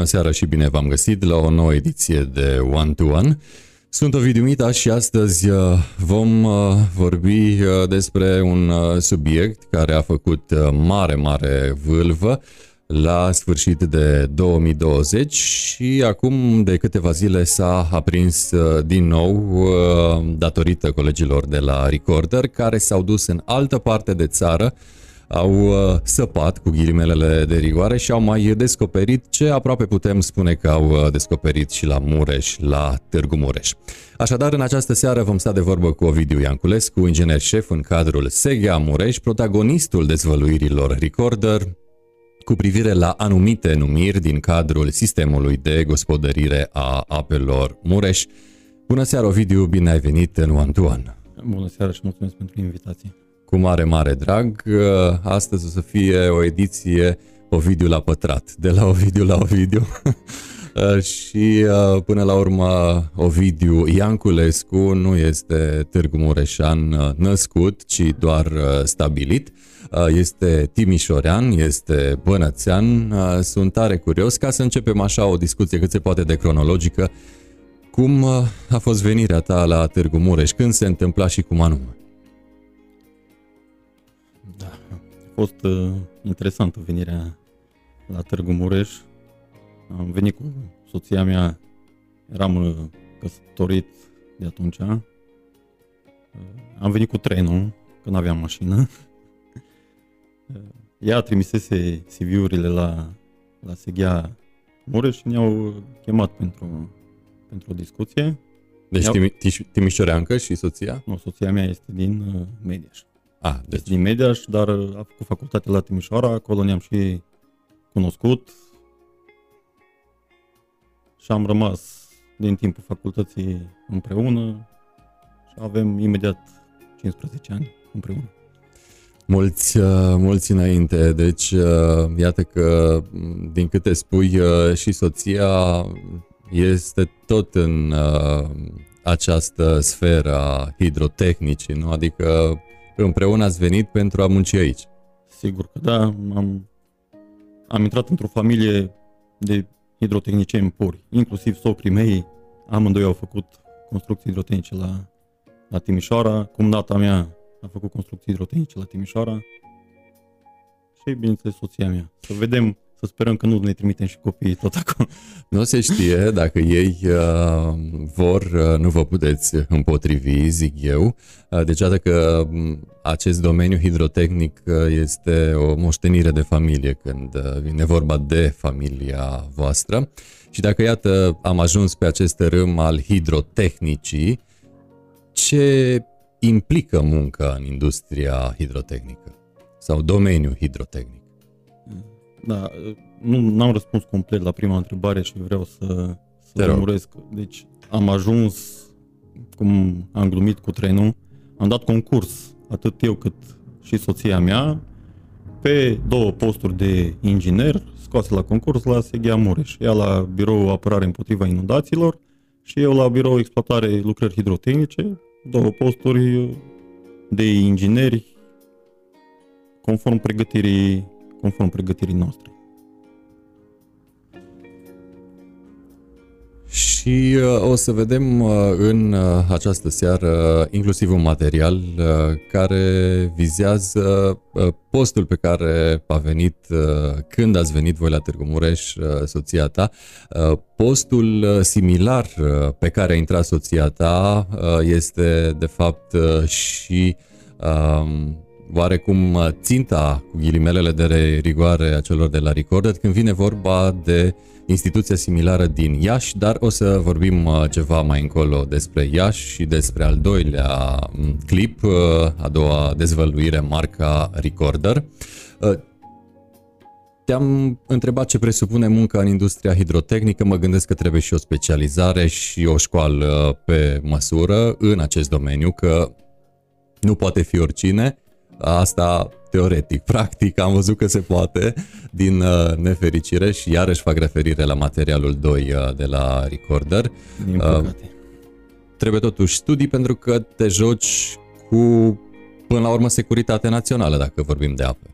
Bună seara și bine v-am găsit la o nouă ediție de One to One. Sunt Ovidiu Mita și astăzi uh, vom uh, vorbi uh, despre un subiect care a făcut mare, mare vâlvă la sfârșit de 2020 și acum de câteva zile s-a aprins din nou datorită colegilor de la Recorder care s-au dus în altă parte de țară au uh, săpat cu ghilimelele de rigoare și au mai descoperit ce aproape putem spune că au uh, descoperit și la Mureș, la Târgu Mureș. Așadar, în această seară vom sta de vorbă cu Ovidiu Ianculescu, inginer șef în cadrul SEGA Mureș, protagonistul dezvăluirilor Recorder, cu privire la anumite numiri din cadrul sistemului de gospodărire a apelor Mureș. Bună seara, Ovidiu, bine ai venit în One to One. Bună seara și mulțumesc pentru invitație cu mare, mare drag. Uh, astăzi o să fie o ediție Ovidiu la pătrat, de la Ovidiu la Ovidiu. Uh, și uh, până la urmă Ovidiu Ianculescu nu este Târgu Mureșan născut, ci doar stabilit. Este timișorean, este bănățean. Sunt tare curios ca să începem așa o discuție cât se poate de cronologică. Cum a fost venirea ta la Târgu Mureș? Când se întâmpla și cum anume? Fost uh, interesantă venirea la Târgu Mureș. Am venit cu soția mea, eram uh, căsătorit de atunci. Uh, am venit cu trenul, că nu aveam mașină. Uh, ea trimisese CV-urile la, la Seghea Mureș și ne-au chemat pentru, pentru o discuție. Deci Timișoreancă și soția? Nu, soția mea este din uh, Mediaș. A, deci. din Mediaș, dar a făcut facultate la Timișoara, acolo ne-am și cunoscut și am rămas din timpul facultății împreună și avem imediat 15 ani împreună. Mulți, uh, mulți înainte, deci uh, iată că din câte spui uh, și soția este tot în această sferă a hidrotehnicii, nu? Adică împreună ați venit pentru a munci aici. Sigur că da, am, am intrat într-o familie de hidrotehnicieni puri, inclusiv socrii mei, amândoi au făcut construcții hidrotehnice la, la Timișoara, cumnata mea a făcut construcții hidrotehnice la Timișoara și, bineînțeles, soția mea. Să vedem să sperăm că nu ne trimitem și copiii tot acolo. Nu se știe dacă ei uh, vor, uh, nu vă puteți împotrivi, zic eu. Uh, deci, dacă um, acest domeniu hidrotehnic uh, este o moștenire de familie când uh, vine vorba de familia voastră. Și dacă, iată, am ajuns pe acest râm al hidrotehnicii, ce implică munca în industria hidrotehnică sau domeniul hidrotehnic? Da, nu am răspuns complet la prima întrebare și vreau să, să lămuresc. Deci am ajuns, cum am glumit cu trenul, am dat concurs, atât eu cât și soția mea, pe două posturi de inginer scoase la concurs la Seghea Mureș. Ea la birou apărare împotriva inundațiilor și eu la birou exploatare lucrări hidrotehnice, două posturi de ingineri conform pregătirii conform pregătirii noastre. Și uh, o să vedem uh, în uh, această seară inclusiv un material uh, care vizează uh, postul pe care a venit uh, când ați venit voi la Târgu Mureș, uh, soția ta. Uh, postul uh, similar uh, pe care a intrat soția ta uh, este de fapt uh, și uh, oarecum uh, ținta cu ghilimelele de rigoare a celor de la Recorded când vine vorba de instituția similară din Iași, dar o să vorbim uh, ceva mai încolo despre Iași și despre al doilea mm, clip, uh, a doua dezvăluire, marca Recorder. Te-am întrebat ce presupune munca în industria hidrotehnică, mă gândesc că trebuie și o specializare și o școală pe măsură în acest domeniu, că nu poate fi oricine Asta teoretic. Practic am văzut că se poate din uh, nefericire și iarăși fac referire la materialul 2 uh, de la Recorder. Din uh, păcate. Uh, trebuie totuși studii pentru că te joci cu până la urmă securitate națională dacă vorbim de apă.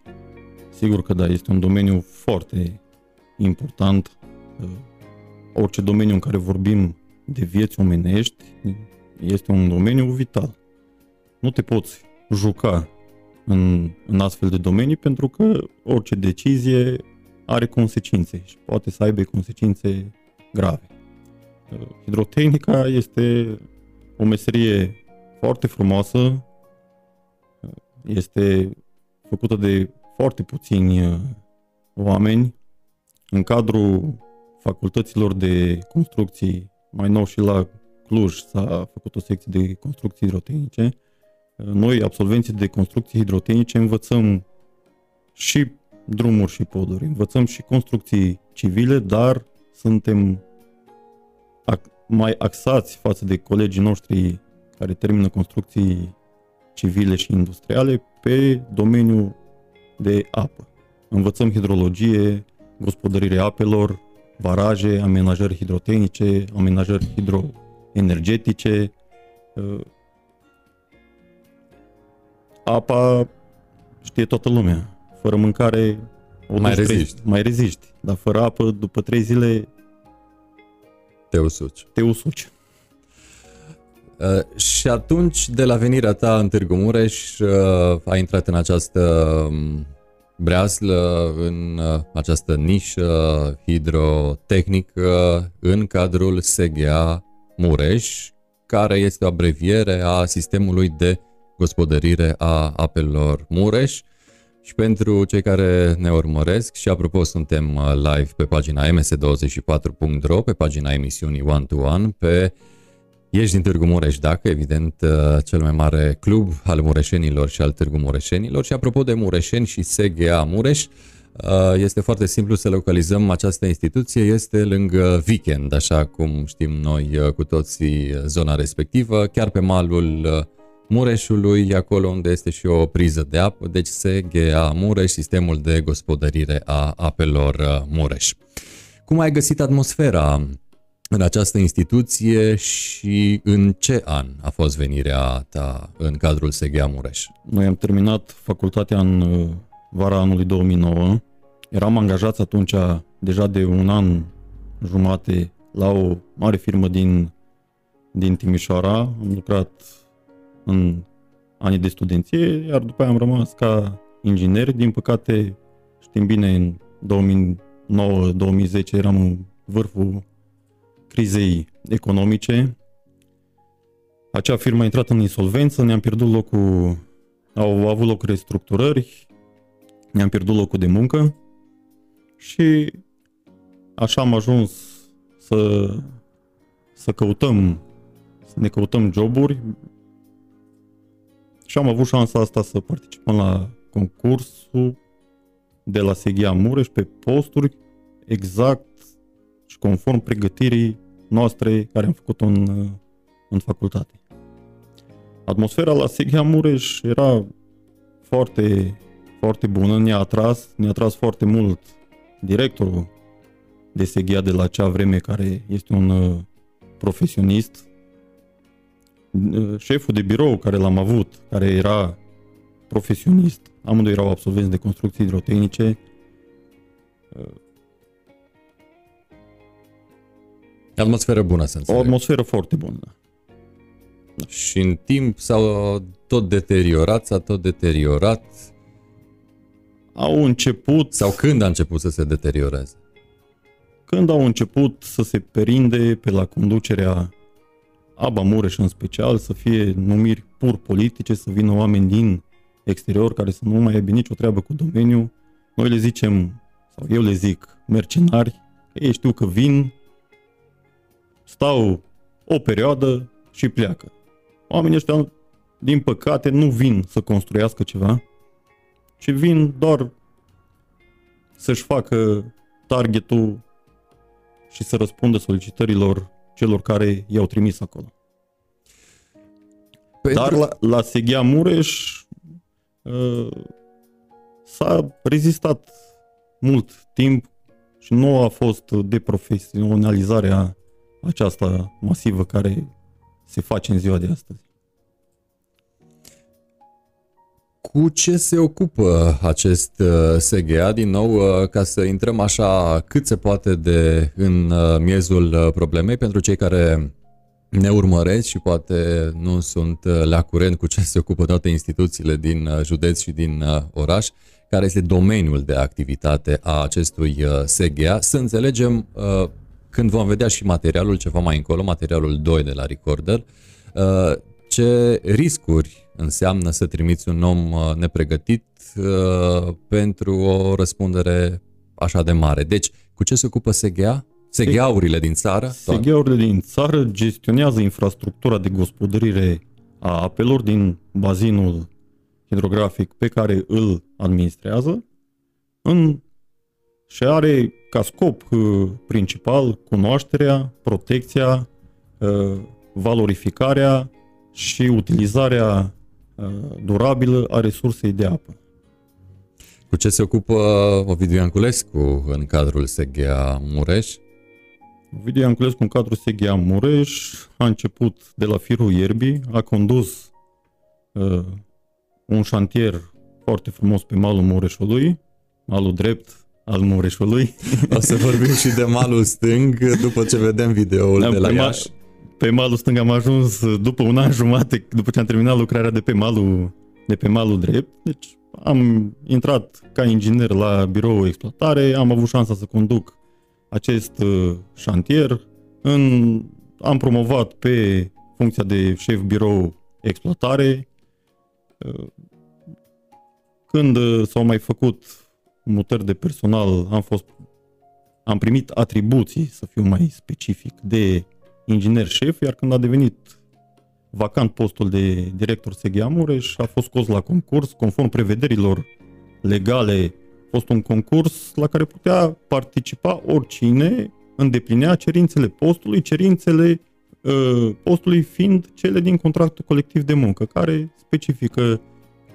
Sigur că da, este un domeniu foarte important orice domeniu în care vorbim de vieți omenești este un domeniu vital. Nu te poți juca în, în astfel de domenii pentru că orice decizie are consecințe și poate să aibă consecințe grave. Hidrotehnica este o meserie foarte frumoasă, este făcută de foarte puțini oameni. În cadrul facultăților de construcții, mai nou și la Cluj s-a făcut o secție de construcții hidrotehnice. Noi, absolvenții de construcții hidrotehnice, învățăm și drumuri și poduri, învățăm și construcții civile, dar suntem mai axați față de colegii noștri care termină construcții civile și industriale pe domeniul de apă. Învățăm hidrologie, gospodărire apelor, baraje, amenajări hidrotehnice, amenajări hidroenergetice. Uh, apa știe toată lumea. Fără mâncare o mai reziști. Mai reziști. Dar fără apă, după trei zile te usuci. Te usuci. Uh, și atunci, de la venirea ta în Târgu Mureș, uh, ai intrat în această um, breaslă, în uh, această nișă hidrotehnică în cadrul SGA Mureș, care este o abreviere a sistemului de gospodărire a apelor Mureș. Și pentru cei care ne urmăresc, și apropo, suntem uh, live pe pagina ms24.ro, pe pagina emisiunii One to One, pe Ești din Târgu Mureș, dacă, evident, uh, cel mai mare club al mureșenilor și al Târgu Mureșenilor. Și apropo de mureșeni și SGA Mureș, uh, este foarte simplu să localizăm această instituție, este lângă weekend, așa cum știm noi cu toții zona respectivă, chiar pe malul Mureșului, acolo unde este și o priză de apă, deci SGA Mureș, sistemul de gospodărire a apelor uh, Mureș. Cum ai găsit atmosfera în această instituție și în ce an a fost venirea ta în cadrul SGA Mureș? Noi am terminat facultatea în uh, vara anului 2009. Eram angajați atunci deja de un an jumate la o mare firmă din, din Timișoara. Am lucrat în anii de studenție, iar după aia am rămas ca inginer. Din păcate, știm bine, în 2009-2010 eram în vârful crizei economice. Acea firmă a intrat în insolvență, ne-am pierdut locul, au avut loc restructurări, ne-am pierdut locul de muncă și așa am ajuns să, să căutăm, să ne căutăm joburi, și am avut șansa asta să participăm la concursul de la Seghia Mureș pe posturi exact și conform pregătirii noastre care am făcut-o în, în facultate. Atmosfera la Seghia Mureș era foarte, foarte bună, ne-a atras, ne-a atras foarte mult directorul de Seghia de la acea vreme, care este un uh, profesionist șeful de birou care l-am avut, care era profesionist, amândoi erau absolvenți de construcții hidrotehnice. Atmosferă bună, să înțeleg. O atmosferă foarte bună, da. Și în timp s-au tot deteriorat, s-a tot deteriorat. Au început... Sau când a început să se deterioreze? Când au început să se perinde pe la conducerea Aba Mureș în special, să fie numiri pur politice, să vină oameni din exterior care să nu mai aibă nicio treabă cu domeniul. Noi le zicem, sau eu le zic, mercenari, că ei știu că vin, stau o perioadă și pleacă. Oamenii ăștia, din păcate, nu vin să construiască ceva, ci vin doar să-și facă targetul și să răspundă solicitărilor celor care i-au trimis acolo. Pentru... Dar la, la Seghia Mureș uh, s-a rezistat mult timp și nu a fost de profesionalizarea aceasta masivă care se face în ziua de astăzi. Cu ce se ocupă acest uh, SGA, din nou, uh, ca să intrăm așa cât se poate de în uh, miezul problemei pentru cei care ne urmăresc și poate nu sunt la curent cu ce se ocupă toate instituțiile din județ și din oraș, care este domeniul de activitate a acestui SGA, să înțelegem când vom vedea și materialul ceva mai încolo, materialul 2 de la Recorder, ce riscuri înseamnă să trimiți un om uh, nepregătit uh, pentru o răspundere așa de mare. Deci, cu ce se ocupă SGA? SGA-urile din țară? SGA-urile din țară gestionează infrastructura de gospodărire a apelor din bazinul hidrografic pe care îl administrează în, și are ca scop uh, principal cunoașterea, protecția, valorificarea și utilizarea uh, durabilă a resursei de apă. Cu ce se ocupă Ovidiu Ianculescu în cadrul SGA Mureș? Ovidiu Ianculescu în cadrul SGA Mureș a început de la firul ierbii, a condus uh, un șantier foarte frumos pe malul Mureșului, malul drept al Mureșului. O să vorbim și de malul stâng după ce vedem videoul de la Iași pe malul stâng am ajuns după un an jumate, după ce am terminat lucrarea de pe malul, de pe malul drept. Deci am intrat ca inginer la birou exploatare, am avut șansa să conduc acest uh, șantier. În, am promovat pe funcția de șef birou exploatare. Uh, când uh, s-au mai făcut mutări de personal, am fost am primit atribuții, să fiu mai specific, de inginer șef, iar când a devenit vacant postul de director SGA Mureș, a fost scos la concurs, conform prevederilor legale, a fost un concurs la care putea participa oricine îndeplinea cerințele postului, cerințele uh, postului fiind cele din contractul colectiv de muncă, care specifică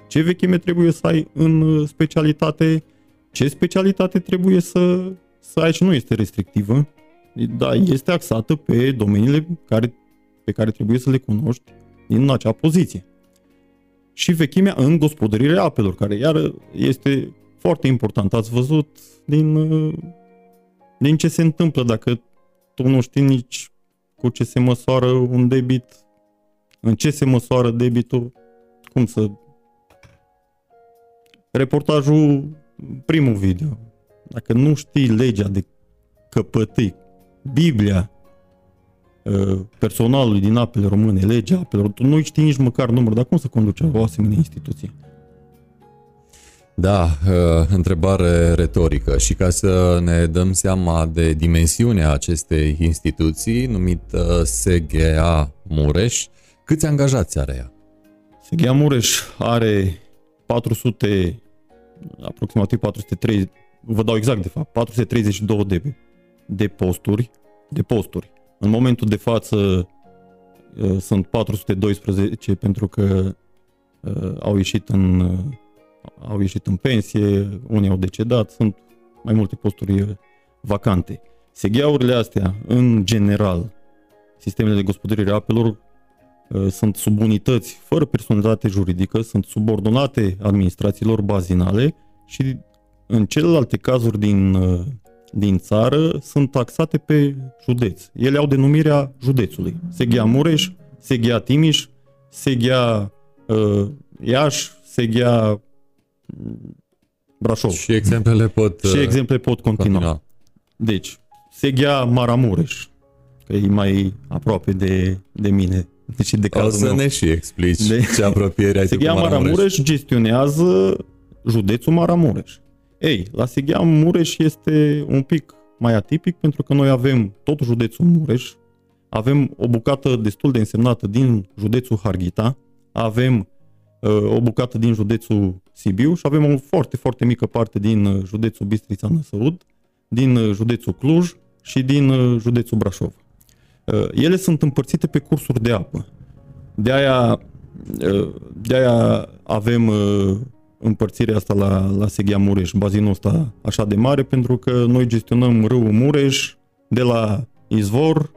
ce vechime trebuie să ai în specialitate, ce specialitate trebuie să, să ai și nu este restrictivă, da, este axată pe domeniile care, pe care trebuie să le cunoști din acea poziție. Și vechimea în gospodărirea apelor, care iar este foarte important. Ați văzut din, din ce se întâmplă dacă tu nu știi nici cu ce se măsoară un debit, în ce se măsoară debitul, cum să... Reportajul, primul video. Dacă nu știi legea de căpătâi, Biblia uh, personalului din apele române, legea apelor, tu nu știi nici măcar număr, dar cum să conduce o asemenea instituție? Da, uh, întrebare retorică și ca să ne dăm seama de dimensiunea acestei instituții numită SGA Mureș, câți angajați are ea? SGA Mureș are 400, aproximativ 430, vă dau exact de fapt, 432 de de posturi, de posturi. În momentul de față uh, sunt 412 pentru că uh, au ieșit în uh, au ieșit în pensie, unii au decedat, sunt mai multe posturi vacante. Segheaurile astea, în general, sistemele de gospodărire a apelor sunt subunități fără personalitate juridică, sunt subordonate administrațiilor bazinale și în celelalte cazuri din din țară sunt taxate pe județ. Ele au denumirea județului. Seghea Mureș, Seghea Timiș, Seghea uh, Iași, Seghea mm, Brașov. Și exemplele pot, și uh, exemple pot continua. continua. Deci, Seghea Maramureș, că e mai aproape de, de mine. Deci de o să meu. ne și explici de... ce apropiere ai Seghea Maramureș. Maramureș gestionează județul Maramureș. Ei, la Sighea Mureș este un pic mai atipic pentru că noi avem tot județul Mureș, avem o bucată destul de însemnată din județul Harghita, avem uh, o bucată din județul Sibiu și avem o foarte, foarte mică parte din uh, județul Bistrița Năsăud, din uh, județul Cluj și din uh, județul Brașov. Uh, ele sunt împărțite pe cursuri de apă. De aia, uh, de aia avem uh, împărțirea asta la, la Seghea Mureș, bazinul ăsta așa de mare, pentru că noi gestionăm râul Mureș de la izvor,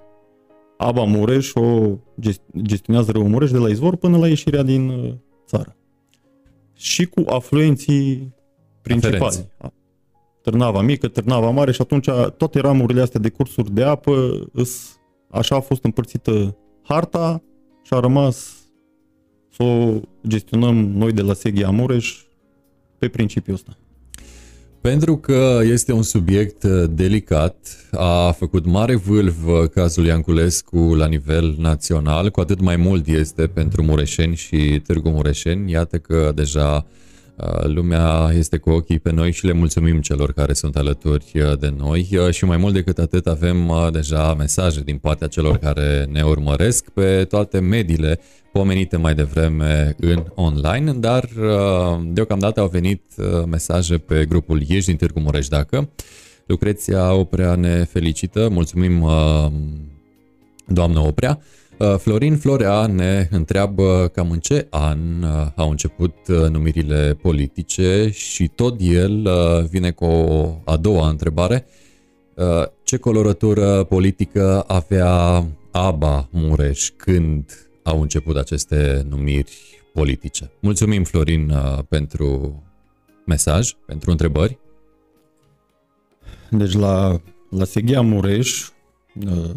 Aba Mureș o gestionează râul Mureș de la izvor până la ieșirea din uh, țară. și cu afluenții principali. Aferenți. Târnava mică, Târnava mare și atunci toate ramurile astea de cursuri de apă, îs, așa a fost împărțită harta și a rămas să o gestionăm noi de la Seghia Mureș pe principiul ăsta. Pentru că este un subiect uh, delicat, a făcut mare vâlv cazul Ianculescu la nivel național, cu atât mai mult este pentru Mureșeni și Târgu Mureșeni. Iată că deja uh, lumea este cu ochii pe noi și le mulțumim celor care sunt alături uh, de noi și mai mult decât atât avem deja mesaje din partea celor care ne urmăresc pe toate mediile pomenite mai devreme în online, dar uh, deocamdată au venit uh, mesaje pe grupul Ieși din Târgu Mureș dacă. Lucreția Oprea ne felicită, mulțumim uh, doamnă Oprea. Florin Florea ne întreabă cam în ce an au început numirile politice și tot el vine cu o a doua întrebare. Ce colorătură politică avea Aba Mureș când au început aceste numiri politice. Mulțumim, Florin, uh, pentru mesaj, pentru întrebări. Deci la, la Seghia Mureș, uh,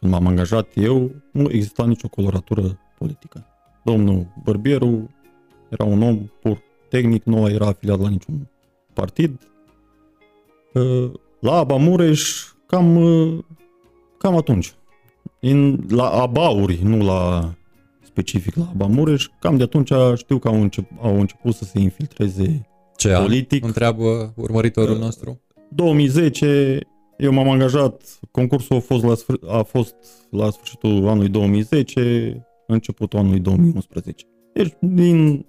când m-am angajat eu, nu exista nicio coloratură politică. Domnul Bărbieru era un om pur tehnic, nu era afiliat la niciun partid. Uh, la Aba Mureș, cam, cam atunci în, la abauri, nu la specific la Aba Mureș. Cam de atunci știu că au, încep, au început să se infiltreze Ce politic. An? Întreabă urmăritorul uh, nostru. 2010, eu m-am angajat, concursul a fost la, a fost la sfârșitul anului 2010, începutul anului 2011. Deci, din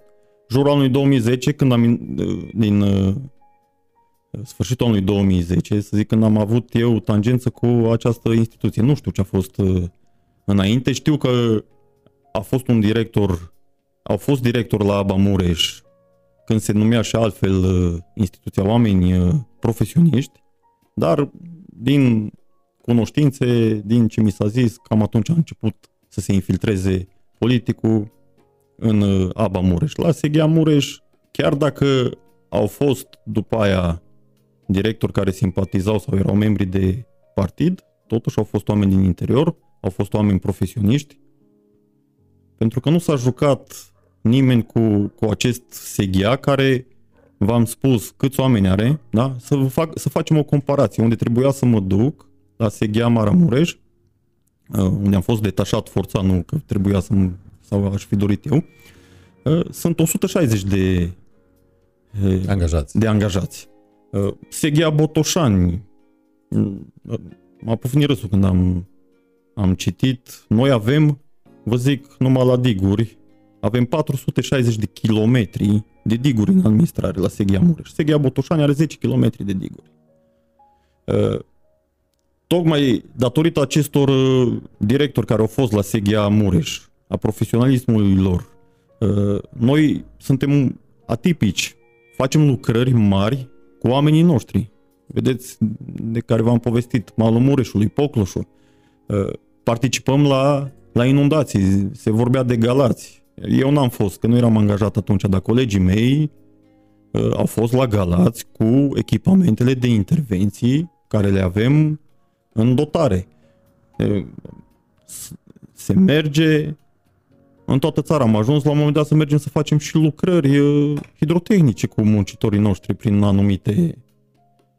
jurul anului 2010, când am, din uh, sfârșitul anului 2010, să zic, când am avut eu tangență cu această instituție. Nu știu ce a fost uh, înainte, știu că a fost un director, au fost director la Aba Mureș, când se numea și altfel uh, instituția oameni uh, profesioniști, dar din cunoștințe, din ce mi s-a zis, cam atunci a început să se infiltreze politicul în Aba Mureș. La Seghea Mureș, chiar dacă au fost după aia directori care simpatizau sau erau membri de partid, totuși au fost oameni din interior, au fost oameni profesioniști, pentru că nu s-a jucat nimeni cu, cu acest seghia care v-am spus câți oameni are, da? să, fac, să facem o comparație unde trebuia să mă duc la Seghia Maramureș, uh, unde am fost detașat forțat, nu că trebuia să mă, sau aș fi dorit eu, uh, sunt 160 de angajați. De angajați. Uh, Seghia Botoșani. Uh, m-a pufnit râsul când am, am citit. Noi avem, vă zic, numai la diguri, avem 460 de kilometri de diguri în administrare la Seghia Mureș. Seghia Botoșani are 10 km de diguri. Uh, tocmai datorită acestor directori care au fost la Seghia Mureș, a profesionalismului lor, noi suntem atipici, facem lucrări mari cu oamenii noștri. Vedeți, de care v-am povestit, Malul Mureșului, Pocloșul. Uh, participăm la, la inundații, se vorbea de Galați. Eu n-am fost, că nu eram angajat atunci, dar colegii mei uh, au fost la Galați cu echipamentele de intervenții care le avem în dotare. Uh, se merge în toată țara. Am ajuns la un moment dat să mergem să facem și lucrări uh, hidrotehnice cu muncitorii noștri prin anumite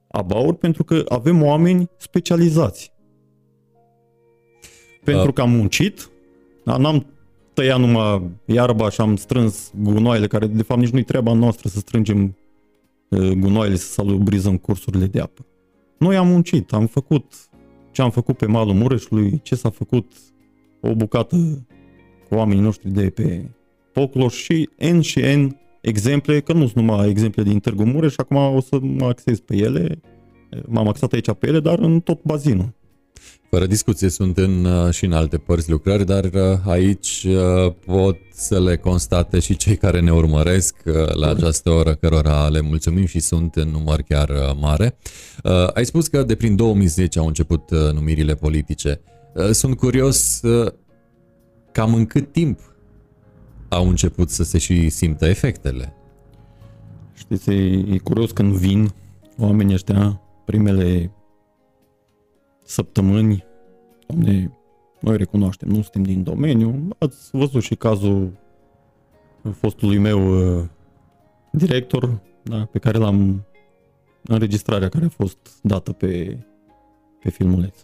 abauri, pentru că avem oameni specializați. Pentru că am muncit, da, n-am tăiat numai iarba și am strâns gunoaiele, care de fapt nici nu-i treaba noastră să strângem uh, gunoaiele, să salubrizăm cursurile de apă. Noi am muncit, am făcut ce am făcut pe malul Mureșului, ce s-a făcut o bucată cu oamenii noștri de pe Pocloș și N și N exemple, că nu sunt numai exemple din Târgu Mureș, acum o să mă axez pe ele, m-am axat aici pe ele, dar în tot bazinul. Fără discuție, sunt în, uh, și în alte părți lucrări, dar uh, aici uh, pot să le constate și cei care ne urmăresc la această oră, cărora le mulțumim și sunt în număr chiar mare. Ai spus că de prin 2010 au început numirile politice. Sunt curios cam în cât timp au început să se și simtă efectele Știți, e, e curios când vin oamenii ăștia, primele săptămâni, doamne, noi recunoaștem, nu suntem din domeniu, ați văzut și cazul fostului meu uh, director, da, pe care l-am înregistrarea care a fost dată pe, pe filmuleț.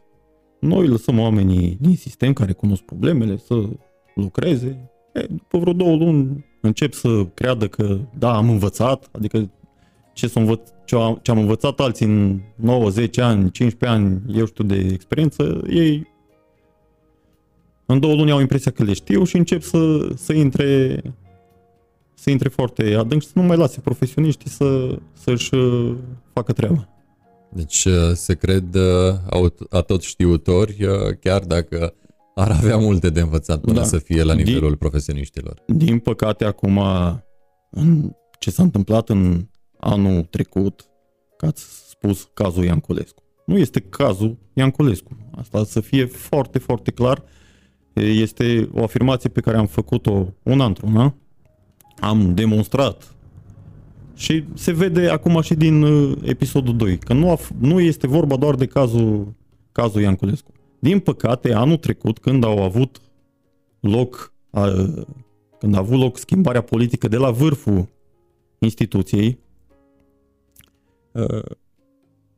Noi lăsăm oamenii din sistem care cunosc problemele să lucreze. E, după vreo două luni încep să creadă că da, am învățat, adică ce, să învăț, ce, am, ce am învățat alții în 9, 10 ani, 15 ani, eu știu de experiență, ei în două luni au impresia că le știu și încep să, să intre să intre foarte adânc și să nu mai lase profesioniștii să, să-și uh, facă treaba. Deci uh, se cred uh, a tot știutori, chiar dacă ar avea multe de învățat până da. să fie la nivelul din, profesioniștilor. Din păcate, acum, în ce s-a întâmplat în anul trecut, că ați spus cazul Ianculescu. Nu este cazul Ianculescu. Asta să fie foarte, foarte clar. Este o afirmație pe care am făcut-o un într-una. Am demonstrat și se vede acum și din uh, episodul 2, că nu, a, nu este vorba doar de cazul, cazul Ianculescu. Din păcate, anul trecut, când au avut loc, a, când a avut loc schimbarea politică de la vârful instituției, a,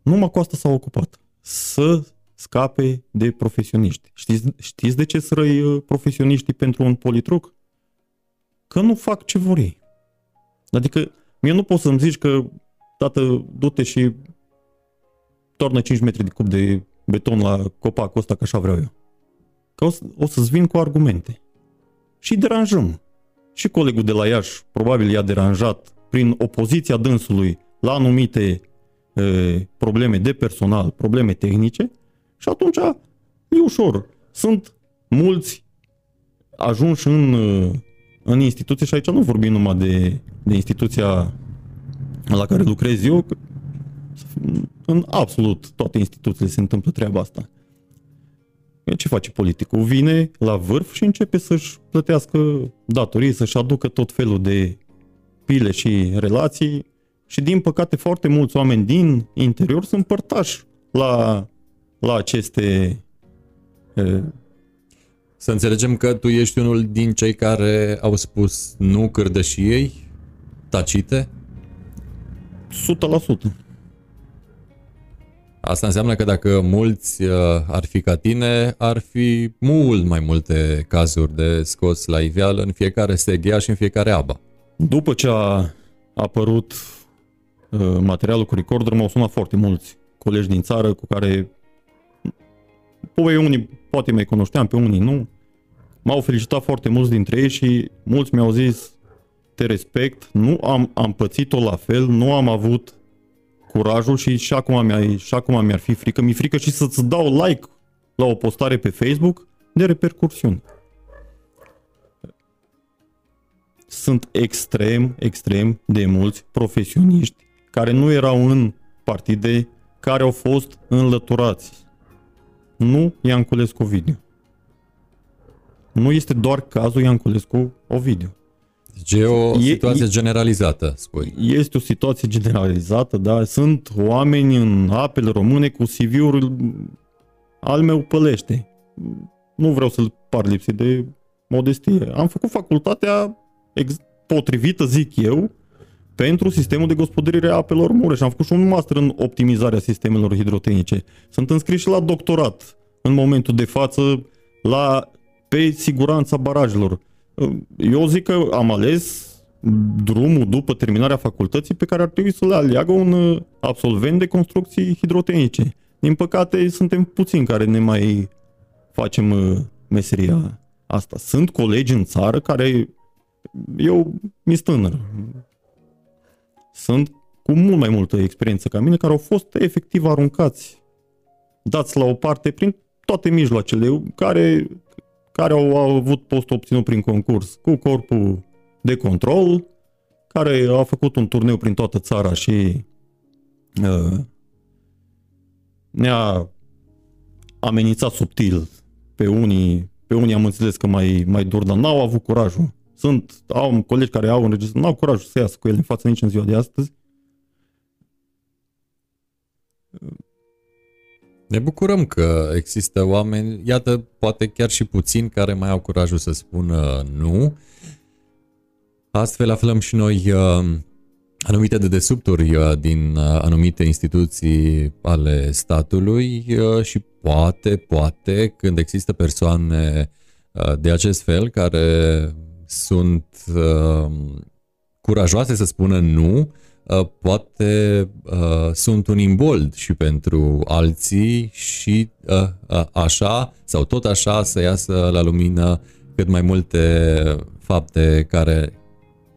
numai cu asta s-au ocupat. Să scape de profesioniști. Știți, știți de ce să răi uh, profesioniștii pentru un politruc? Că nu fac ce vor ei. Adică, mie nu poți să-mi zici că, tată, du-te și tornă 5 metri de cub de beton la copacul ăsta, că așa vreau eu. Că o, să, o să-ți vin cu argumente. Și deranjăm. Și colegul de la Iași probabil i-a deranjat prin opoziția dânsului la anumite e, probleme de personal, probleme tehnice și atunci e ușor. Sunt mulți ajunși în, în instituție și aici nu vorbim numai de, de instituția la care lucrez eu, în absolut toate instituțiile se întâmplă treaba asta. Ce face politicul? Vine la vârf și începe să-și plătească datorii, să-și aducă tot felul de pile și relații și din păcate foarte mulți oameni din interior sunt părtași la, la aceste să înțelegem că tu ești unul din cei care au spus nu cârdășiei, tacite? 100%. Asta înseamnă că dacă mulți uh, ar fi ca tine, ar fi mult mai multe cazuri de scos la iveală în fiecare steghea și în fiecare aba. După ce a apărut uh, materialul cu recorder, m-au sunat foarte mulți colegi din țară cu care pe unii poate mai cunoșteam, pe unii nu. M-au felicitat foarte mulți dintre ei și mulți mi-au zis te respect, nu am, am pățit-o la fel, nu am avut curajul și și acum, mi și acum mi-ar fi frică. Mi-e frică și să-ți dau like la o postare pe Facebook de repercursiuni. Sunt extrem, extrem de mulți profesioniști care nu erau în partide, care au fost înlăturați. Nu Ianculescu Ovidiu. Nu este doar cazul Ianculescu Ovidiu. Deci e o situație e, generalizată, spui. Este o situație generalizată, da. Sunt oameni în apele române cu CV-uri al meu pălește. Nu vreau să-l par lipsit de modestie. Am făcut facultatea ex- potrivită, zic eu, pentru sistemul de gospodărire a apelor Mureș. Am făcut și un master în optimizarea sistemelor hidrotehnice. Sunt înscris și la doctorat în momentul de față la, pe siguranța barajelor. Eu zic că am ales drumul după terminarea facultății pe care ar trebui să le aleagă un uh, absolvent de construcții hidrotehnice. Din păcate, suntem puțini care ne mai facem uh, meseria asta. Sunt colegi în țară care, eu mi tânăr, sunt cu mult mai multă experiență ca mine, care au fost efectiv aruncați, dați la o parte prin toate mijloacele, care care au avut post obținut prin concurs cu corpul de control, care a făcut un turneu prin toată țara și uh, ne-a amenințat subtil pe unii, pe unii am înțeles că mai, mai dur, dar n-au avut curajul Sunt, au colegi care au înregistrat, nu au curajul să iasă cu el în față nici în ziua de astăzi. Ne bucurăm că există oameni, iată, poate chiar și puțini, care mai au curajul să spună nu. Astfel aflăm și noi uh, anumite dedesubturi uh, din uh, anumite instituții ale statului uh, și poate, poate, când există persoane uh, de acest fel care sunt uh, curajoase să spună nu, uh, poate uh, sunt un imbold și pentru alții și așa sau tot așa să iasă la lumină cât mai multe fapte care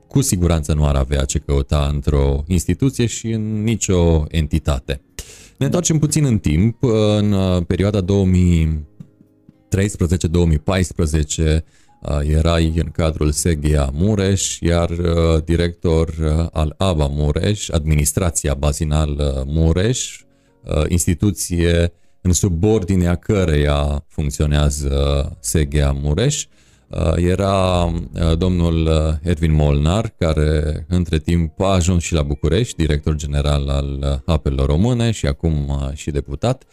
cu siguranță nu ar avea ce căuta într-o instituție și în nicio entitate. Ne întoarcem puțin în timp, în perioada 2013-2014, Uh, erai în cadrul SEGEA Mureș, iar uh, director uh, al ABA Mureș, administrația bazinal Mureș, instituție în subordinea căreia funcționează SEGEA Mureș, era domnul Edwin Molnar, care între timp a ajuns și la București, director general al apelor române și acum și deputat.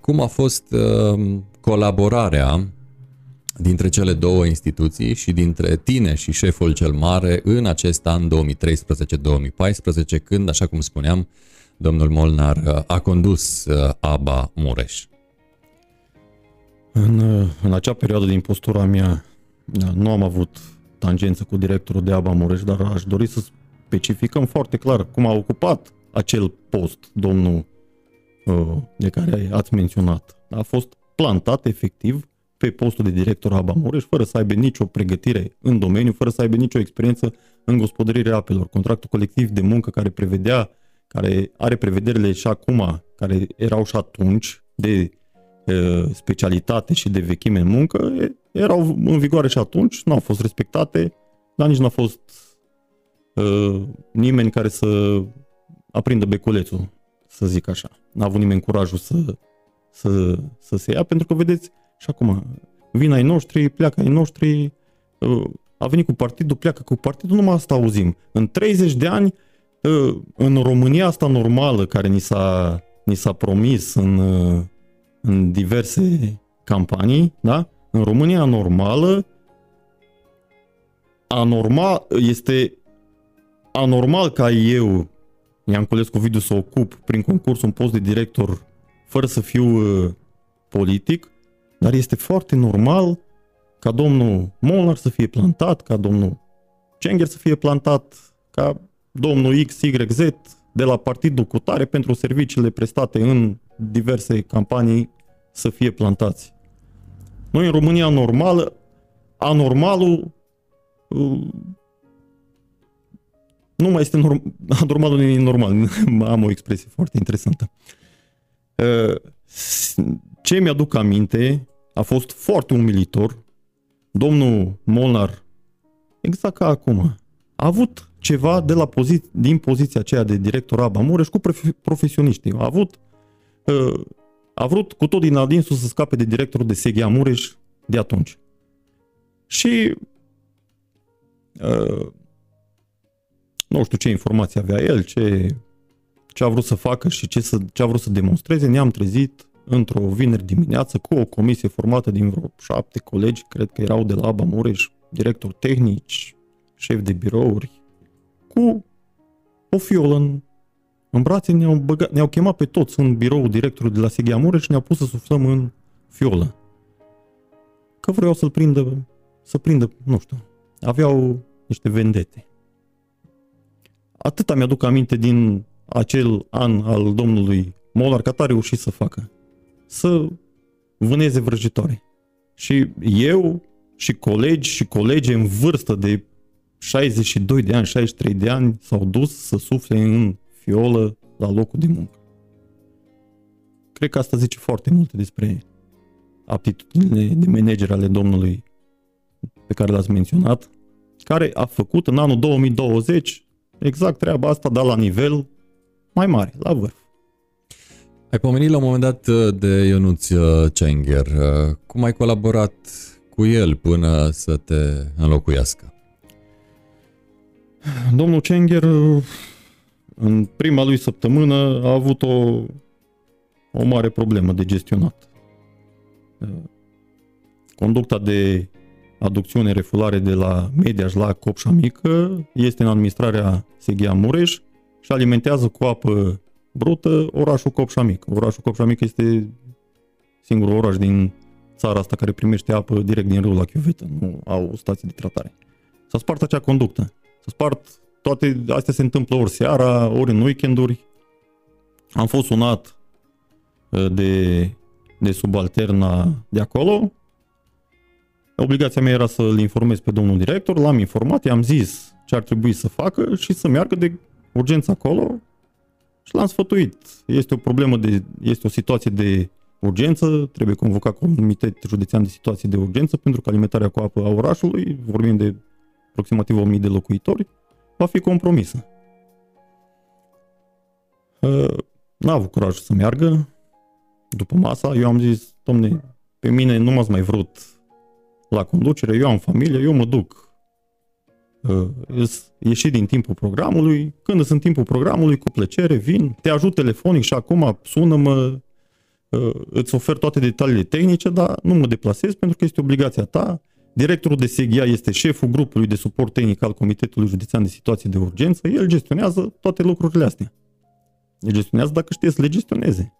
Cum a fost colaborarea dintre cele două instituții și dintre tine și șeful cel mare în acest an 2013-2014, când, așa cum spuneam, domnul Molnar a condus uh, ABA Mureș. În, uh, în acea perioadă din postura mea da, nu am avut tangență cu directorul de ABA Mureș, dar aș dori să specificăm foarte clar cum a ocupat acel post domnul uh, de care ați menționat. A fost plantat efectiv pe postul de director a Mureș, fără să aibă nicio pregătire în domeniu, fără să aibă nicio experiență în gospodărirea apelor. Contractul colectiv de muncă care prevedea, care are prevederile și acum, care erau și atunci de e, specialitate și de vechime în muncă, erau în vigoare și atunci, nu au fost respectate, dar nici nu a fost e, nimeni care să aprindă beculețul, să zic așa. N-a avut nimeni curajul să, să, să se ia, pentru că, vedeți, și acum, vin ai noștri, pleacă ai noștri, uh, a venit cu partidul, pleacă cu partidul, numai asta auzim. În 30 de ani, uh, în România asta normală, care ni s-a, ni s-a promis în, uh, în diverse campanii, da? În România normală, anormal, este anormal ca eu, Ian Colescu Vidu, să ocup prin concurs un post de director fără să fiu politic, dar este foarte normal ca domnul Molnar să fie plantat, ca domnul Cenger să fie plantat, ca domnul XYZ de la partidul Cutare pentru serviciile prestate în diverse campanii să fie plantați. Noi în România normală, anormalul uh, nu mai este norm, anormalul e normal. Am o expresie foarte interesantă. Uh, ce mi-aduc aminte a fost foarte umilitor. Domnul Molnar, exact ca acum, a avut ceva de la pozi- din poziția aceea de director ABA Mureș cu profesioniștii. A avut uh, a vrut cu tot din adinsul să scape de directorul de Seghia Mureș de atunci. Și uh, nu știu ce informații avea el, ce, ce a vrut să facă și ce, să, ce a vrut să demonstreze, ne-am trezit într-o vineri dimineață cu o comisie formată din vreo șapte colegi, cred că erau de la Aba Mureș, director tehnici, șef de birouri, cu o fiolă în, în brațe, ne-au, băgat, ne-au chemat pe toți în biroul directorului de la Sighia Mureș și ne-au pus să suflăm în fiolă. Că vreau să-l prindă, să prindă, nu știu, aveau niște vendete. Atâta mi-aduc aminte din acel an al domnului Molar, că a reușit să facă să vâneze vrăjitoare. Și eu și colegi și colegi în vârstă de 62 de ani, 63 de ani s-au dus să sufle în fiolă la locul de muncă. Cred că asta zice foarte multe despre aptitudinile de manager ale domnului pe care l-ați menționat, care a făcut în anul 2020 exact treaba asta, dar la nivel mai mare, la vârf. Ai pomenit la un moment dat uh, de Ionuț uh, Cenger. Uh, cum ai colaborat cu el până să te înlocuiască? Domnul Cenger, în prima lui săptămână, a avut o, o mare problemă de gestionat. Conducta de aducțiune refulare de la Mediaș la Copșa Mică este în administrarea Seghia Mureș și alimentează cu apă brută orașul Copșa Mică. Orașul Copșa Mică este singurul oraș din țara asta care primește apă direct din râu la chiuvetă, nu au stații de tratare. S-a spart acea conductă. S-a spart, toate astea se întâmplă ori seara, ori în weekenduri. Am fost sunat uh, de, de subalterna de acolo. Obligația mea era să-l informez pe domnul director, l-am informat, i-am zis ce ar trebui să facă și să meargă de urgență acolo și l-am sfătuit. Este o problemă de, este o situație de urgență, trebuie convocat comitet județean de situații de urgență pentru că alimentarea cu apă a orașului, vorbim de aproximativ 1000 de locuitori, va fi compromisă. Uh, n-a avut curaj să meargă după masa. Eu am zis, domne, pe mine nu m-ați mai vrut la conducere, eu am familie, eu mă duc. Uh, ieși din timpul programului, când sunt timpul programului, cu plăcere, vin, te ajut telefonic și acum sună-mă, îți ofer toate detaliile tehnice, dar nu mă deplasez pentru că este obligația ta. Directorul de SEGIA este șeful grupului de suport tehnic al Comitetului Județean de Situații de Urgență. El gestionează toate lucrurile astea. El gestionează dacă știe să le gestioneze.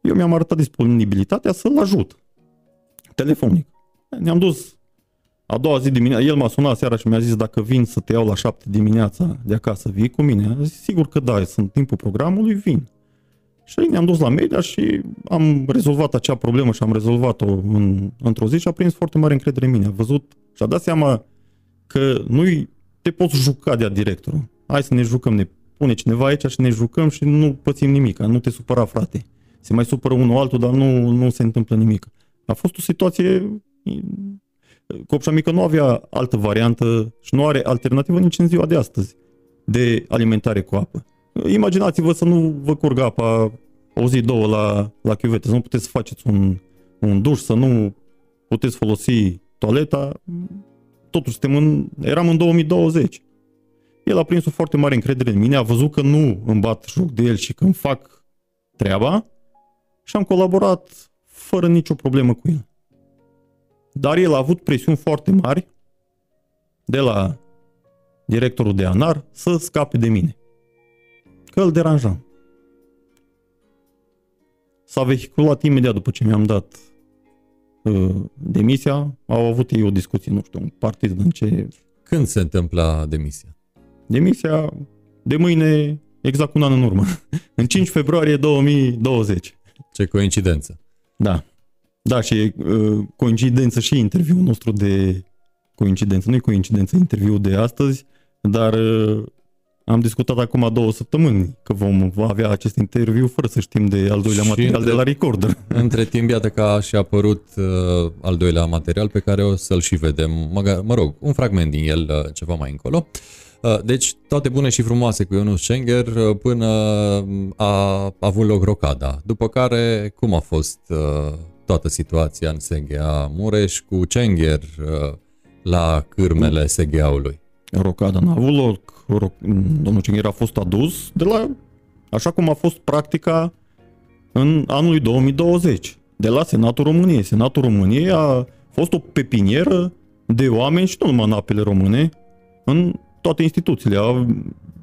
Eu mi-am arătat disponibilitatea să-l ajut. Telefonic. Ne-am dus a doua zi dimineața, el m-a sunat seara și mi-a zis dacă vin să te iau la șapte dimineața de acasă, vii cu mine? Am zis, sigur că da, sunt timpul programului, vin. Și ne-am dus la media și am rezolvat acea problemă și am rezolvat-o în, într-o zi și a prins foarte mare încredere în mine. A văzut și a dat seama că nu te poți juca de-a directorul. Hai să ne jucăm, ne pune cineva aici și ne jucăm și nu pățim nimic, nu te supăra frate. Se mai supără unul altul, dar nu, nu se întâmplă nimic. A fost o situație... Copșa Mică nu avea altă variantă și nu are alternativă nici în ziua de astăzi de alimentare cu apă. Imaginați-vă să nu vă curgă apa o zi, două la, la chiuvete, să nu puteți să faceți un, un duș, să nu puteți folosi toaleta. Totuși, suntem în, eram în 2020. El a prins o foarte mare încredere în mine, a văzut că nu îmi bat joc de el și că îmi fac treaba și am colaborat fără nicio problemă cu el. Dar el a avut presiuni foarte mari de la directorul de ANAR să scape de mine că îl deranjam. S-a vehiculat imediat după ce mi-am dat uh, demisia. Au avut ei o discuție, nu știu, un partid în ce... Când se întâmpla demisia? Demisia de mâine, exact un an în urmă. în 5 februarie 2020. Ce coincidență. Da. Da, și uh, coincidență și interviul nostru de coincidență. Nu e coincidență interviul de astăzi, dar uh, am discutat acum două săptămâni că vom avea acest interviu fără să știm de al doilea și material între, de la Recorder. Între timp, iată că a și apărut uh, al doilea material pe care o să-l și vedem, mă, mă rog, un fragment din el uh, ceva mai încolo. Uh, deci, toate bune și frumoase cu Ionus Schenger uh, până a avut loc rocada. După care, cum a fost uh, toată situația în SGA Mureș cu Schenger uh, la cârmele SGA-ului? Rocada n-a avut loc, domnul Cingher a fost adus de la, așa cum a fost practica în anul 2020, de la Senatul României. Senatul României a fost o pepinieră de oameni și nu numai în apele române, în toate instituțiile.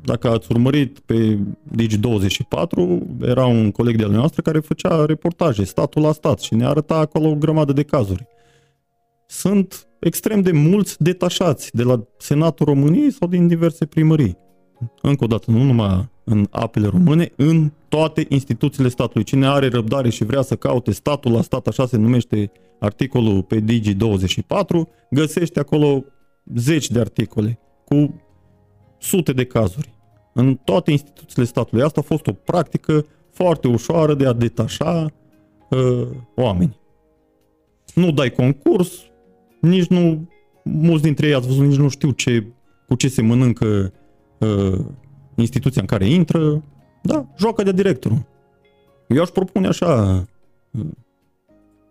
Dacă ați urmărit pe Digi24, era un coleg de-al noastră care făcea reportaje, statul la stat și ne arăta acolo o grămadă de cazuri. Sunt extrem de mulți detașați de la Senatul României sau din diverse primării. Încă o dată, nu numai în apele române, în toate instituțiile statului. Cine are răbdare și vrea să caute statul la stat, așa se numește articolul pe Digi24, găsește acolo zeci de articole cu sute de cazuri. În toate instituțiile statului. Asta a fost o practică foarte ușoară de a detașa uh, oameni. Nu dai concurs, nici nu, mulți dintre ei ați văzut, nici nu știu ce, cu ce se mănâncă uh, instituția în care intră, da, joacă de directorul. Eu aș propune așa, uh,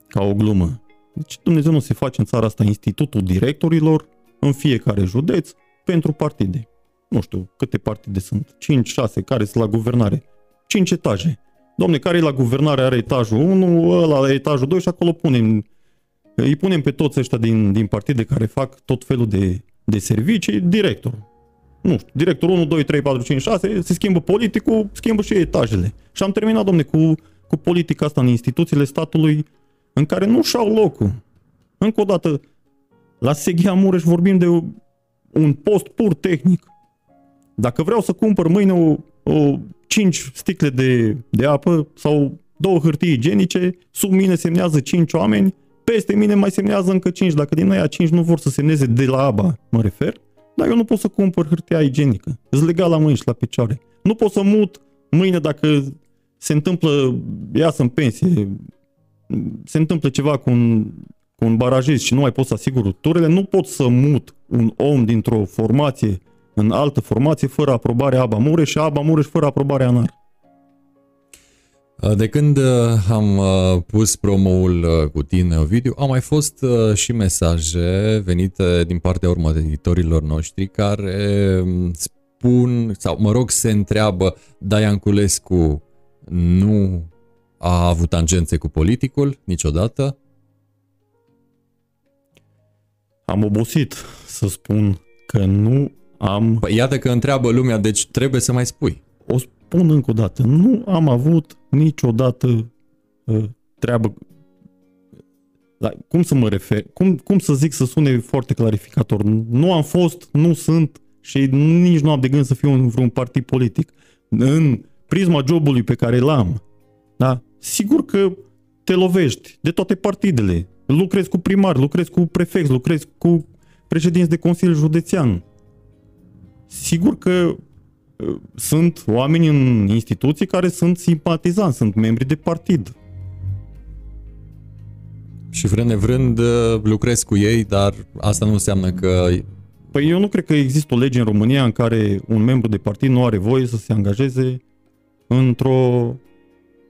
ca o glumă. Deci Dumnezeu nu se face în țara asta institutul directorilor în fiecare județ pentru partide. Nu știu câte partide sunt, 5, 6, care sunt la guvernare, 5 etaje. Domne, care e la guvernare are etajul 1, ăla etajul 2 și acolo punem, îi punem pe toți ăștia din, din partide care fac tot felul de, de servicii, directorul. Nu știu, directorul 1, 2, 3, 4, 5, 6, se schimbă politicul, schimbă și etajele. Și am terminat, domne, cu, cu politica asta în instituțiile statului în care nu și-au locul. Încă o dată, la Seghia Mureș vorbim de un post pur tehnic. Dacă vreau să cumpăr mâine o, o 5 sticle de, de apă sau două hârtii igienice, sub mine semnează 5 oameni, peste mine mai semnează încă 5. Dacă din aia 5 nu vor să semneze de la ABA, mă refer, dar eu nu pot să cumpăr hârtia igienică. Îți legat la mâini și la picioare. Nu pot să mut mâine dacă se întâmplă, iasă în pensie, se întâmplă ceva cu un, cu un barajist și nu mai pot să asigur turele, nu pot să mut un om dintr-o formație în altă formație fără aprobare ABA Mureș și ABA Mureș fără aprobare ANAR. De când uh, am uh, pus promoul uh, cu tine, Ovidiu, au mai fost și mesaje venite din partea urmăritorilor noștri care um, spun, sau mă rog, se întreabă, Daianculescu nu a avut tangențe cu politicul niciodată? Am obosit să spun că nu am... Păi iată că întreabă lumea, deci trebuie să mai spui. O spun încă o dată, nu am avut niciodată uh, treabă... La, cum să mă refer? Cum, cum să zic să sune foarte clarificator? Nu am fost, nu sunt și nici nu am de gând să fiu în vreun partid politic. În prisma jobului pe care l-am, da? sigur că te lovești de toate partidele. Lucrezi cu primari, lucrezi cu prefecți, lucrezi cu președinți de Consiliu Județean. Sigur că uh, sunt oameni în instituții care sunt simpatizanți, sunt membri de partid. Și vrând nevrând uh, lucrezi cu ei, dar asta nu înseamnă că... Păi eu nu cred că există o lege în România în care un membru de partid nu are voie să se angajeze într-o,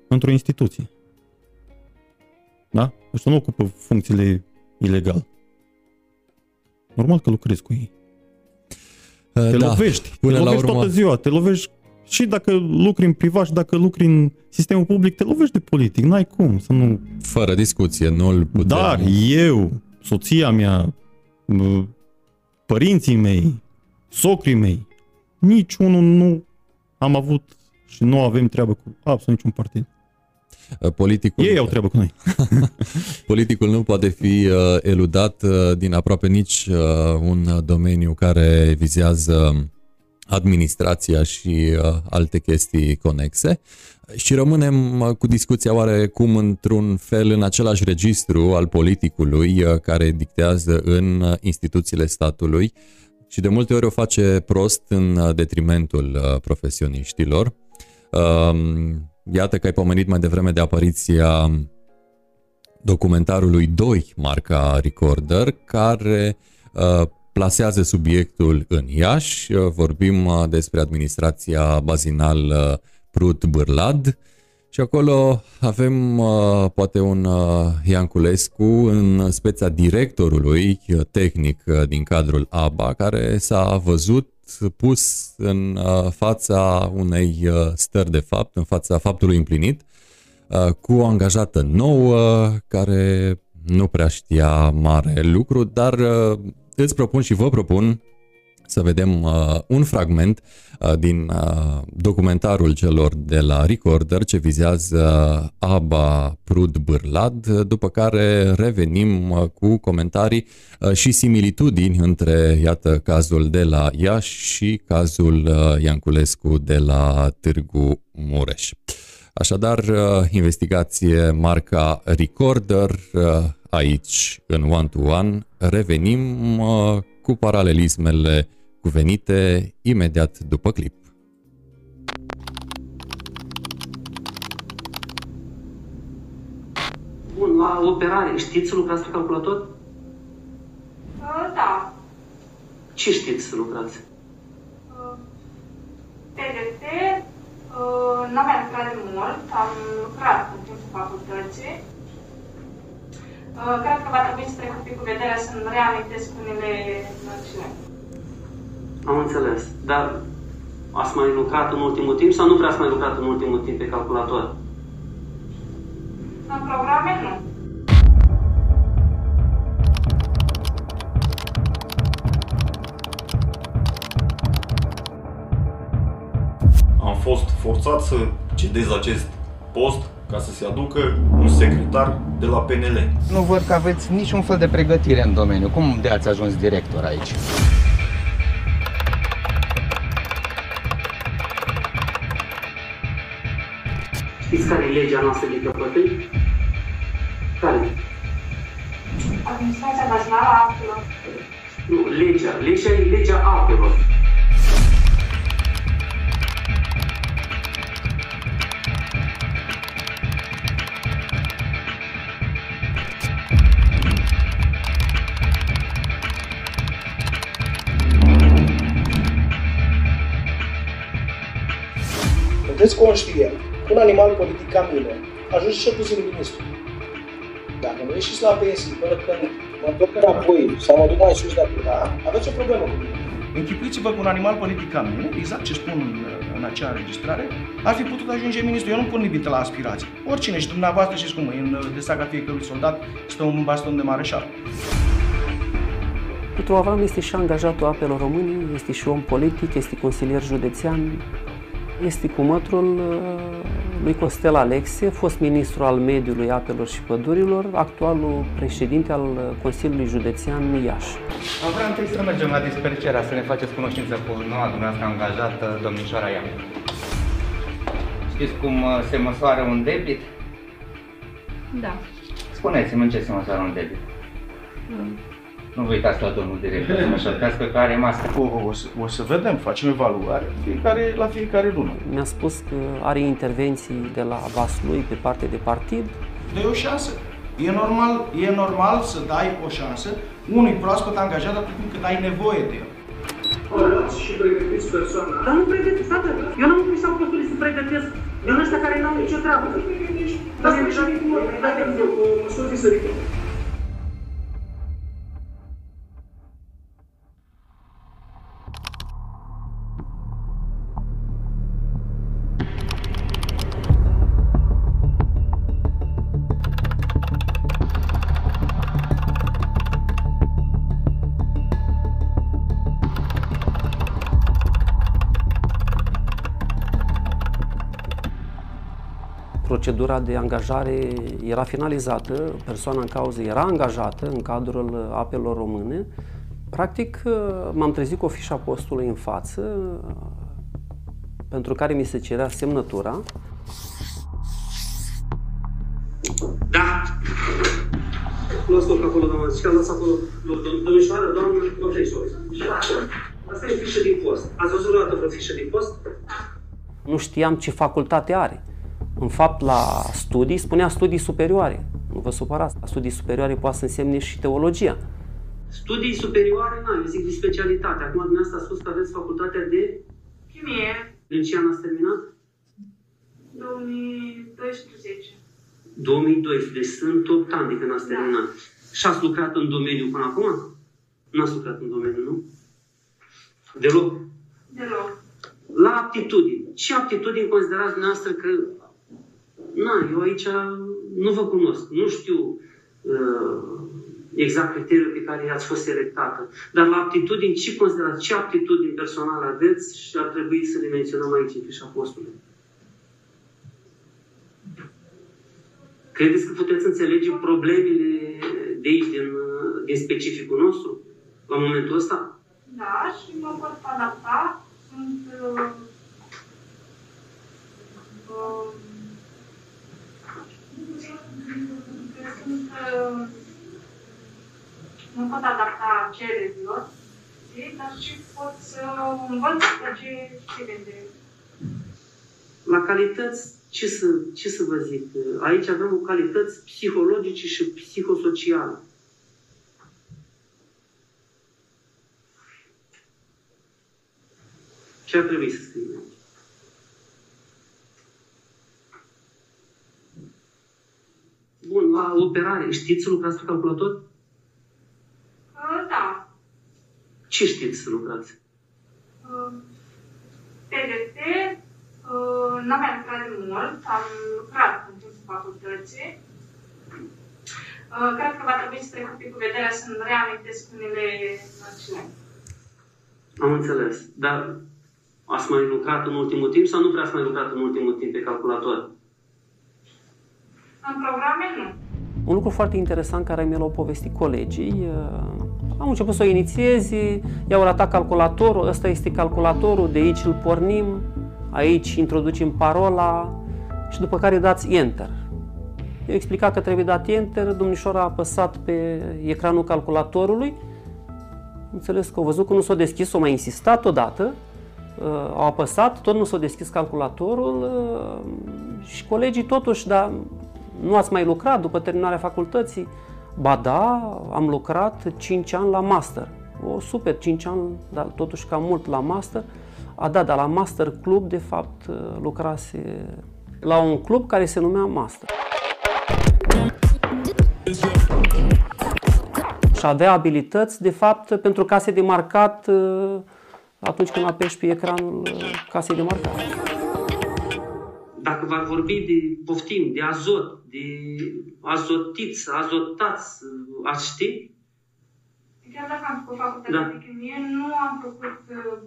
într-o instituție. Da? Ăștia nu ocupă funcțiile ilegal. Normal că lucrezi cu ei. Te da, lovești. Până te lovești la urmă... toată ziua. Te lovești și dacă lucri în privat și dacă lucri în sistemul public, te lovești de politic. N-ai cum să nu... Fără discuție, nu-l putem... Dar eu, soția mea, părinții mei, socrii mei, niciunul nu am avut și nu avem treabă cu absolut niciun partid. Uh, politicul... Ei au treabă cu noi. Politicul nu poate fi uh, eludat uh, din aproape nici un domeniu care vizează administrația și alte chestii conexe. Și rămânem cu discuția oarecum într-un fel în același registru al politicului care dictează în instituțiile statului și de multe ori o face prost în detrimentul profesioniștilor. Um, Iată că ai pomenit mai devreme de apariția documentarului 2, marca Recorder, care uh, plasează subiectul în Iași. Uh, vorbim uh, despre administrația bazinal uh, Prut-Bârlad și acolo avem uh, poate un uh, Ianculescu în speța directorului uh, tehnic uh, din cadrul ABA, care s-a văzut pus în uh, fața unei uh, stări de fapt, în fața faptului împlinit, uh, cu o angajată nouă care nu prea știa mare lucru, dar îți propun și vă propun să vedem uh, un fragment uh, din uh, documentarul celor de la Recorder ce vizează Aba Prud Bârlad, după care revenim uh, cu comentarii uh, și similitudini între, iată, cazul de la Iași și cazul uh, Ianculescu de la Târgu Mureș. Așadar, uh, investigație marca Recorder uh, aici în One to One. Revenim uh, cu paralelismele cuvenite imediat după clip. Bun, la operare, știți să lucrați pe calculator? Uh, da. Ce știți să lucrați? Uh, PDT, uh, n-am mai lucrat de mult, am lucrat în timpul facultății. Uh, cred că va trebui să trec un pic cu vederea să-mi reamintesc unele noțiuni. Am înțeles. Dar ați mai lucrat în ultimul timp sau nu prea ați mai lucrat în ultimul timp pe calculator? În programe nu. Am fost forțat să cedez acest post ca să se aducă un secretar de la PNL. Nu văd că aveți niciun fel de pregătire în domeniu. Cum de ați ajuns director aici? Știți care e legea noastră de căpătâi? Care? Administrația națională a apelor. Nu, legea. Legea e legea apelor. Sunteți conștient că un animal politic ca mine ajunge cel puțin ministru. Dacă nu ieșiți la pensie până când mă întorc înapoi sau mă duc mai sus de atât, da? aveți o problemă cu mine. Închipuiți-vă că un animal politic ca mine, exact ce spun în, în acea înregistrare, ar fi putut ajunge ministru. Eu nu pun limite la aspirații. Oricine și dumneavoastră știți cum e, în de saga fiecărui soldat stă un baston de mareșal. Petru Avram este și angajatul apelor române, este și om politic, este consilier județean, este cu mătrul uh, lui Costel Alexe, fost ministru al mediului, apelor și pădurilor, actualul președinte al Consiliului Județean Iași. Vreau întâi să mergem la dispercerea, să ne faceți cunoștință cu noua dumneavoastră angajată, domnișoara Iam. Știți cum uh, se măsoară un debit? Da. Spuneți-mi în ce se măsoară un debit. Nu vă uitați la domnul director să mă șoptească că are mască. O, o, să, o să vedem, facem evaluare fiecare, la fiecare lună. Mi-a spus că are intervenții de la Vaslui pe parte de partid. Dă o șansă. E normal, e normal să dai o șansă unui proaspăt angajat atât timp cât ai nevoie de el. O luați și pregătiți persoana. Dar nu pregătiți, frate. Eu n-am pus sau postului să pregătesc. Eu nu ăștia care n-au nicio treabă. Dar să și cu măsuri diferite. Procedura de angajare era finalizată, persoana în cauză era angajată în cadrul apelor române. Practic, m-am trezit cu o fișă a postului în față, pentru care mi se cerea semnătura. Da. Luați loc acolo, doamnă. Zici că am lăsat acolo loc. Dom- Domnișoară, doamnă, profesor. Asta e fișă din post. Ați văzut vreodată vreo fișă din post? Nu știam ce facultate are. În fapt, la studii spunea studii superioare. Nu vă supărați. La studii superioare poate să însemne și teologia. Studii superioare, na, eu zic de specialitate. Acum dumneavoastră a spus că aveți facultatea de... Chimie, În ce an ați terminat? 2012. 2012. Deci sunt 8 ani de când ați terminat. Și ați lucrat în domeniu până acum? Nu ați lucrat în domeniu, nu? Deloc? Deloc. La aptitudini. Ce aptitudini considerați dumneavoastră că... Na, eu aici nu vă cunosc. Nu știu uh, exact criteriul pe care ați fost selectată. Dar la aptitudini, ce considerați? Ce aptitudini personale aveți și ar trebui să le menționăm aici în fișa postului? Credeți că puteți înțelege problemele de aici, din, uh, din specificul nostru, la momentul ăsta? Da, și mă pot adapta. Sunt... Uh, uh, sunt... Uh, mă pot adapta cererilor, știi? dar și pot să învăț de ce ce vede. La calități, ce să, ce să vă zic? Aici avem o calități psihologice și psihosociale. Ce ar trebui să scriem aici? Bun, la operare, știți să lucrați pe calculator? Uh, da, Ce știți să lucrați? PDT, n-am mai lucrat de mult, am lucrat în timpul facultății. Cred că va trebui să trec un pic cu vederea să-mi reamintesc unele acțiuni. Am înțeles. Dar ați mai lucrat în ultimul timp sau nu prea ați mai lucrat în ultimul timp pe calculator? În programe nu. Un lucru foarte interesant care mi l-au povestit colegii, uh, am început să o inițiez, i-au arătat calculatorul, ăsta este calculatorul, de aici îl pornim, aici introducem parola și după care dați Enter. Eu explicat că trebuie dat Enter, domnișoara a apăsat pe ecranul calculatorului, înțeles că au văzut că nu s-a deschis, au mai insistat odată, uh, au apăsat, tot nu s-a deschis calculatorul uh, și colegii totuși, dar nu ați mai lucrat după terminarea facultății? Ba da, am lucrat 5 ani la master. O super 5 ani, dar totuși cam mult la master. A, da, dar la Master Club, de fapt, lucrase la un club care se numea Master. Și avea abilități, de fapt, pentru case de marcat atunci când apeși pe ecranul casei de marcat dacă va vorbi de, poftim, de azot, de azotiți, azotați, ați ști? Chiar dacă am făcut facultatea da. de chimie, nu am făcut... Uh...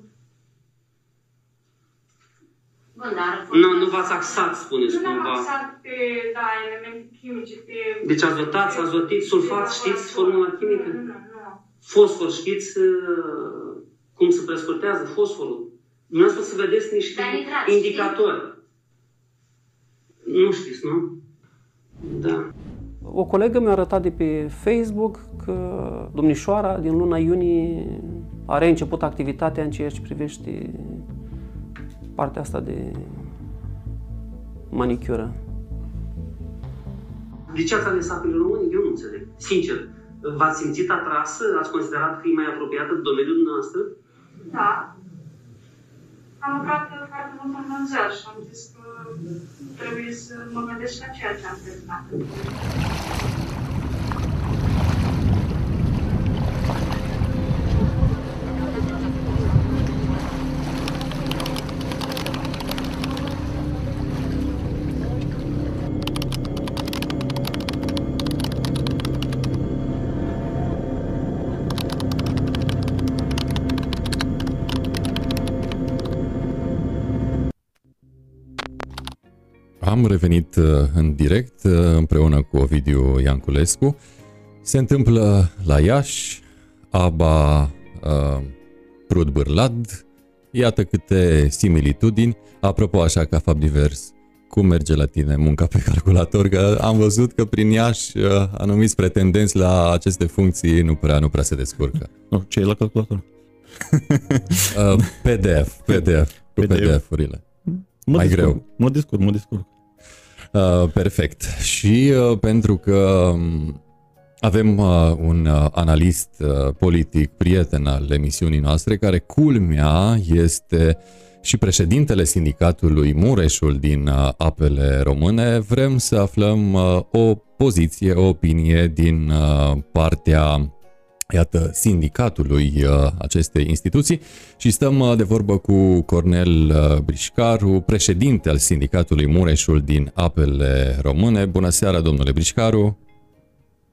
Bun, dar nu, nu v-ați axat, spuneți nu cumva. Nu am axat pe, da, elemente chimice, pe... Deci azotați, azotiți, sulfați, știți formula chimică? Nu, nu, nu. Fosfor, știți uh, cum se prescurtează fosforul? Nu ați să vedeți niște indicatori. Nu știți, nu? Da. O colegă mi-a arătat de pe Facebook că domnișoara din luna iunie are început activitatea în ceea ce privește partea asta de manicură. De ce ați ales apele române? Eu nu înțeleg. Sincer, v-ați simțit atrasă? Ați considerat că e mai apropiată de domeniul noastră? Da. Am lucrat foarte mult în vânzări și am zis că trebuie să mă gândesc la ceea ce am terminat. Am revenit uh, în direct uh, împreună cu Ovidiu Ianculescu. Se întâmplă la Iași, Aba uh, Prud Bârlad, iată câte similitudini. Apropo, așa ca fapt divers, cum merge la tine munca pe calculator? Că am văzut că prin Iași uh, anumiți pretendenți la aceste funcții nu prea, nu prea se descurcă. Nu, ce e la calculator? uh, PDF, PDF, cu PDF. PDF-urile. Mă Mai descurc, greu. Mă descurc, mă descurc. Uh, perfect. Și uh, pentru că um, avem uh, un uh, analist uh, politic, prieten al emisiunii noastre, care culmea este și președintele sindicatului Mureșul din uh, apele române, vrem să aflăm uh, o poziție, o opinie din uh, partea iată, sindicatului uh, acestei instituții și stăm uh, de vorbă cu Cornel uh, Brișcaru, președinte al sindicatului Mureșul din apele române. Bună seara, domnule Brișcaru!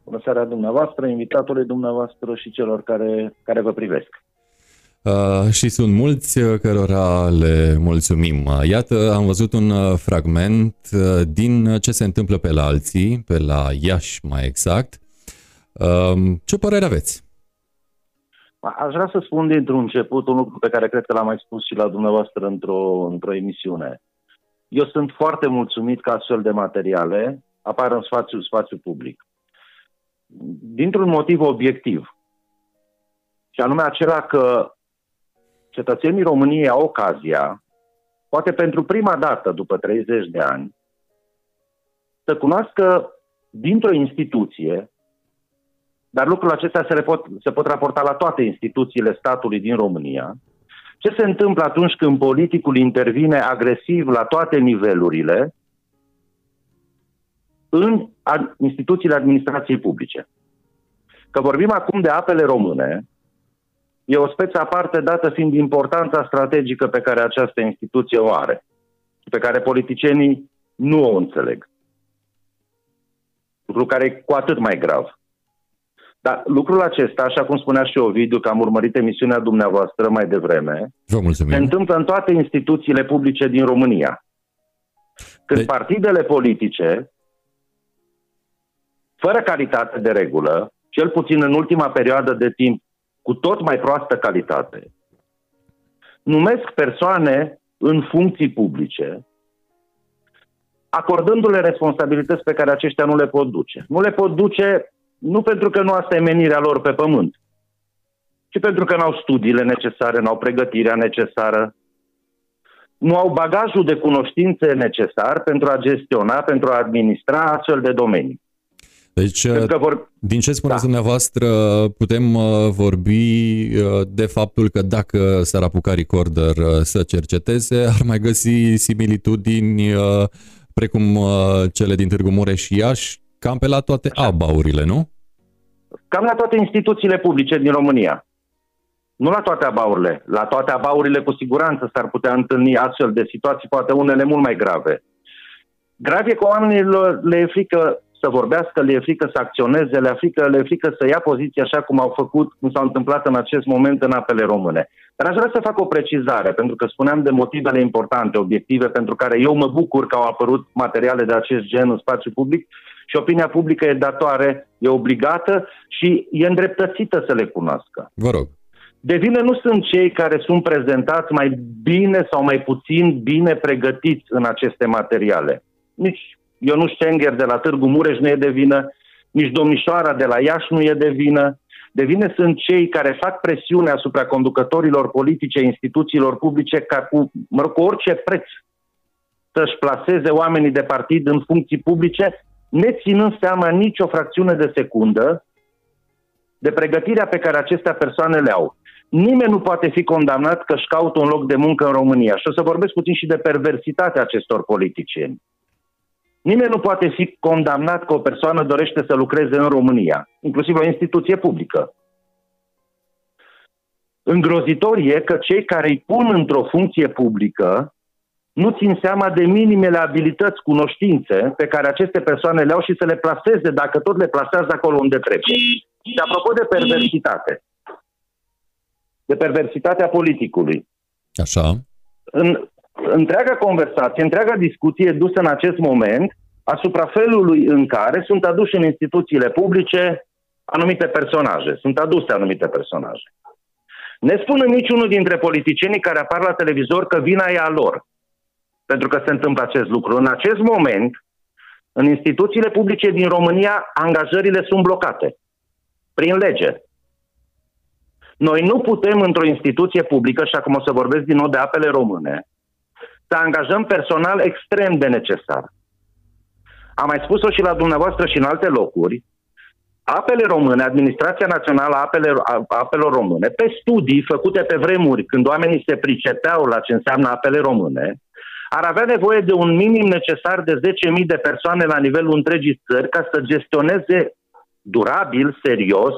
Bună seara dumneavoastră, invitatului dumneavoastră și celor care, care vă privesc. Uh, și sunt mulți uh, cărora le mulțumim. Iată, am văzut un uh, fragment uh, din ce se întâmplă pe la alții, pe la Iași mai exact. Uh, ce părere aveți? Aș vrea să spun dintr-un început un lucru pe care cred că l-am mai spus și la dumneavoastră într-o, într-o emisiune. Eu sunt foarte mulțumit că astfel de materiale apar în spațiu, spațiu public. Dintr-un motiv obiectiv. Și anume acela că cetățenii României au ocazia, poate pentru prima dată după 30 de ani, să cunoască dintr-o instituție dar lucrul acesta se, pot, se pot raporta la toate instituțiile statului din România. Ce se întâmplă atunci când politicul intervine agresiv la toate nivelurile în instituțiile administrației publice? Că vorbim acum de apele române, e o speță aparte dată fiind importanța strategică pe care această instituție o are, pe care politicienii nu o înțeleg. Lucru care e cu atât mai grav. Dar lucrul acesta, așa cum spunea și Ovidiu, că am urmărit emisiunea dumneavoastră mai devreme, Vă mulțumim. se întâmplă în toate instituțiile publice din România. Când De- partidele politice, fără calitate de regulă, cel puțin în ultima perioadă de timp, cu tot mai proastă calitate, numesc persoane în funcții publice, acordându-le responsabilități pe care aceștia nu le pot duce. Nu le pot duce nu pentru că nu asta e menirea lor pe pământ, ci pentru că n-au studiile necesare, n-au pregătirea necesară, nu au bagajul de cunoștințe necesar pentru a gestiona, pentru a administra astfel de domenii. Deci, Pentru că vor, din ce spuneți Da. dumneavoastră, putem uh, vorbi uh, de faptul că dacă s-ar apuca Recorder uh, să cerceteze, ar mai găsi similitudini uh, precum uh, cele din Târgu Mureș și Iași, cam pe la toate abaurile, nu? cam la toate instituțiile publice din România. Nu la toate abaurile. La toate abaurile cu siguranță s-ar putea întâlni astfel de situații, poate unele mult mai grave. Grav e că oamenilor le e frică să vorbească, le e frică să acționeze, le e frică, le e frică să ia poziție așa cum au făcut, cum s-a întâmplat în acest moment în apele române. Dar aș vrea să fac o precizare, pentru că spuneam de motivele importante, obiective, pentru care eu mă bucur că au apărut materiale de acest gen în spațiu public și opinia publică e datoare, e obligată și e îndreptățită să le cunoască. Vă rog. De vină nu sunt cei care sunt prezentați mai bine sau mai puțin bine pregătiți în aceste materiale. Nici Ionuș Cenger de la Târgu Mureș nu e de vină, nici domnișoara de la Iași nu e de vină. De vină sunt cei care fac presiune asupra conducătorilor politice, instituțiilor publice, ca cu, mă rog, cu orice preț să-și placeze oamenii de partid în funcții publice, neținând seama nicio fracțiune de secundă de pregătirea pe care acestea persoane le au. Nimeni nu poate fi condamnat că își caută un loc de muncă în România. Și o să vorbesc puțin și de perversitatea acestor politicieni. Nimeni nu poate fi condamnat că o persoană dorește să lucreze în România, inclusiv o instituție publică. Îngrozitor e că cei care îi pun într-o funcție publică nu țin seama de minimele abilități, cunoștințe pe care aceste persoane le au și să le placeze, dacă tot le plasează acolo unde trebuie. Și apropo de perversitate, de perversitatea politicului, Așa. în întreaga conversație, întreaga discuție e dusă în acest moment asupra felului în care sunt aduși în instituțiile publice anumite personaje. Sunt aduse anumite personaje. Ne spun niciunul dintre politicienii care apar la televizor că vina e a lor. Pentru că se întâmplă acest lucru. În acest moment, în instituțiile publice din România, angajările sunt blocate. Prin lege. Noi nu putem într-o instituție publică, și acum o să vorbesc din nou de apele române, să angajăm personal extrem de necesar. Am mai spus-o și la dumneavoastră și în alte locuri, apele române, Administrația Națională a apele, a apelor române, pe studii făcute pe vremuri când oamenii se pricepeau la ce înseamnă apele române, ar avea nevoie de un minim necesar de 10.000 de persoane la nivelul întregii țări ca să gestioneze durabil, serios,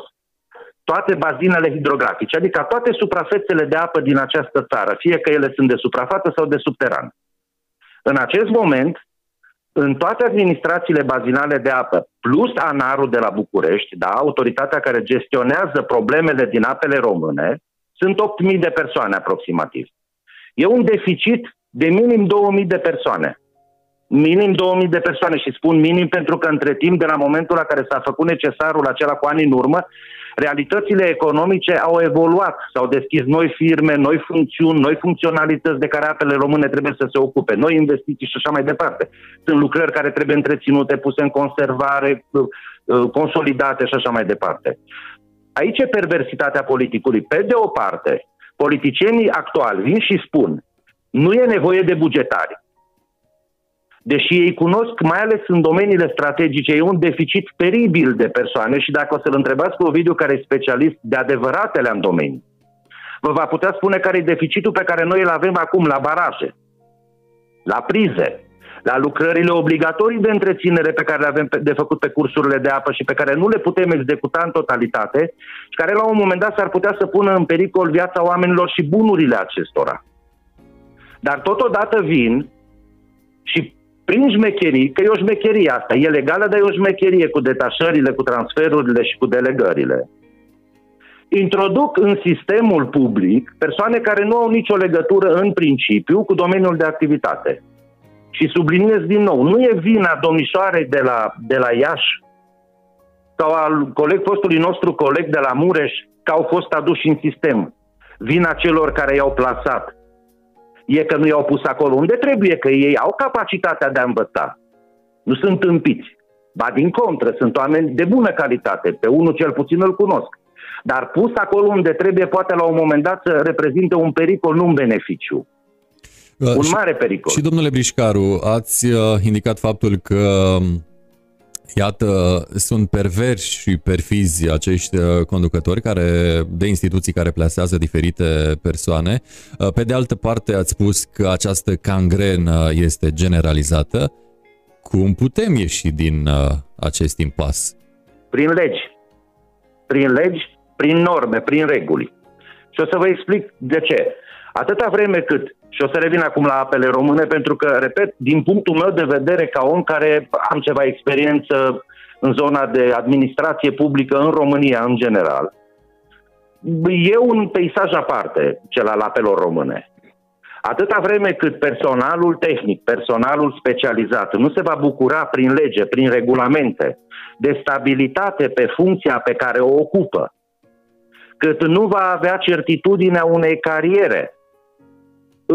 toate bazinele hidrografice, adică toate suprafețele de apă din această țară, fie că ele sunt de suprafață sau de subteran. În acest moment, în toate administrațiile bazinale de apă, plus ANAR-ul de la București, da, autoritatea care gestionează problemele din apele române, sunt 8.000 de persoane aproximativ. E un deficit de minim 2.000 de persoane. Minim 2000 de persoane și spun minim pentru că între timp, de la momentul la care s-a făcut necesarul acela cu ani în urmă, realitățile economice au evoluat, s-au deschis noi firme, noi funcțiuni, noi funcționalități de care apele române trebuie să se ocupe, noi investiții și așa mai departe. Sunt lucrări care trebuie întreținute, puse în conservare, consolidate și așa mai departe. Aici e perversitatea politicului. Pe de o parte, politicienii actuali vin și spun nu e nevoie de bugetari. Deși ei cunosc, mai ales în domeniile strategice, e un deficit teribil de persoane și dacă o să-l întrebați pe Ovidiu, care e specialist de adevăratele în domeniu, vă va putea spune care e deficitul pe care noi îl avem acum la baraje, la prize, la lucrările obligatorii de întreținere pe care le avem de făcut pe cursurile de apă și pe care nu le putem executa în totalitate și care la un moment dat s-ar putea să pună în pericol viața oamenilor și bunurile acestora. Dar totodată vin și prin șmecherii, că e o șmecherie asta, e legală, dar e o șmecherie cu detașările, cu transferurile și cu delegările. Introduc în sistemul public persoane care nu au nicio legătură în principiu cu domeniul de activitate. Și subliniez din nou, nu e vina domnișoarei de la, de la Iași sau al coleg, fostului nostru coleg de la Mureș că au fost aduși în sistem. Vina celor care i-au plasat e că nu i-au pus acolo unde trebuie, că ei au capacitatea de a învăța. Nu sunt împiți. Ba din contră, sunt oameni de bună calitate. Pe unul cel puțin îl cunosc. Dar pus acolo unde trebuie, poate la un moment dat să reprezinte un pericol, nu un beneficiu. Uh, un mare pericol. Și domnule Brișcaru, ați uh, indicat faptul că um, Iată, sunt perversi și perfizi acești uh, conducători care, de instituții care plasează diferite persoane. Uh, pe de altă parte, ați spus că această cangrenă este generalizată. Cum putem ieși din uh, acest impas? Prin legi. Prin legi, prin norme, prin reguli. Și o să vă explic de ce. Atâta vreme cât și o să revin acum la apele române, pentru că, repet, din punctul meu de vedere, ca om care am ceva experiență în zona de administrație publică în România în general, e un peisaj aparte, cel al apelor române. Atâta vreme cât personalul tehnic, personalul specializat nu se va bucura prin lege, prin regulamente, de stabilitate pe funcția pe care o ocupă, cât nu va avea certitudinea unei cariere,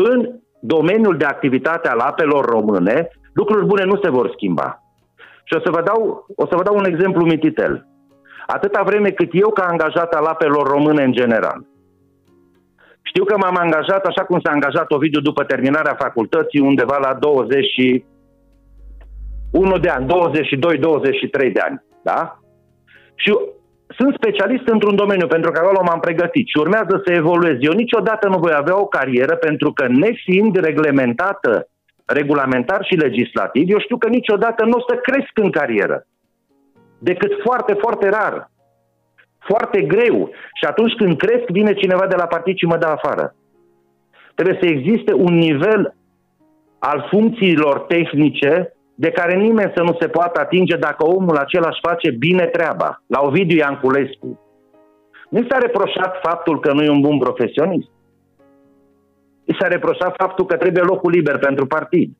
în domeniul de activitate al apelor române, lucruri bune nu se vor schimba. Și o să vă dau, o să vă dau un exemplu mititel. Atâta vreme cât eu, ca angajat al apelor române în general, știu că m-am angajat așa cum s-a angajat Ovidiu după terminarea facultății, undeva la 21 de ani, 22-23 de ani. Da? Și sunt specialist într-un domeniu pentru că acolo m-am pregătit și urmează să evoluez. Eu niciodată nu voi avea o carieră pentru că nefiind reglementată regulamentar și legislativ, eu știu că niciodată nu o să cresc în carieră. Decât foarte, foarte rar. Foarte greu. Și atunci când cresc, vine cineva de la partid și mă dă afară. Trebuie să existe un nivel al funcțiilor tehnice de care nimeni să nu se poată atinge dacă omul acela își face bine treaba. La Ovidiu Ianculescu. Nu s-a reproșat faptul că nu e un bun profesionist. I s-a reproșat faptul că trebuie locul liber pentru partid.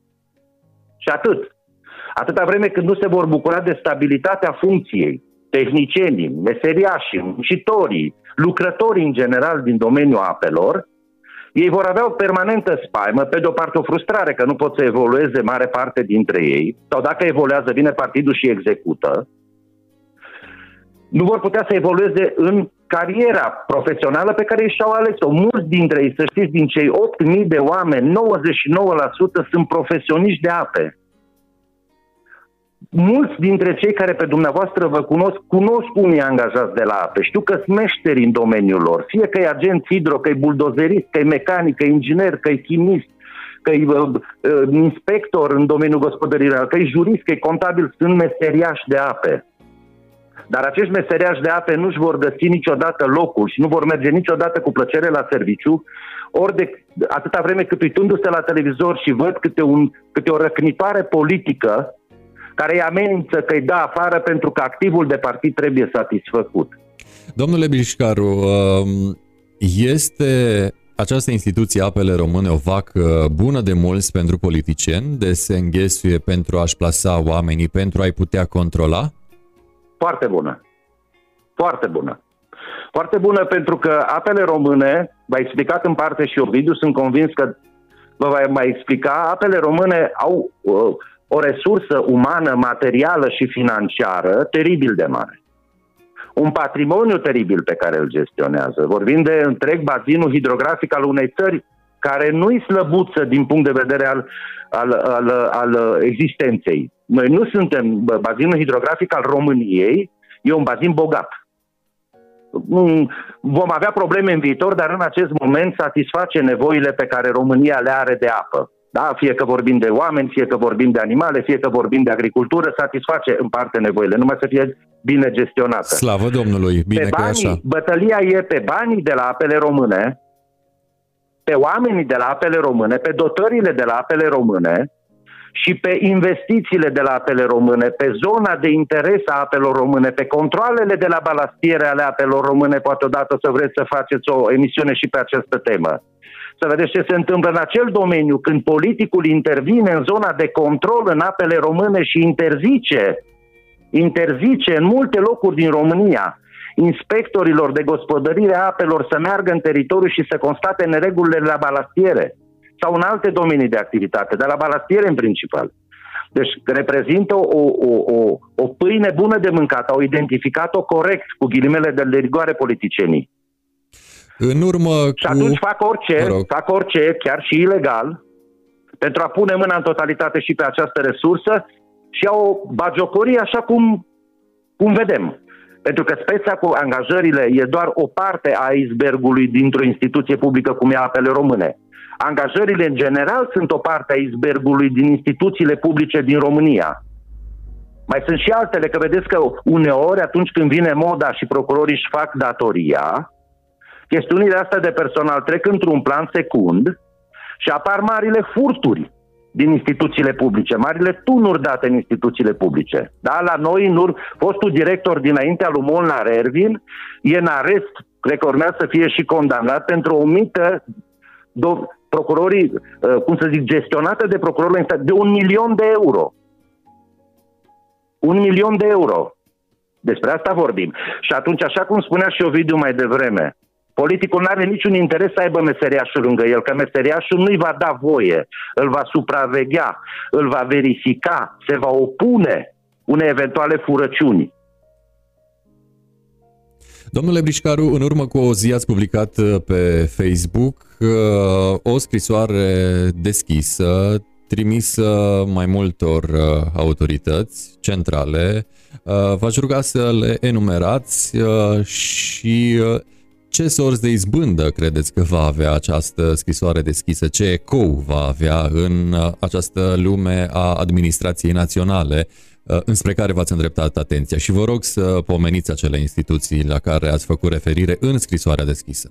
Și atât. Atâta vreme când nu se vor bucura de stabilitatea funcției, tehnicienii, meseriașii, muncitorii, lucrătorii în general din domeniul apelor, ei vor avea o permanentă spaimă, pe de o parte o frustrare că nu pot să evolueze mare parte dintre ei, sau dacă evoluează, vine partidul și execută, nu vor putea să evolueze în cariera profesională pe care ei și-au ales-o. Mulți dintre ei, să știți, din cei 8.000 de oameni, 99% sunt profesioniști de ape mulți dintre cei care pe dumneavoastră vă cunosc, cunosc unii angajați de la ape. Știu că sunt meșteri în domeniul lor. Fie că e agent hidro, că e buldozerist, că e mecanic, că e inginer, că e chimist, că e uh, uh, inspector în domeniul gospodării, că e jurist, că e contabil, sunt meseriași de ape. Dar acești meseriași de ape nu-și vor găsi niciodată locul și nu vor merge niciodată cu plăcere la serviciu, ori de atâta vreme cât uitându-se la televizor și văd câte, un, câte o răcnitoare politică care îi amenință că îi dă afară pentru că activul de partid trebuie satisfăcut. Domnule Bișcaru, um, este această instituție Apele Române o vacă bună de mulți pentru politicieni, de se înghesuie pentru a-și plasa oamenii, pentru a-i putea controla? Foarte bună. Foarte bună. Foarte bună pentru că apele române, v-a explicat în parte și Ovidiu, sunt convins că vă va mai explica, apele române au uh, o resursă umană, materială și financiară teribil de mare. Un patrimoniu teribil pe care îl gestionează. Vorbim de întreg bazinul hidrografic al unei țări care nu-i slăbuță din punct de vedere al, al, al, al existenței. Noi nu suntem, bazinul hidrografic al României e un bazin bogat. Mm, vom avea probleme în viitor, dar în acest moment satisface nevoile pe care România le are de apă Da? Fie că vorbim de oameni, fie că vorbim de animale, fie că vorbim de agricultură, satisface în parte nevoile, numai să fie bine gestionată. Slavă Domnului, bine pe că banii, așa. Bătălia e pe banii de la apele române, pe oamenii de la apele române, pe dotările de la apele române și pe investițiile de la apele române, pe zona de interes a apelor române, pe controlele de la balastiere ale apelor române, poate odată să vreți să faceți o emisiune și pe această temă să vedeți ce se întâmplă în acel domeniu când politicul intervine în zona de control în apele române și interzice, interzice în multe locuri din România inspectorilor de gospodărire a apelor să meargă în teritoriu și să constate neregulile la balastiere sau în alte domenii de activitate, dar la balastiere în principal. Deci reprezintă o, o, o, o pâine bună de mâncat, au identificat-o corect cu ghilimele de rigoare politicienii. În urmă Și atunci fac orice, fac orice, chiar și ilegal, pentru a pune mâna în totalitate și pe această resursă și a o bagiocorie așa cum, cum vedem. Pentru că speța cu angajările e doar o parte a icebergului dintr-o instituție publică cum e apele române. Angajările în general sunt o parte a icebergului din instituțiile publice din România. Mai sunt și altele, că vedeți că uneori atunci când vine moda și procurorii își fac datoria, chestiunile astea de personal trec într-un plan secund și apar marile furturi din instituțiile publice, marile tunuri date în instituțiile publice. Da, la noi, în ur, fostul director dinaintea lui Molnar Ervin e în arest, cred că urmează să fie și condamnat pentru o mică do- procurorii, uh, cum să zic, gestionată de procurorul de un milion de euro. Un milion de euro. Despre asta vorbim. Și atunci, așa cum spunea și Ovidiu mai devreme, Politicul nu are niciun interes să aibă meseriașul lângă el, că meseriașul nu-i va da voie, îl va supraveghea, îl va verifica, se va opune unei eventuale furăciuni. Domnule Brișcaru, în urmă cu o zi ați publicat uh, pe Facebook uh, o scrisoare deschisă trimisă mai multor uh, autorități centrale. V-aș ruga să le enumerați și ce sorți de izbândă credeți că va avea această scrisoare deschisă? Ce ecou va avea în uh, această lume a administrației naționale uh, înspre care v-ați îndreptat atenția? Și vă rog să pomeniți acele instituții la care ați făcut referire în scrisoarea deschisă.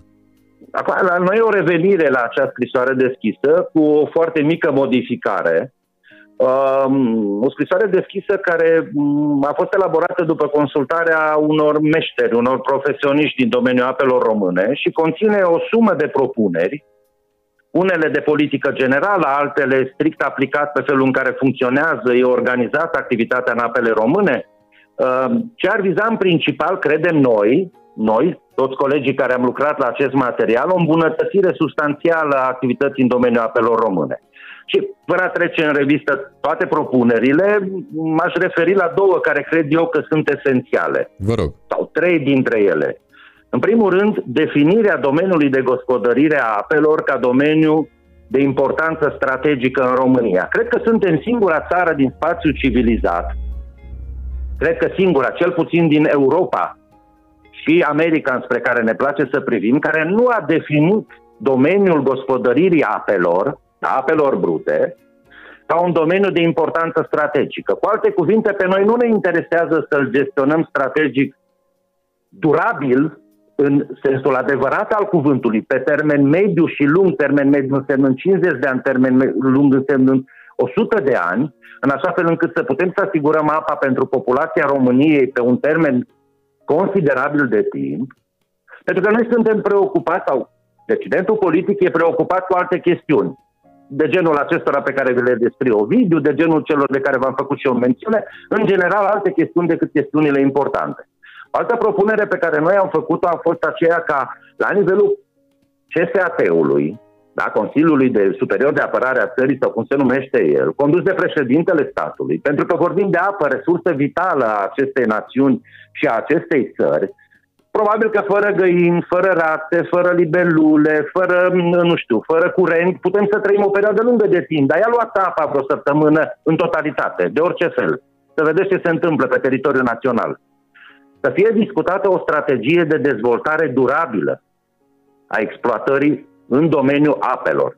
Acum, la noi o revenire la această scrisoare deschisă cu o foarte mică modificare Um, o scrisoare deschisă care mm, a fost elaborată după consultarea unor meșteri, unor profesioniști din domeniul apelor române și conține o sumă de propuneri, unele de politică generală, altele strict aplicat pe felul în care funcționează, e organizată activitatea în apele române. Um, ce ar viza în principal, credem noi, noi, toți colegii care am lucrat la acest material, o îmbunătățire substanțială a activității în domeniul apelor române. Și fără a trece în revistă toate propunerile, m-aș referi la două care cred eu că sunt esențiale. Vă rog. Sau trei dintre ele. În primul rând, definirea domeniului de gospodărire a apelor ca domeniu de importanță strategică în România. Cred că suntem singura țară din spațiu civilizat, cred că singura, cel puțin din Europa și America spre care ne place să privim, care nu a definit domeniul gospodăririi apelor a apelor brute ca un domeniu de importanță strategică. Cu alte cuvinte, pe noi nu ne interesează să-l gestionăm strategic durabil în sensul adevărat al cuvântului, pe termen mediu și lung, termen mediu însemnând 50 de ani, termen lung însemnând 100 de ani, în așa fel încât să putem să asigurăm apa pentru populația României pe un termen considerabil de timp, pentru că noi suntem preocupați, sau decidentul politic e preocupat cu alte chestiuni de genul acestora pe care vi le descrie Ovidiu, de genul celor de care v-am făcut și o mențiune, în general alte chestiuni decât chestiunile importante. Altă propunere pe care noi am făcut-o a fost aceea ca la nivelul CSAT-ului, da, Consiliului de Superior de Apărare a Țării, sau cum se numește el, condus de președintele statului, pentru că vorbim de apă, resursă vitală a acestei națiuni și a acestei țări, Probabil că fără găini, fără rate, fără libelule, fără, nu știu, fără curent, putem să trăim o perioadă lungă de timp, dar i-a luat apa vreo săptămână în totalitate, de orice fel. Să vedeți ce se întâmplă pe teritoriul național. Să fie discutată o strategie de dezvoltare durabilă a exploatării în domeniul apelor.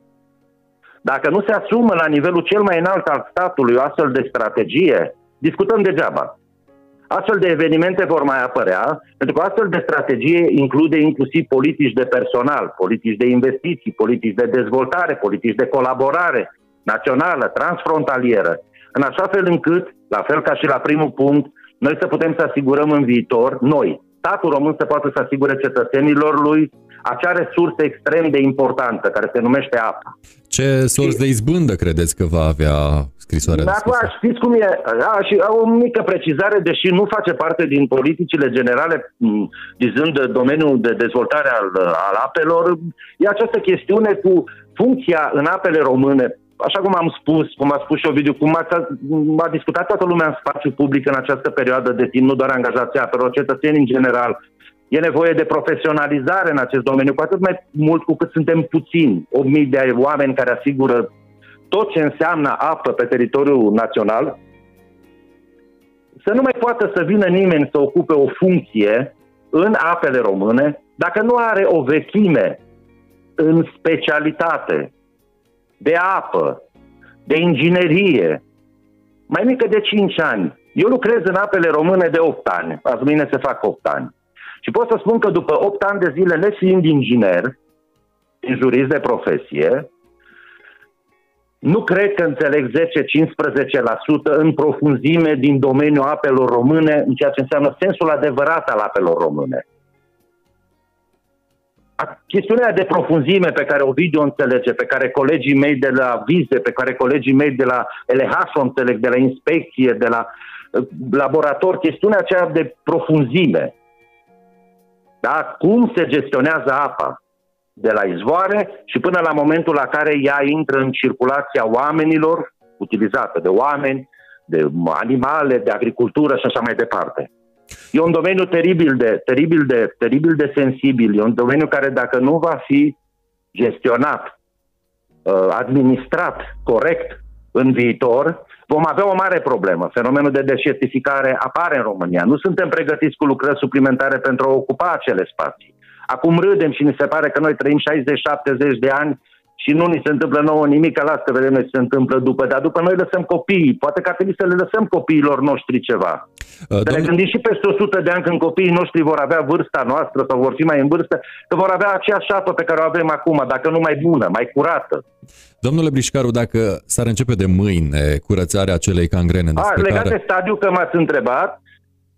Dacă nu se asumă la nivelul cel mai înalt al statului o astfel de strategie, discutăm degeaba. Astfel de evenimente vor mai apărea, pentru că astfel de strategie include inclusiv politici de personal, politici de investiții, politici de dezvoltare, politici de colaborare națională, transfrontalieră, în așa fel încât, la fel ca și la primul punct, noi să putem să asigurăm în viitor, noi, statul român să poată să asigure cetățenilor lui acea resursă extrem de importantă, care se numește apa. Ce sors de izbândă credeți că va avea scrisoarea de Acum, știți cum e? Da, și o mică precizare, deși nu face parte din politicile generale, dizând domeniul de dezvoltare al, al apelor, e această chestiune cu funcția în apele române, așa cum am spus, cum a spus și Ovidiu, cum a, a discutat toată lumea în spațiu public în această perioadă de timp, nu doar angajații apelor, cetățeni în general, E nevoie de profesionalizare în acest domeniu, cu atât mai mult cu cât suntem puțini, 8.000 de oameni care asigură tot ce înseamnă apă pe teritoriul național, să nu mai poată să vină nimeni să ocupe o funcție în apele române dacă nu are o vechime în specialitate de apă, de inginerie, mai mică de 5 ani. Eu lucrez în apele române de 8 ani. Azi mâine se fac 8 ani. Și pot să spun că după 8 ani de zile, nefiind inginer, jurist de profesie, nu cred că înțeleg 10-15% în profunzime din domeniul apelor române, în ceea ce înseamnă sensul adevărat al apelor române. Chestiunea de profunzime pe care Ovidiu o înțelege, pe care colegii mei de la Vize, pe care colegii mei de la LH o înțeleg, de la inspecție, de la uh, laborator, chestiunea aceea de profunzime. Da? Cum se gestionează apa de la izvoare și până la momentul la care ea intră în circulația oamenilor, utilizată de oameni, de animale, de agricultură și așa mai departe. E un domeniu teribil de, teribil de, teribil de sensibil, e un domeniu care dacă nu va fi gestionat, uh, administrat corect în viitor, vom avea o mare problemă. Fenomenul de deșertificare apare în România. Nu suntem pregătiți cu lucrări suplimentare pentru a ocupa acele spații. Acum râdem și ni se pare că noi trăim 60-70 de ani și nu ni se întâmplă nouă nimic, că las că vedem ce se întâmplă după, dar după noi lăsăm copiii. Poate că ar trebui să le lăsăm copiilor noștri ceva. Uh, să ne gândim și peste 100 de ani când copiii noștri vor avea vârsta noastră sau vor fi mai în vârstă, că vor avea aceeași șapă pe care o avem acum, dacă nu mai bună, mai curată. Domnule Brișcaru, dacă s-ar începe de mâine curățarea acelei cangrene A, legat care... de stadiu că m-ați întrebat,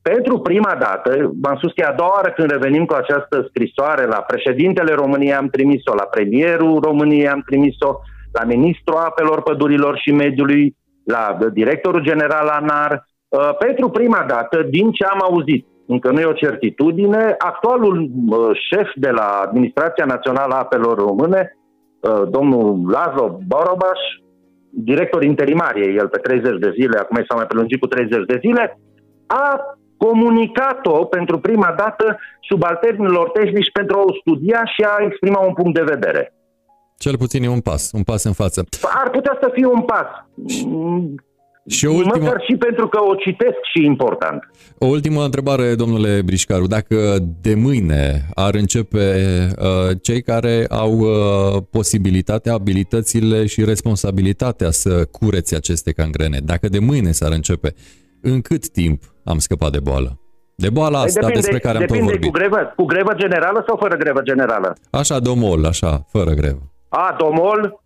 pentru prima dată, v-am spus că e a doua oară când revenim cu această scrisoare la președintele României am trimis-o, la premierul României am trimis-o, la ministrul apelor, pădurilor și mediului, la directorul general ANAR. Uh, pentru prima dată, din ce am auzit, încă nu e o certitudine, actualul uh, șef de la Administrația Națională a Apelor Române, uh, domnul Lazo Borobaș, director interimar e el pe 30 de zile, acum s-a mai prelungit cu 30 de zile, a comunicat-o pentru prima dată subalternilor tehnici pentru a o studia și a exprima un punct de vedere. Cel puțin e un pas, un pas în față. Ar putea să fie un pas. Și o ultimă... Măcar și pentru că o citesc și important. O ultimă întrebare, domnule Brișcaru. Dacă de mâine ar începe uh, cei care au uh, posibilitatea, abilitățile și responsabilitatea să curețe aceste cangrene, dacă de mâine s-ar începe, în cât timp am scăpat de boală? De boala păi asta depinde, despre care am tot vorbit. Cu grevă, cu grevă generală sau fără grevă generală? Așa, domol, așa, fără grevă. A, domol?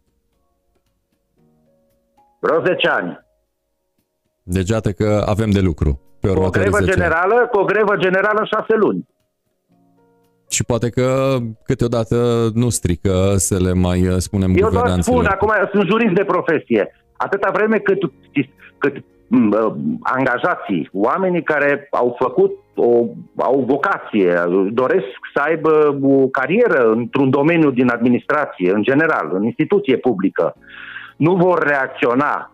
Vreo 10 ani. Deci iată că avem de lucru pe cu o grevă generală, ani. Cu o grevă generală în 6 luni. Și poate că câteodată nu strică să le mai uh, spunem Eu doar spun, acum sunt jurist de profesie. Atâta vreme cât, cât angajații, oamenii care au făcut o, au vocație, doresc să aibă o carieră într-un domeniu din administrație, în general, în instituție publică, nu vor reacționa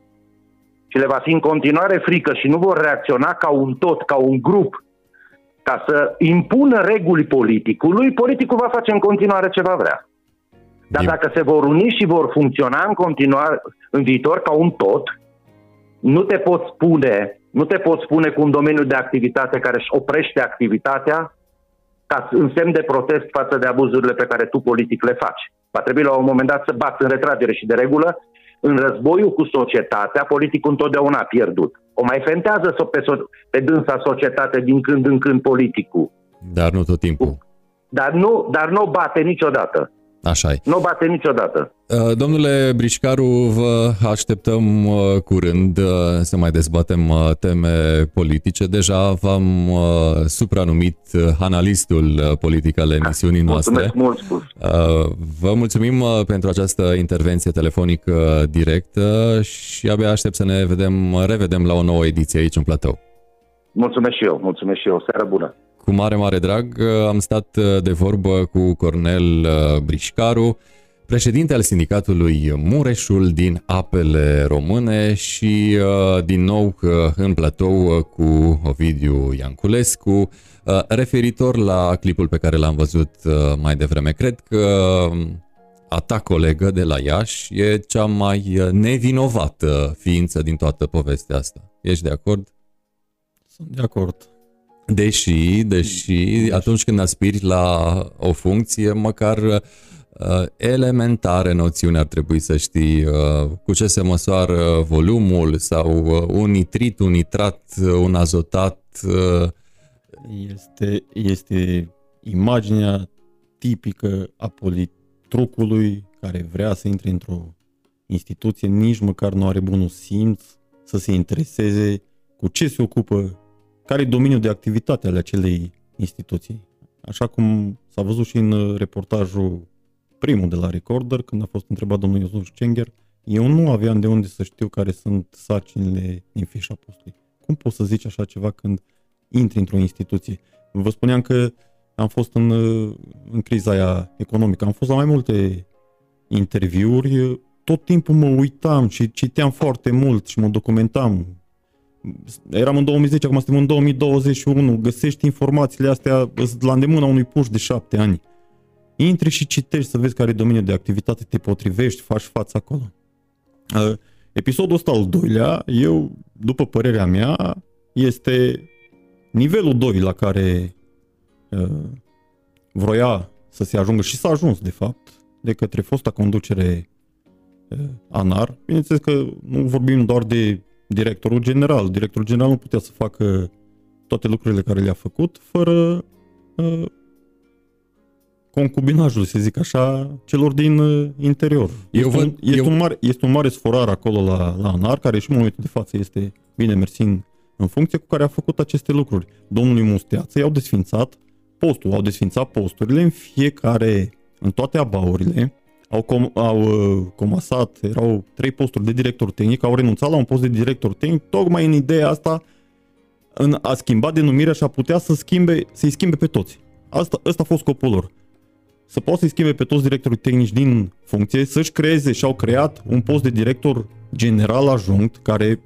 și le va fi în continuare frică și nu vor reacționa ca un tot, ca un grup, ca să impună reguli politicului, politicul va face în continuare ce va vrea. Dar dacă se vor uni și vor funcționa în continuare în viitor ca un tot, nu te poți spune, nu te poți spune cu un domeniu de activitate care își oprește activitatea ca în semn de protest față de abuzurile pe care tu politic le faci. Va trebui la un moment dat să bați în retragere și de regulă în războiul cu societatea, politicul întotdeauna a pierdut. O mai fentează pe, so- pe dânsa societate din când în când politicul. Dar nu tot timpul. Dar nu, dar nu bate niciodată. Așa e. Nu bate niciodată. Uh, domnule Brișcaru, vă așteptăm uh, curând uh, să mai dezbatem teme politice. Deja v-am supranumit analistul politic al emisiunii noastre. Mulțumesc mult Vă mulțumim pentru această intervenție telefonică directă și abia aștept să ne vedem, revedem la o nouă ediție aici în platou. Mulțumesc și eu, mulțumesc și eu. Seară bună! Cu mare, mare drag am stat de vorbă cu Cornel Brișcaru, președinte al sindicatului Mureșul din apele române și din nou în platou cu Ovidiu Ianculescu, referitor la clipul pe care l-am văzut mai devreme. Cred că a ta colegă de la Iași e cea mai nevinovată ființă din toată povestea asta. Ești de acord? Sunt de acord. Deși, deși atunci când aspiri la o funcție, măcar uh, elementare noțiuni ar trebui să știi uh, cu ce se măsoară volumul sau uh, un nitrit, un nitrat, uh, un azotat. Uh. Este, este imaginea tipică a politrucului care vrea să intre într-o instituție, nici măcar nu are bunul simț să se intereseze cu ce se ocupă care e domeniul de activitate ale acelei instituții. Așa cum s-a văzut și în uh, reportajul primul de la Recorder, când a fost întrebat domnul Iosuf Cenger, eu nu aveam de unde să știu care sunt sarcinile din fișa postului. Cum poți să zici așa ceva când intri într-o instituție? Vă spuneam că am fost în, uh, în criza aia economică, am fost la mai multe interviuri, tot timpul mă uitam și citeam foarte mult și mă documentam eram în 2010, acum suntem în 2021, găsești informațiile astea la îndemâna unui puș de șapte ani. Intri și citești să vezi care e domeniul de activitate, te potrivești, faci față acolo. Uh, episodul ăsta al doilea, eu, după părerea mea, este nivelul 2 la care uh, vroia să se ajungă și s-a ajuns, de fapt, de către fosta conducere uh, ANAR. Bineînțeles că nu vorbim doar de directorul general. Directorul general nu putea să facă toate lucrurile care le-a făcut fără uh, concubinajul, să zic așa, celor din uh, interior. Este, eu văd, un, este, eu... un mare, este un mare sforar acolo la, la ANAR, care și în momentul de față este bine mersi în, în funcție, cu care a făcut aceste lucruri. Domnului Musteață i-au desfințat postul, au desfințat posturile în fiecare, în toate abaurile, au, com, au uh, comasat, erau trei posturi de director tehnic, au renunțat la un post de director tehnic, tocmai în ideea asta, în a schimba denumirea și a putea să schimbe, să-i schimbe pe toți. Asta, asta a fost scopul lor. Să poată să-i schimbe pe toți directorii tehnici din funcție, să-și creeze și au creat un post de director general ajunct, care,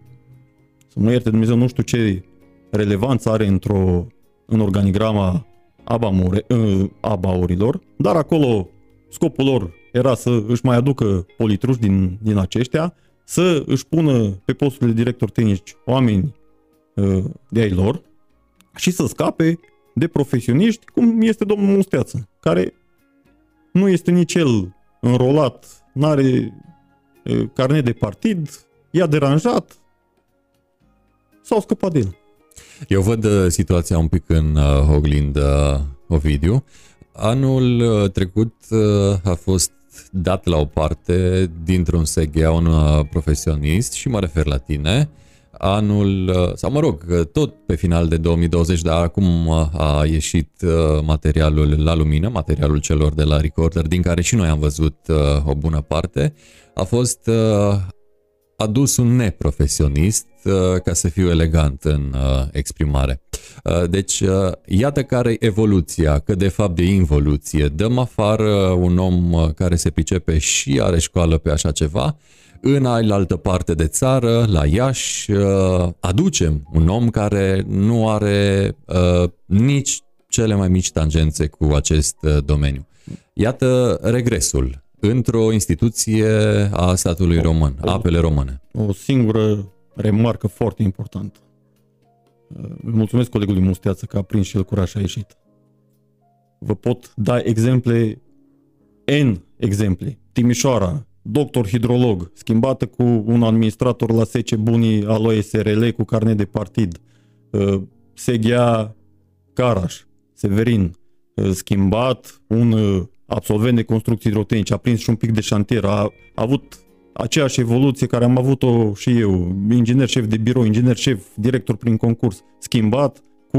să mă ierte Dumnezeu, nu știu ce relevanță are într-o, în organigrama abamure, uh, abaurilor, dar acolo scopul lor era să își mai aducă politruși din, din aceștia, să își pună pe postul de director tehnici oameni uh, de ai lor și să scape de profesioniști, cum este domnul Musteață, care nu este nici el înrolat, nu are uh, carnet de partid, i-a deranjat, s-au scăpat de el. Eu văd uh, situația un pic în uh, oglindă, Ovidiu. Anul uh, trecut uh, a fost dat la o parte dintr-un SGA un uh, profesionist și mă refer la tine. Anul, uh, sau mă rog, uh, tot pe final de 2020, dar acum a ieșit materialul la lumină, materialul celor de la Recorder, din care și noi am văzut o bună parte, a fost adus un neprofesionist, ca să fiu elegant în exprimare. Uh, deci, uh, iată care e evoluția, că de fapt de involuție. Dăm afară un om uh, care se pricepe și are școală pe așa ceva, în altă parte de țară, la Iași, aducem un om care nu are nici cele mai mici tangențe cu acest domeniu. Iată regresul într-o instituție a statului român, apele române. O singură remarcă foarte importantă. Îl mulțumesc colegului Musteață că a prins și el curaj și a ieșit. Vă pot da exemple, N exemple. Timișoara, doctor hidrolog, schimbată cu un administrator la Sece Bunii al OSRL cu carnet de partid. Uh, Seghea Caraș, Severin, uh, schimbat un uh, absolvent de construcții hidrotehnice, a prins și un pic de șantier, a, a avut aceeași evoluție care am avut-o și eu, inginer șef de birou, inginer șef, director prin concurs, schimbat cu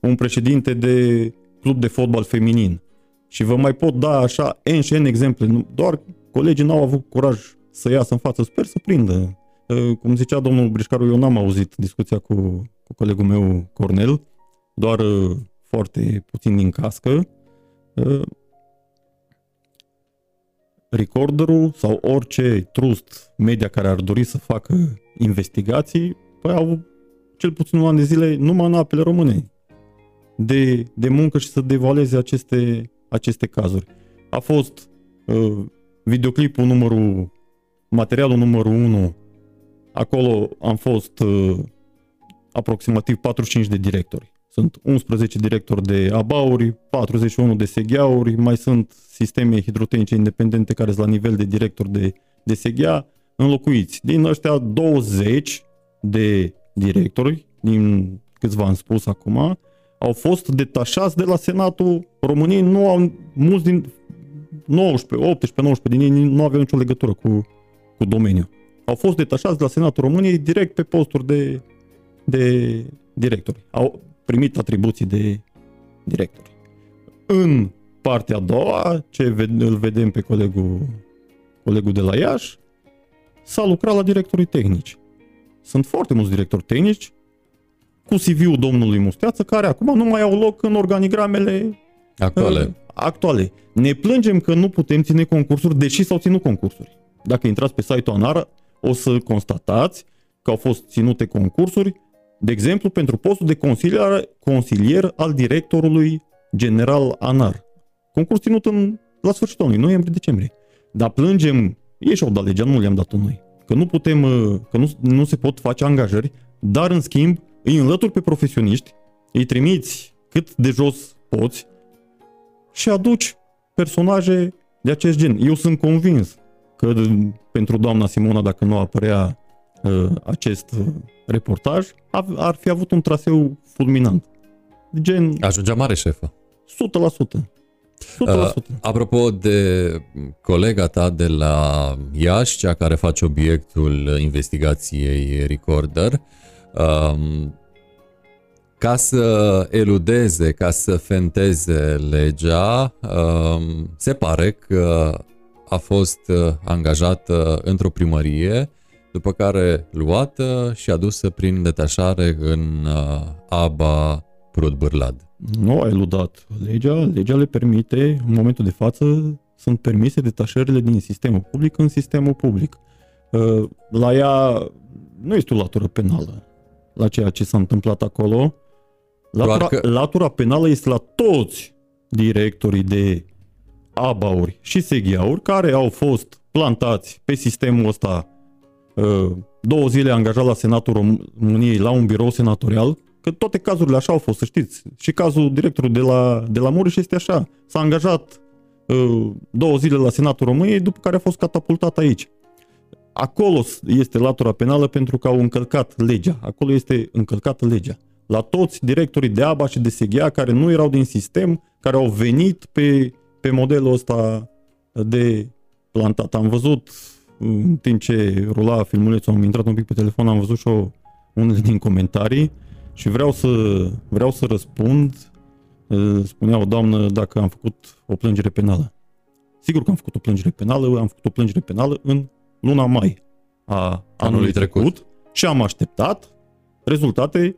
un președinte de club de fotbal feminin. Și vă mai pot da așa N și N exemple, doar colegii n-au avut curaj să iasă în față, sper să prindă. Cum zicea domnul Brișcaru, eu n-am auzit discuția cu, cu colegul meu Cornel, doar foarte puțin din cască recorderul sau orice trust media care ar dori să facă investigații, păi au cel puțin un an de zile numai în apele române de, de muncă și să devaleze aceste, aceste cazuri. A fost uh, videoclipul numărul, materialul numărul 1, acolo am fost uh, aproximativ 45 de directori. Sunt 11 directori de abauri, 41 de segheauri, mai sunt sisteme hidrotehnice independente care sunt la nivel de director de, de seghea, înlocuiți. Din ăștia 20 de directori, din câțiva am spus acum, au fost detașați de la Senatul României, nu au, mulți din 19, 18, 19 din ei nu aveau nicio legătură cu, cu domeniul. Au fost detașați de la Senatul României direct pe posturi de, de directori. Au primit atribuții de directori. În partea a doua, ce îl vedem pe colegul, colegul de la Iași, s-a lucrat la directorii tehnici. Sunt foarte mulți directori tehnici cu CV-ul domnului Musteață, care acum nu mai au loc în organigramele actuale. Uh, actuale. Ne plângem că nu putem ține concursuri, deși s-au ținut concursuri. Dacă intrați pe site-ul ANAR, o să constatați că au fost ținute concursuri, de exemplu, pentru postul de consilier, consilier al directorului general ANAR. Concurs ținut în, la sfârșitul anului, noiembrie-decembrie. Dar plângem, ei și-au dat legea, nu le-am dat noi. Că nu putem, uh, că nu, nu se pot face angajări, dar în schimb îi înlături pe profesioniști, îi trimiți cât de jos poți și aduci personaje de acest gen. Eu sunt convins că pentru doamna Simona, dacă nu apărea uh, acest uh, reportaj, ar fi avut un traseu fulminant. Gen... Ajungea mare șefă. 100%. 100%. Uh, apropo de colega ta de la Iași, cea care face obiectul investigației Recorder, um, ca să eludeze, ca să fenteze legea, um, se pare că a fost uh, angajată într-o primărie, după care luată și adusă prin detașare în uh, ABA Prud Bârlad. Nu a eludat legea, legea le permite, în momentul de față, sunt permise detașările din sistemul public în sistemul public. Uh, la ea nu este o latură penală la ceea ce s-a întâmplat acolo. Latura, că... latura penală este la toți directorii de abauri și seghiauri care au fost plantați pe sistemul ăsta uh, două zile angajat la Senatul României la un birou senatorial Că toate cazurile așa au fost, să știți. Și cazul directorului de la, de la Mureș este așa. S-a angajat uh, două zile la Senatul României, după care a fost catapultat aici. Acolo este latura penală pentru că au încălcat legea. Acolo este încălcată legea. La toți directorii de ABA și de SEGHEA care nu erau din sistem, care au venit pe, pe modelul ăsta de plantat. Am văzut în timp ce rula filmulețul, am intrat un pic pe telefon, am văzut și o, unele din comentarii și vreau să, vreau să răspund, spunea o doamnă dacă am făcut o plângere penală. Sigur că am făcut o plângere penală, am făcut o plângere penală în luna mai a anului, anului trecut, trecut și am așteptat rezultate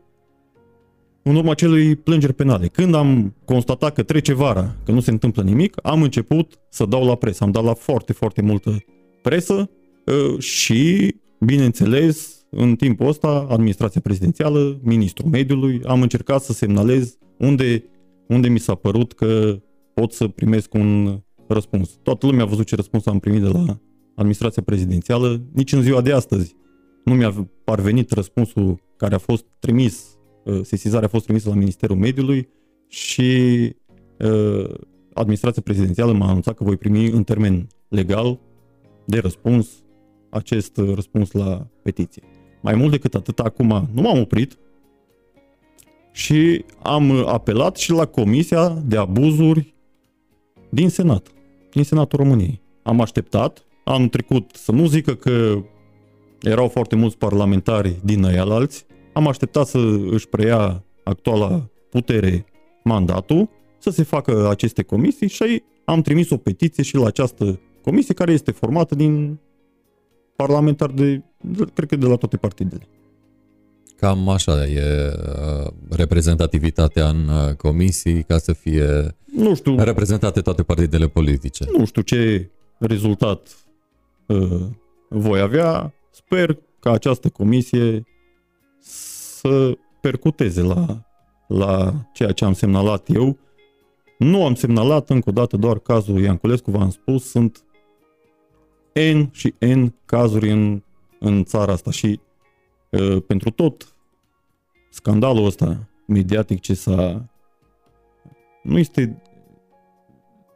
în urma acelui plângeri penale. Când am constatat că trece vara, că nu se întâmplă nimic, am început să dau la presă. Am dat la foarte, foarte multă presă și, bineînțeles, în timpul ăsta, administrația prezidențială, ministrul mediului, am încercat să semnalez unde, unde mi s-a părut că pot să primesc un răspuns. Toată lumea a văzut ce răspuns am primit de la administrația prezidențială. Nici în ziua de astăzi nu mi-a parvenit răspunsul care a fost trimis, uh, sesizarea a fost trimisă la Ministerul Mediului și uh, administrația prezidențială m-a anunțat că voi primi în termen legal de răspuns acest răspuns la petiție. Mai mult decât atât, acum nu m-am oprit și am apelat și la Comisia de Abuzuri din Senat, din Senatul României. Am așteptat anul trecut să nu zică că erau foarte mulți parlamentari din alți, am așteptat să își preia actuala putere mandatul, să se facă aceste comisii și am trimis o petiție și la această comisie care este formată din parlamentari de, de cred că de la toate partidele. Cam așa e uh, reprezentativitatea în uh, comisii ca să fie nu știu, reprezentate toate partidele politice. Nu știu ce rezultat uh, voi avea. Sper ca această comisie să percuteze la, la ceea ce am semnalat eu. Nu am semnalat încă o dată doar cazul Ianculescu, v-am spus, sunt N și N cazuri în, în țara asta și uh, pentru tot scandalul ăsta mediatic ce s-a nu este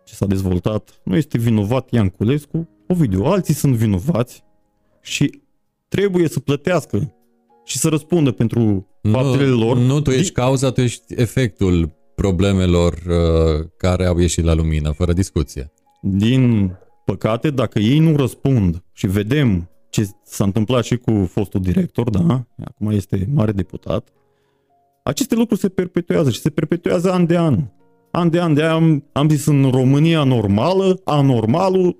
ce s-a dezvoltat, nu este vinovat Ianculescu, Ovidiu, alții sunt vinovați și trebuie să plătească și să răspundă pentru faptele lor. Nu, tu ești cauza, tu ești efectul problemelor uh, care au ieșit la lumină, fără discuție. Din păcate, dacă ei nu răspund și vedem ce s-a întâmplat și cu fostul director, da, acum este mare deputat, aceste lucruri se perpetuează și se perpetuează an de an. An de an de an am, am zis în România normală, anormalul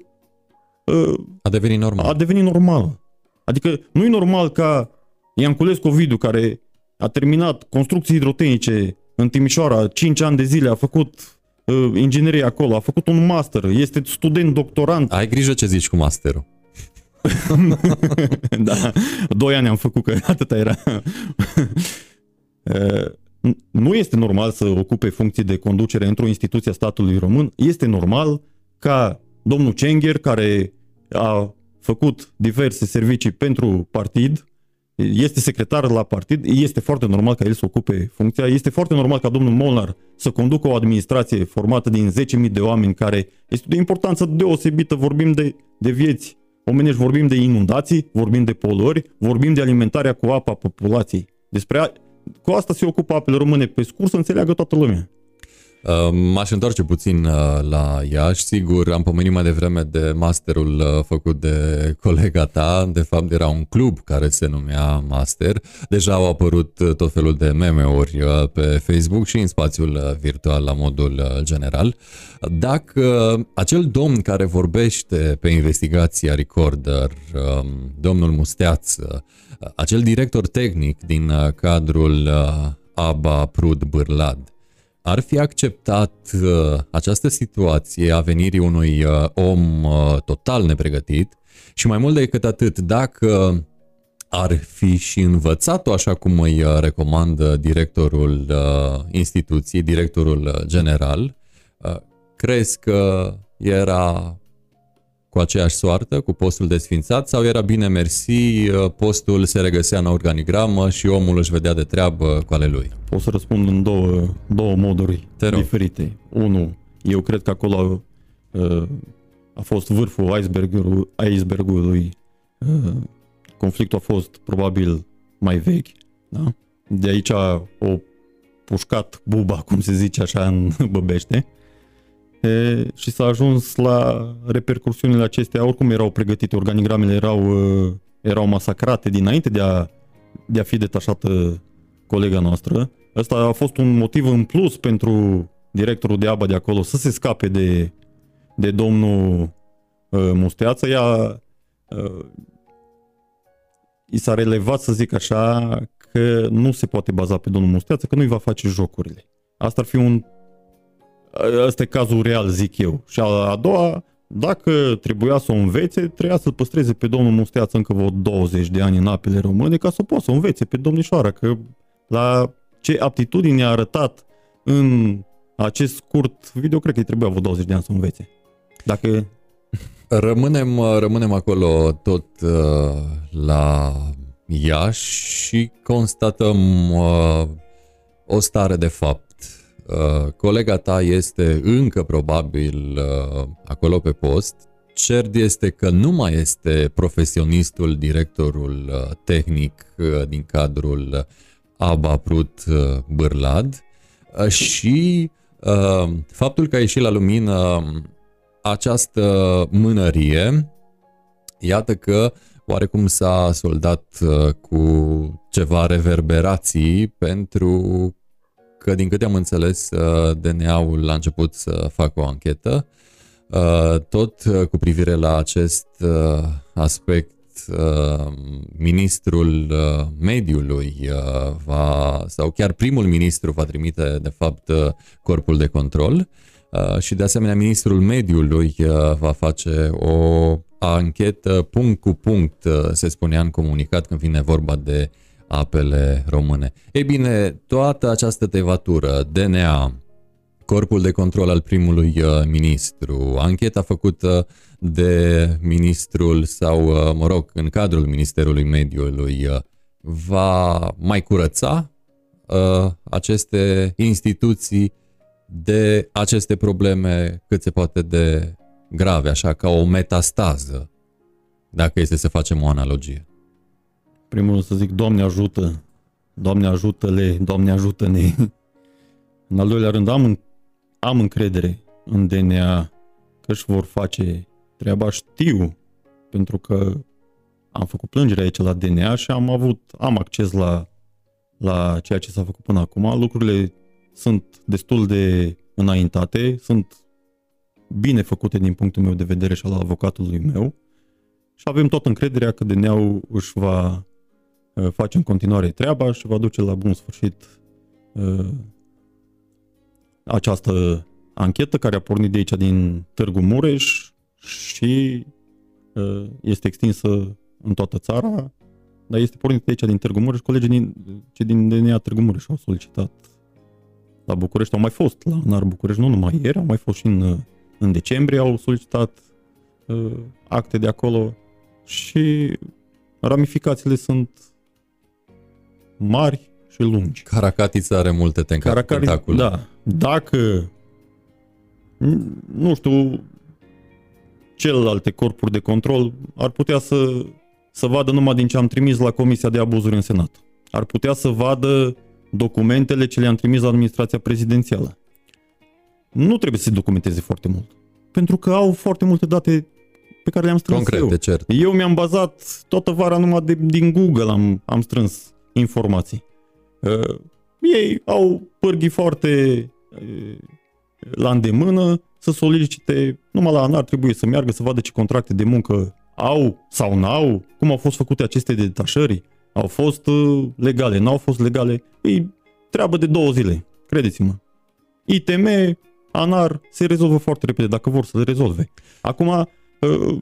uh, a devenit normal. A devenit normal. Adică nu e normal ca Ianculescu Ovidiu, care a terminat construcții hidrotehnice în Timișoara, 5 ani de zile, a făcut uh, inginerie acolo, a făcut un master, este student doctorant. Ai grijă ce zici cu masterul. da, doi ani am făcut, că atâta era. uh, nu este normal să ocupe funcții de conducere într-o instituție a statului român. Este normal ca domnul Cengher, care a făcut diverse servicii pentru partid, este secretar la partid, este foarte normal ca el să ocupe funcția, este foarte normal ca domnul Molnar să conducă o administrație formată din 10.000 de oameni care este de importanță deosebită, vorbim de, de vieți omenești, vorbim de inundații, vorbim de poluări, vorbim de alimentarea cu apa populației. Despre a, cu asta se ocupă apele române pe scurt să înțeleagă toată lumea. Uh, m-aș întoarce puțin uh, la Iași, sigur, am pomenit mai devreme de masterul uh, făcut de colega ta, de fapt era un club care se numea Master, deja au apărut tot felul de meme-uri pe Facebook și în spațiul virtual la modul general. Dacă acel domn care vorbește pe investigația Recorder, um, domnul Musteață, acel director tehnic din cadrul ABA Prud Bârlad, ar fi acceptat uh, această situație a venirii unui uh, om uh, total nepregătit? Și mai mult decât atât, dacă ar fi și învățat-o așa cum îi uh, recomandă directorul uh, instituției, directorul uh, general, uh, crezi că era cu aceeași soartă, cu postul desfințat, sau era bine mersi, uh, postul se regăsea în organigramă și omul își vedea de treabă cu ale lui? Pot să răspund în două, două moduri diferite. Unu, eu cred că acolo uh, a fost vârful icebergului, icebergului uh, conflictul a fost probabil mai vechi, da? De aici o pușcat buba, cum se zice așa în Băbește, e, și s-a ajuns la repercursiunile acestea. Oricum erau pregătite, organigramele erau, erau masacrate dinainte de a, de a fi detașată colega noastră. Ăsta a fost un motiv în plus pentru directorul de ABA de acolo să se scape de, de domnul uh, Musteață. Ea, uh, i s-a relevat, să zic așa, că nu se poate baza pe domnul Musteață, că nu-i va face jocurile. Asta ar fi un Ăsta e cazul real, zic eu. Și a, a doua, dacă trebuia să o învețe, trebuia să-l păstreze pe domnul Musteață încă vreo 20 de ani în apele române ca să poată să o învețe pe domnișoara, că la ce aptitudine a arătat în acest scurt video, cred că îi trebuia vreo 20 de ani să o învețe. Dacă... Rămânem, rămânem acolo tot uh, la Iași și constatăm uh, o stare de fapt Uh, colega ta este încă probabil uh, acolo pe post. Cert este că nu mai este profesionistul, directorul uh, tehnic uh, din cadrul ABA Prut Bârlad. Și faptul că a ieșit la lumină această mânărie, iată că oarecum s-a soldat cu ceva reverberații pentru că, din câte am înțeles, DNA-ul a început să facă o anchetă. Uh, tot uh, cu privire la acest uh, aspect, ministrul mediului va, sau chiar primul ministru va trimite, de fapt, corpul de control. Și, de asemenea, ministrul mediului va face o anchetă punct cu punct, se spunea în comunicat când vine vorba de apele române. Ei bine, toată această tevatură, DNA, corpul de control al primului uh, ministru, ancheta făcută de ministrul sau, uh, mă rog, în cadrul Ministerului Mediului, uh, va mai curăța aceste instituții de aceste probleme cât se poate de grave, așa ca o metastază, dacă este să facem o analogie. Primul să zic, Doamne ajută, Doamne ajută-le, Doamne ajută-ne. În al doilea rând, am am încredere în DNA că își vor face treaba, știu, pentru că am făcut plângere aici la DNA și am avut, am acces la, la ceea ce s-a făcut până acum. Lucrurile sunt destul de înaintate, sunt bine făcute din punctul meu de vedere și al avocatului meu și avem tot încrederea că DNA-ul își va uh, face în continuare treaba și va duce la bun sfârșit uh, această anchetă care a pornit de aici din Târgu Mureș și uh, este extinsă în toată țara, dar este pornit de aici din Târgu Mureș. Colegii din, ce din DNA Târgu Mureș au solicitat la București, au mai fost la NAR București, nu numai ieri, au mai fost și în, în decembrie, au solicitat uh, acte de acolo și ramificațiile sunt mari și lungi. Caracatița are multe tentacule. Da, dacă, nu știu, celelalte corpuri de control ar putea să, să vadă numai din ce am trimis la Comisia de Abuzuri în Senat. Ar putea să vadă documentele ce le-am trimis la administrația prezidențială. Nu trebuie să se documenteze foarte mult. Pentru că au foarte multe date pe care le-am strâns Concrete, eu. cert. Eu mi-am bazat toată vara numai de, din Google am, am strâns informații. Uh, ei au pârghii foarte la îndemână să solicite, numai la ANAR trebuie să meargă să vadă ce contracte de muncă au sau n-au, cum au fost făcute aceste detașări, au fost uh, legale, n-au fost legale, e treabă de două zile, credeți-mă. ITM, ANAR se rezolvă foarte repede dacă vor să le rezolve. Acum, uh,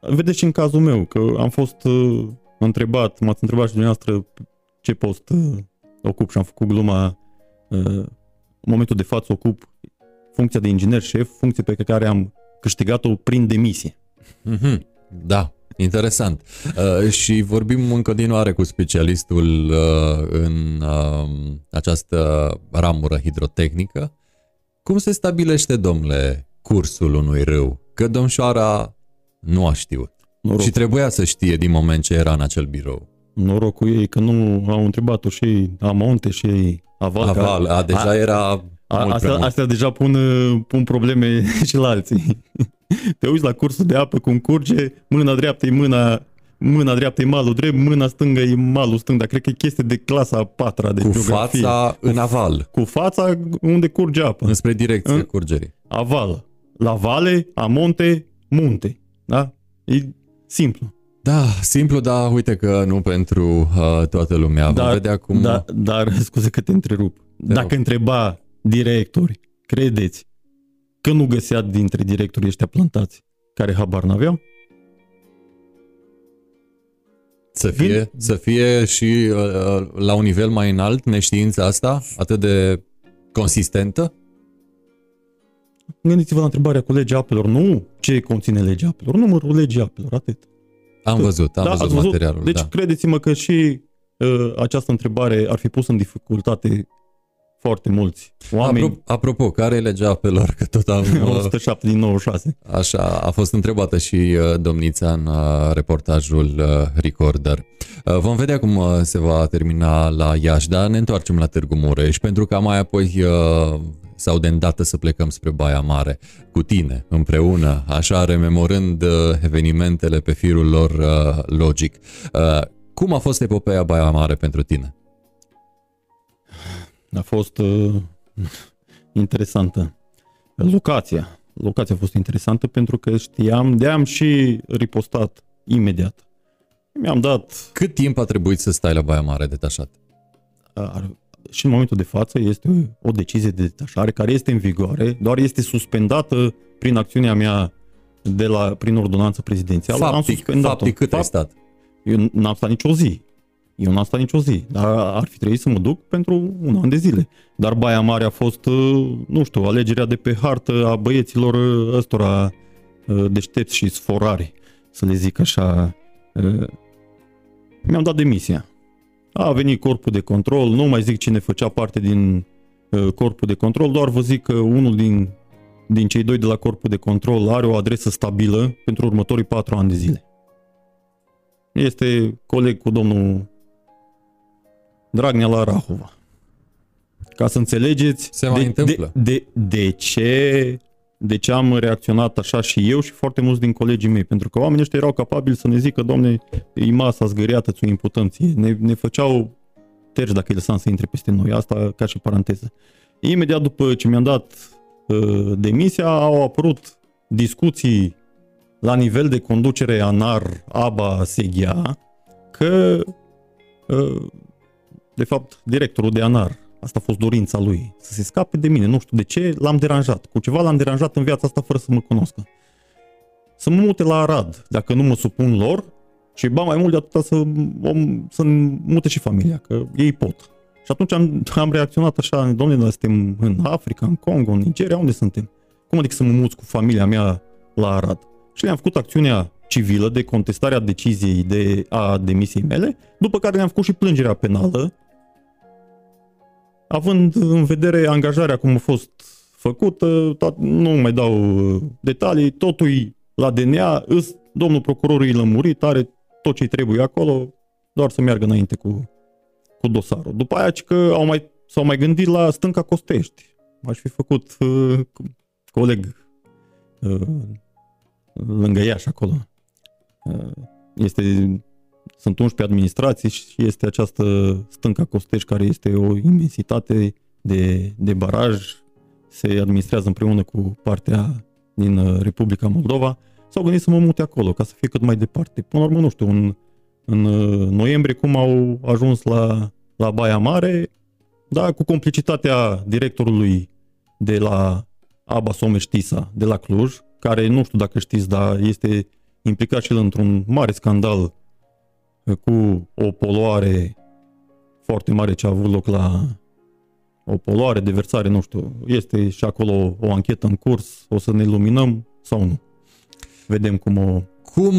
vedeți și în cazul meu, că am fost uh, întrebat, m-ați întrebat și dumneavoastră ce post ocup și am făcut gluma în momentul de față ocup funcția de inginer șef, funcție pe care am câștigat-o prin demisie. Mm-hmm. Da, interesant. Uh, și vorbim în continuare cu specialistul uh, în uh, această ramură hidrotehnică. Cum se stabilește, domnule, cursul unui râu? Că domnșoara nu a știut. Noroc. Și trebuia să știe din moment ce era în acel birou. Norocul ei că nu au întrebat-o și Amonte și Aval. Aval, a, deja a, era a, mult astea, astea deja pun, pun probleme și la alții. Te uiți la cursul de apă cum curge, mâna dreaptă e mâna mâna dreaptă e malul drept, mâna stângă e malul stâng, dar cred că e chestie de clasa a patra de Cu geografie. fața în aval. Cu fața unde curge apă. Înspre direcția în curgerii. Aval. La vale, amonte, munte. Da? E simplu. Da, simplu, dar uite că nu pentru uh, toată lumea. Dar, vedea cum... Da, dar, scuze că te întrerup. Te Dacă rog. întreba directori, credeți că nu găsea dintre directorii ăștia plantați care habar n-aveau? Să fie, Vin? să fie și uh, uh, la un nivel mai înalt neștiința asta, atât de consistentă? Gândiți-vă la întrebarea cu legea apelor. Nu ce conține legea apelor, numărul legii apelor, atât. Am văzut, am da, văzut, văzut materialul. Deci da. credeți-mă că și uh, această întrebare ar fi pus în dificultate foarte mulți oameni. Apropo, apropo care e legea apelor? Că tot am... 107 din 96. Așa, a fost întrebată și uh, domnița în uh, reportajul uh, Recorder. Vom vedea cum se va termina la Iași, dar ne întoarcem la Târgu Mureș, pentru că mai apoi sau de îndată să plecăm spre Baia Mare cu tine, împreună, așa rememorând evenimentele pe firul lor logic. Cum a fost epopeea Baia Mare pentru tine? A fost uh, interesantă. Locația. Locația a fost interesantă pentru că știam, de-am și ripostat imediat. Mi-am dat... Cât timp a trebuit să stai la Baia Mare detașat? Ar, și în momentul de față este o decizie de detașare care este în vigoare, doar este suspendată prin acțiunea mea de la, prin ordonanță prezidențială. Faptic, am suspendat faptic cât Fapt, ai stat? Eu n-am stat nicio zi. Eu n-am stat nicio zi, dar ar fi trebuit să mă duc pentru un an de zile. Dar Baia Mare a fost, uh, nu știu, alegerea de pe hartă a băieților uh, ăstora uh, deștepți și sforari, să le zic așa. Mi-am dat demisia. A venit corpul de control, nu mai zic cine făcea parte din corpul de control, doar vă zic că unul din, din cei doi de la corpul de control are o adresă stabilă pentru următorii patru ani de zile. Este coleg cu domnul Dragnea la Rahova. Ca să înțelegeți Se mai de, întâmplă. De, de, de, ce, de ce am reacționat așa și eu și foarte mulți din colegii mei. Pentru că oamenii ăștia erau capabili să ne zică, domne, e masa zgâriată, ți imputanție. Ne, ne făceau terci dacă îi lăsam să intre peste noi. Asta ca și paranteză. Imediat după ce mi-am dat uh, demisia, au apărut discuții la nivel de conducere ANAR, ABA, SEGIA, că uh, de fapt, directorul de ANAR, asta a fost dorința lui, să se scape de mine, nu știu de ce, l-am deranjat. Cu ceva l-am deranjat în viața asta fără să mă cunoscă. Să mă mute la Arad, dacă nu mă supun lor, și ba mai mult de atâta să, om, să mute și familia, că ei pot. Și atunci am, am reacționat așa, domnule, noi suntem în Africa, în Congo, în Nigeria, unde suntem? Cum adică să mă mut cu familia mea la Arad? Și le-am făcut acțiunea civilă de contestare a deciziei de, a demisiei mele, după care le-am făcut și plângerea penală având în vedere angajarea cum a fost făcută, tot, nu mai dau uh, detalii, totul la DNA, îs, domnul procuror e lămurit, are tot ce trebuie acolo, doar să meargă înainte cu, cu dosarul. După aia, că au mai, s-au mai gândit la stânca Costești. Aș fi făcut uh, coleg uh, lângă Iași acolo. Uh, este sunt 11 administrații și este această stânca Costești care este o imensitate de, de baraj, se administrează împreună cu partea din uh, Republica Moldova, s-au gândit să mă mute acolo ca să fie cât mai departe. Până la urmă, nu știu, în, în uh, noiembrie cum au ajuns la, la Baia Mare, da, cu complicitatea directorului de la Aba Someș Tisa, de la Cluj, care nu știu dacă știți, dar este implicat și el într-un mare scandal cu o poluare foarte mare ce a avut loc la o poluare, deversare, nu știu, este și acolo o anchetă în curs, o să ne luminăm sau nu. Vedem cum o... Cum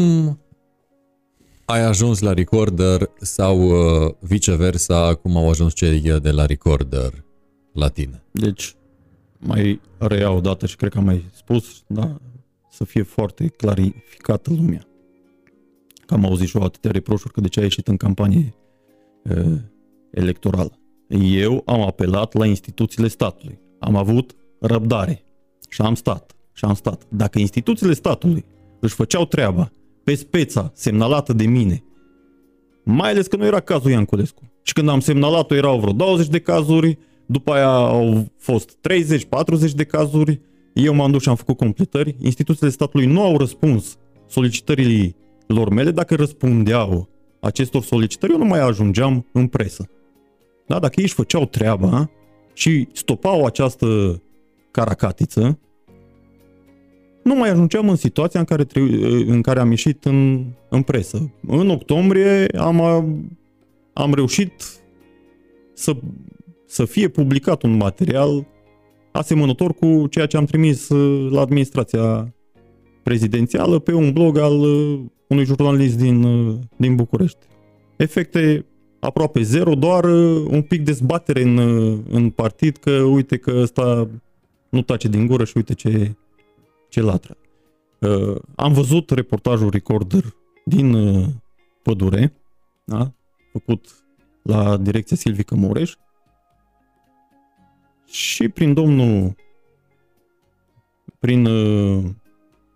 ai ajuns la Recorder sau uh, viceversa, cum au ajuns cei de la Recorder la tine? Deci, mai reiau o dată și cred că am mai spus, da, să fie foarte clarificată lumea că am auzit și eu atâtea reproșuri că de ce a ieșit în campanie uh, electorală. Eu am apelat la instituțiile statului. Am avut răbdare și am stat și am stat. Dacă instituțiile statului își făceau treaba pe speța semnalată de mine, mai ales că nu era cazul Ianculescu. Și când am semnalat-o erau vreo 20 de cazuri, după aia au fost 30-40 de cazuri, eu m-am dus și am făcut completări. Instituțiile statului nu au răspuns solicitării lor mele, dacă răspundeau acestor solicitări, eu nu mai ajungeam în presă. Da? Dacă ei își făceau treaba și stopau această caracatiță, nu mai ajungeam în situația în care, în care am ieșit în, în presă. În octombrie am, am reușit să, să fie publicat un material asemănător cu ceea ce am trimis la administrația prezidențială pe un blog al unui jurnalist din, uh, din București. Efecte aproape zero, doar uh, un pic dezbatere în, uh, în partid că uite că ăsta nu tace din gură și uite ce, ce latră. Uh, am văzut reportajul Recorder din uh, pădure, da? făcut la direcția Silvică Mureș și prin domnul prin uh,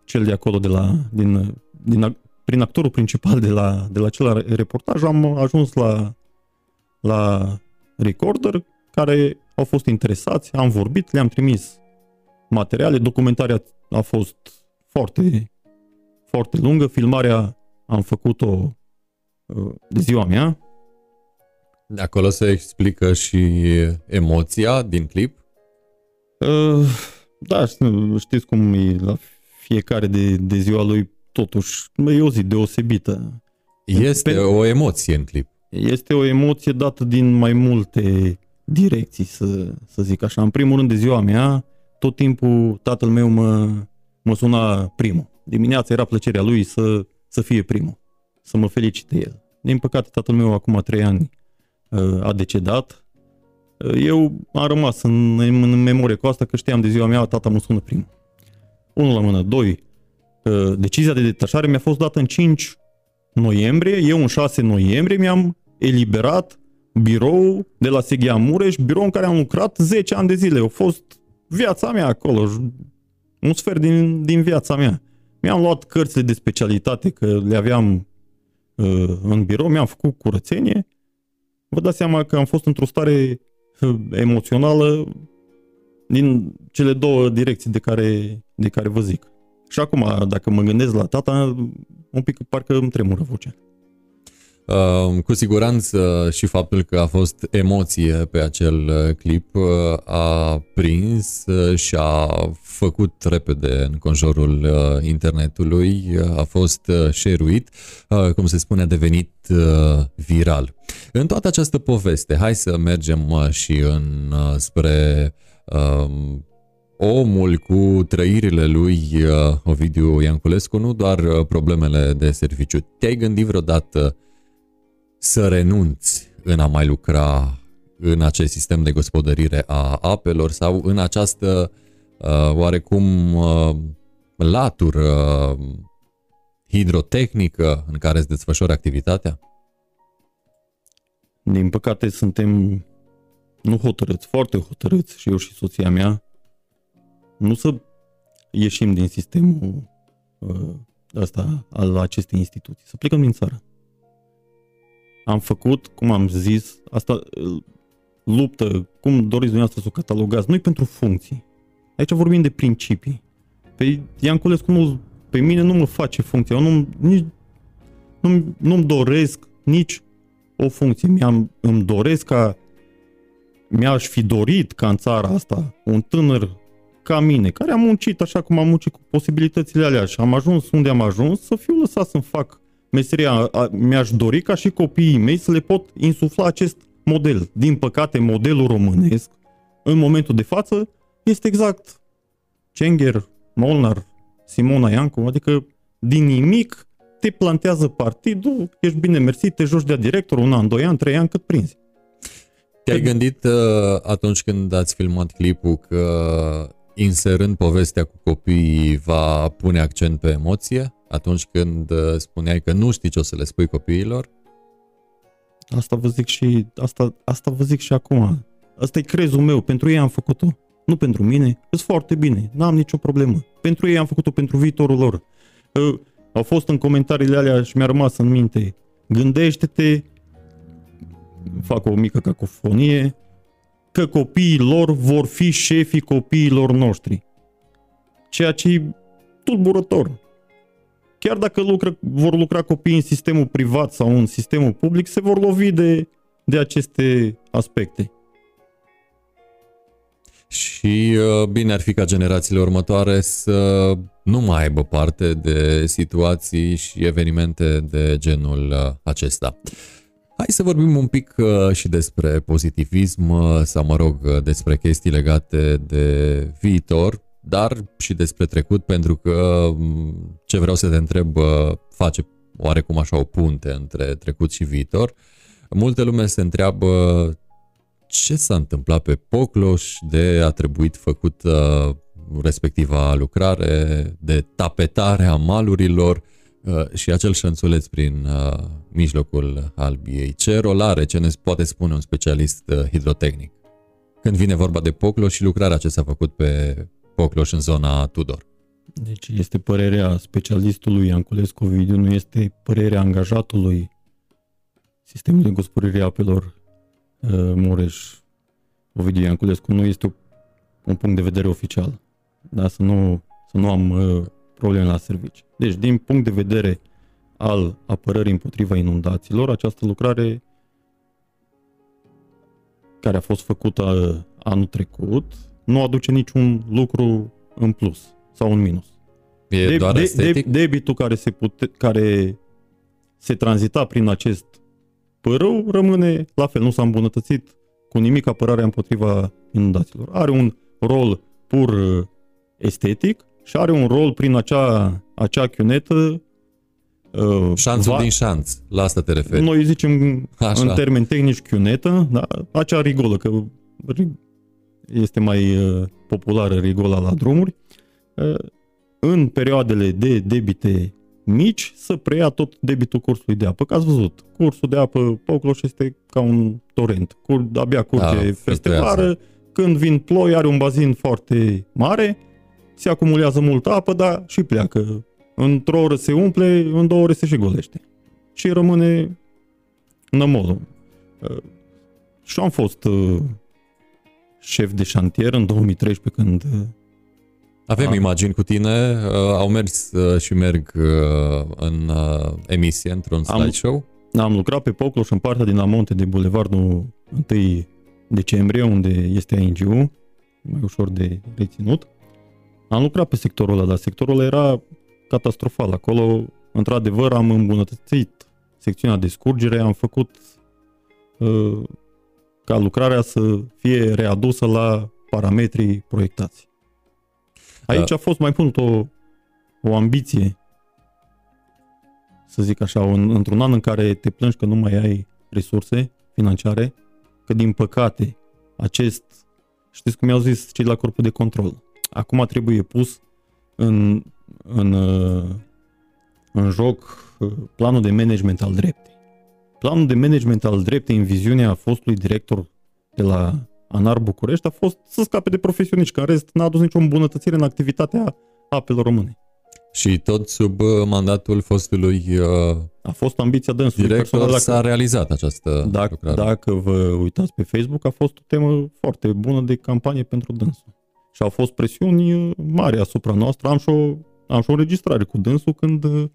cel de acolo de la din, din prin actorul principal de la, de la acel reportaj am ajuns la, la recorder care au fost interesați, am vorbit, le-am trimis materiale, documentarea a fost foarte, foarte lungă, filmarea am făcut-o uh, de ziua mea. De acolo se explică și emoția din clip? Uh, da, știți cum e la fiecare de, de ziua lui totuși e o zi deosebită. Este Pe, o emoție în clip. Este o emoție dată din mai multe direcții, să, să zic așa. În primul rând, de ziua mea, tot timpul tatăl meu mă, mă suna primul. Dimineața era plăcerea lui să, să fie primul, să mă felicite el. Din păcate, tatăl meu acum trei ani uh, a decedat. Uh, eu am rămas în, în memorie cu asta că știam de ziua mea, tata mă sună primul. Unul la mână, doi, decizia de detașare mi-a fost dată în 5 noiembrie, eu în 6 noiembrie mi-am eliberat birou de la Seghia Mureș, birou în care am lucrat 10 ani de zile. A fost viața mea acolo, un sfert din, din viața mea. Mi-am luat cărțile de specialitate că le aveam uh, în birou, mi-am făcut curățenie. Vă dați seama că am fost într-o stare uh, emoțională din cele două direcții de care, de care vă zic. Și acum, dacă mă gândesc la tata, un pic parcă îmi tremură vocea. Uh, cu siguranță și faptul că a fost emoție pe acel uh, clip uh, a prins uh, și a făcut repede în conjurul uh, internetului, uh, a fost uh, share-uit, uh, cum se spune, a devenit uh, viral. În toată această poveste, hai să mergem uh, și în uh, spre uh, omul cu trăirile lui uh, Ovidiu Ianculescu, nu doar uh, problemele de serviciu. Te-ai gândit vreodată să renunți în a mai lucra în acest sistem de gospodărire a apelor sau în această uh, oarecum uh, latură uh, hidrotehnică în care îți desfășori activitatea? Din păcate suntem nu hotărâți, foarte hotărâți și eu și soția mea nu să ieșim din sistemul uh, ăsta al acestei instituții, să plecăm din țară. Am făcut, cum am zis, asta uh, luptă, cum doriți dumneavoastră să o catalogați, nu pentru funcții. Aici vorbim de principii. Pe Ianculescu nu, pe mine nu mă face funcția, eu nu, nici, nu, nu-mi doresc nici o funcție. Mi-am, îmi doresc ca mi-aș fi dorit ca în țara asta un tânăr ca mine, care am muncit așa cum am muncit cu posibilitățile alea și am ajuns unde am ajuns, să fiu lăsat să-mi fac meseria. Mi-aș dori ca și copiii mei să le pot insufla acest model. Din păcate, modelul românesc, în momentul de față, este exact Cenger, Molnar, Simona Iancu, adică din nimic te plantează partidul, ești bine mersi, te joci de director un an, doi ani, trei ani, cât prinzi. Te-ai gândit uh, atunci când ați filmat clipul că inserând povestea cu copiii, va pune accent pe emoție atunci când uh, spuneai că nu știi ce o să le spui copiilor? Asta vă zic și, asta, asta vă zic și acum. Asta e crezul meu, pentru ei am făcut-o. Nu pentru mine, sunt foarte bine, n-am nicio problemă. Pentru ei am făcut-o pentru viitorul lor. Uh, au fost în comentariile alea și mi-a rămas în minte. Gândește-te, fac o mică cacofonie, că copiii lor vor fi șefii copiilor noștri. Ceea ce e tulburător. Chiar dacă lucră, vor lucra copiii în sistemul privat sau în sistemul public, se vor lovi de, de aceste aspecte. Și uh, bine ar fi ca generațiile următoare să nu mai aibă parte de situații și evenimente de genul uh, acesta. Hai să vorbim un pic uh, și despre pozitivism uh, sau, mă rog, uh, despre chestii legate de viitor, dar și despre trecut, pentru că mm, ce vreau să te întreb face oarecum așa o punte între trecut și viitor. Multe lume se întreabă ce s-a întâmplat pe Pocloș de a trebuit făcut uh, respectiva lucrare de tapetare a malurilor uh, și acel șanțuleț prin uh, mijlocul albiei. Ce rol are, ce ne poate spune un specialist uh, hidrotehnic? Când vine vorba de Pocloș și lucrarea ce s-a făcut pe Pocloș în zona Tudor. Deci este părerea specialistului Anculescu Ovidiu, nu este părerea angajatului sistemului de gospodărire apelor uh, Mureș Ovidiu Ianculescu. Nu este un punct de vedere oficial. Da, să nu, să nu am uh, probleme la servici. Deci, din punct de vedere al apărării împotriva inundațiilor, această lucrare care a fost făcută uh, anul trecut nu aduce niciun lucru în plus sau în minus. E de, doar de, de, debitul care se, pute, care se tranzita prin acest părâu rămâne la fel, nu s-a îmbunătățit cu nimic apărarea împotriva inundațiilor. Are un rol pur uh, estetic și are un rol prin acea, acea chiunetă Uh, Șanțul va... din șanț, la asta te referi. Noi zicem Așa. în termeni tehnici chiunetă, da? acea rigolă, că este mai uh, populară rigola la drumuri, uh, în perioadele de debite mici să preia tot debitul cursului de apă. Că ați văzut, cursul de apă Pocloș este ca un torent. Cur, abia curge da, peste vară, când vin ploi are un bazin foarte mare, se acumulează multă apă, dar și pleacă. Într-o oră se umple, în două ore se și golește. Și rămâne nămolul. Uh, și am fost uh, șef de șantier în 2013 când... Uh, Avem a... imagini cu tine, au mers și merg în emisie, într-un slideshow. Am, am lucrat pe Pocloș în partea din Amonte de Bulevardul 1 decembrie, unde este ANGU, mai ușor de reținut. Am lucrat pe sectorul ăla, dar sectorul ăla era catastrofal. Acolo, într-adevăr, am îmbunătățit secțiunea de scurgere, am făcut uh, ca lucrarea să fie readusă la parametrii proiectați. Aici da. a fost mai mult o, o ambiție, să zic așa, un, într-un an în care te plângi că nu mai ai resurse financiare, că din păcate acest, știți cum i-au zis cei la corpul de control, acum trebuie pus în, în, în joc planul de management al dreptei. Planul de management al dreptei în viziunea fostului director de la ANAR București a fost să scape de profesioniști, care în rest n-a adus nicio îmbunătățire în activitatea apelor române. Și tot sub uh, mandatul fostului uh, a fost ambiția dânsului. Director dacă, s-a realizat această dacă, lucrare. Dacă vă uitați pe Facebook, a fost o temă foarte bună de campanie pentru dânsul. Și au fost presiuni uh, mari asupra noastră. Am și o, am și o înregistrare cu dânsul când uh,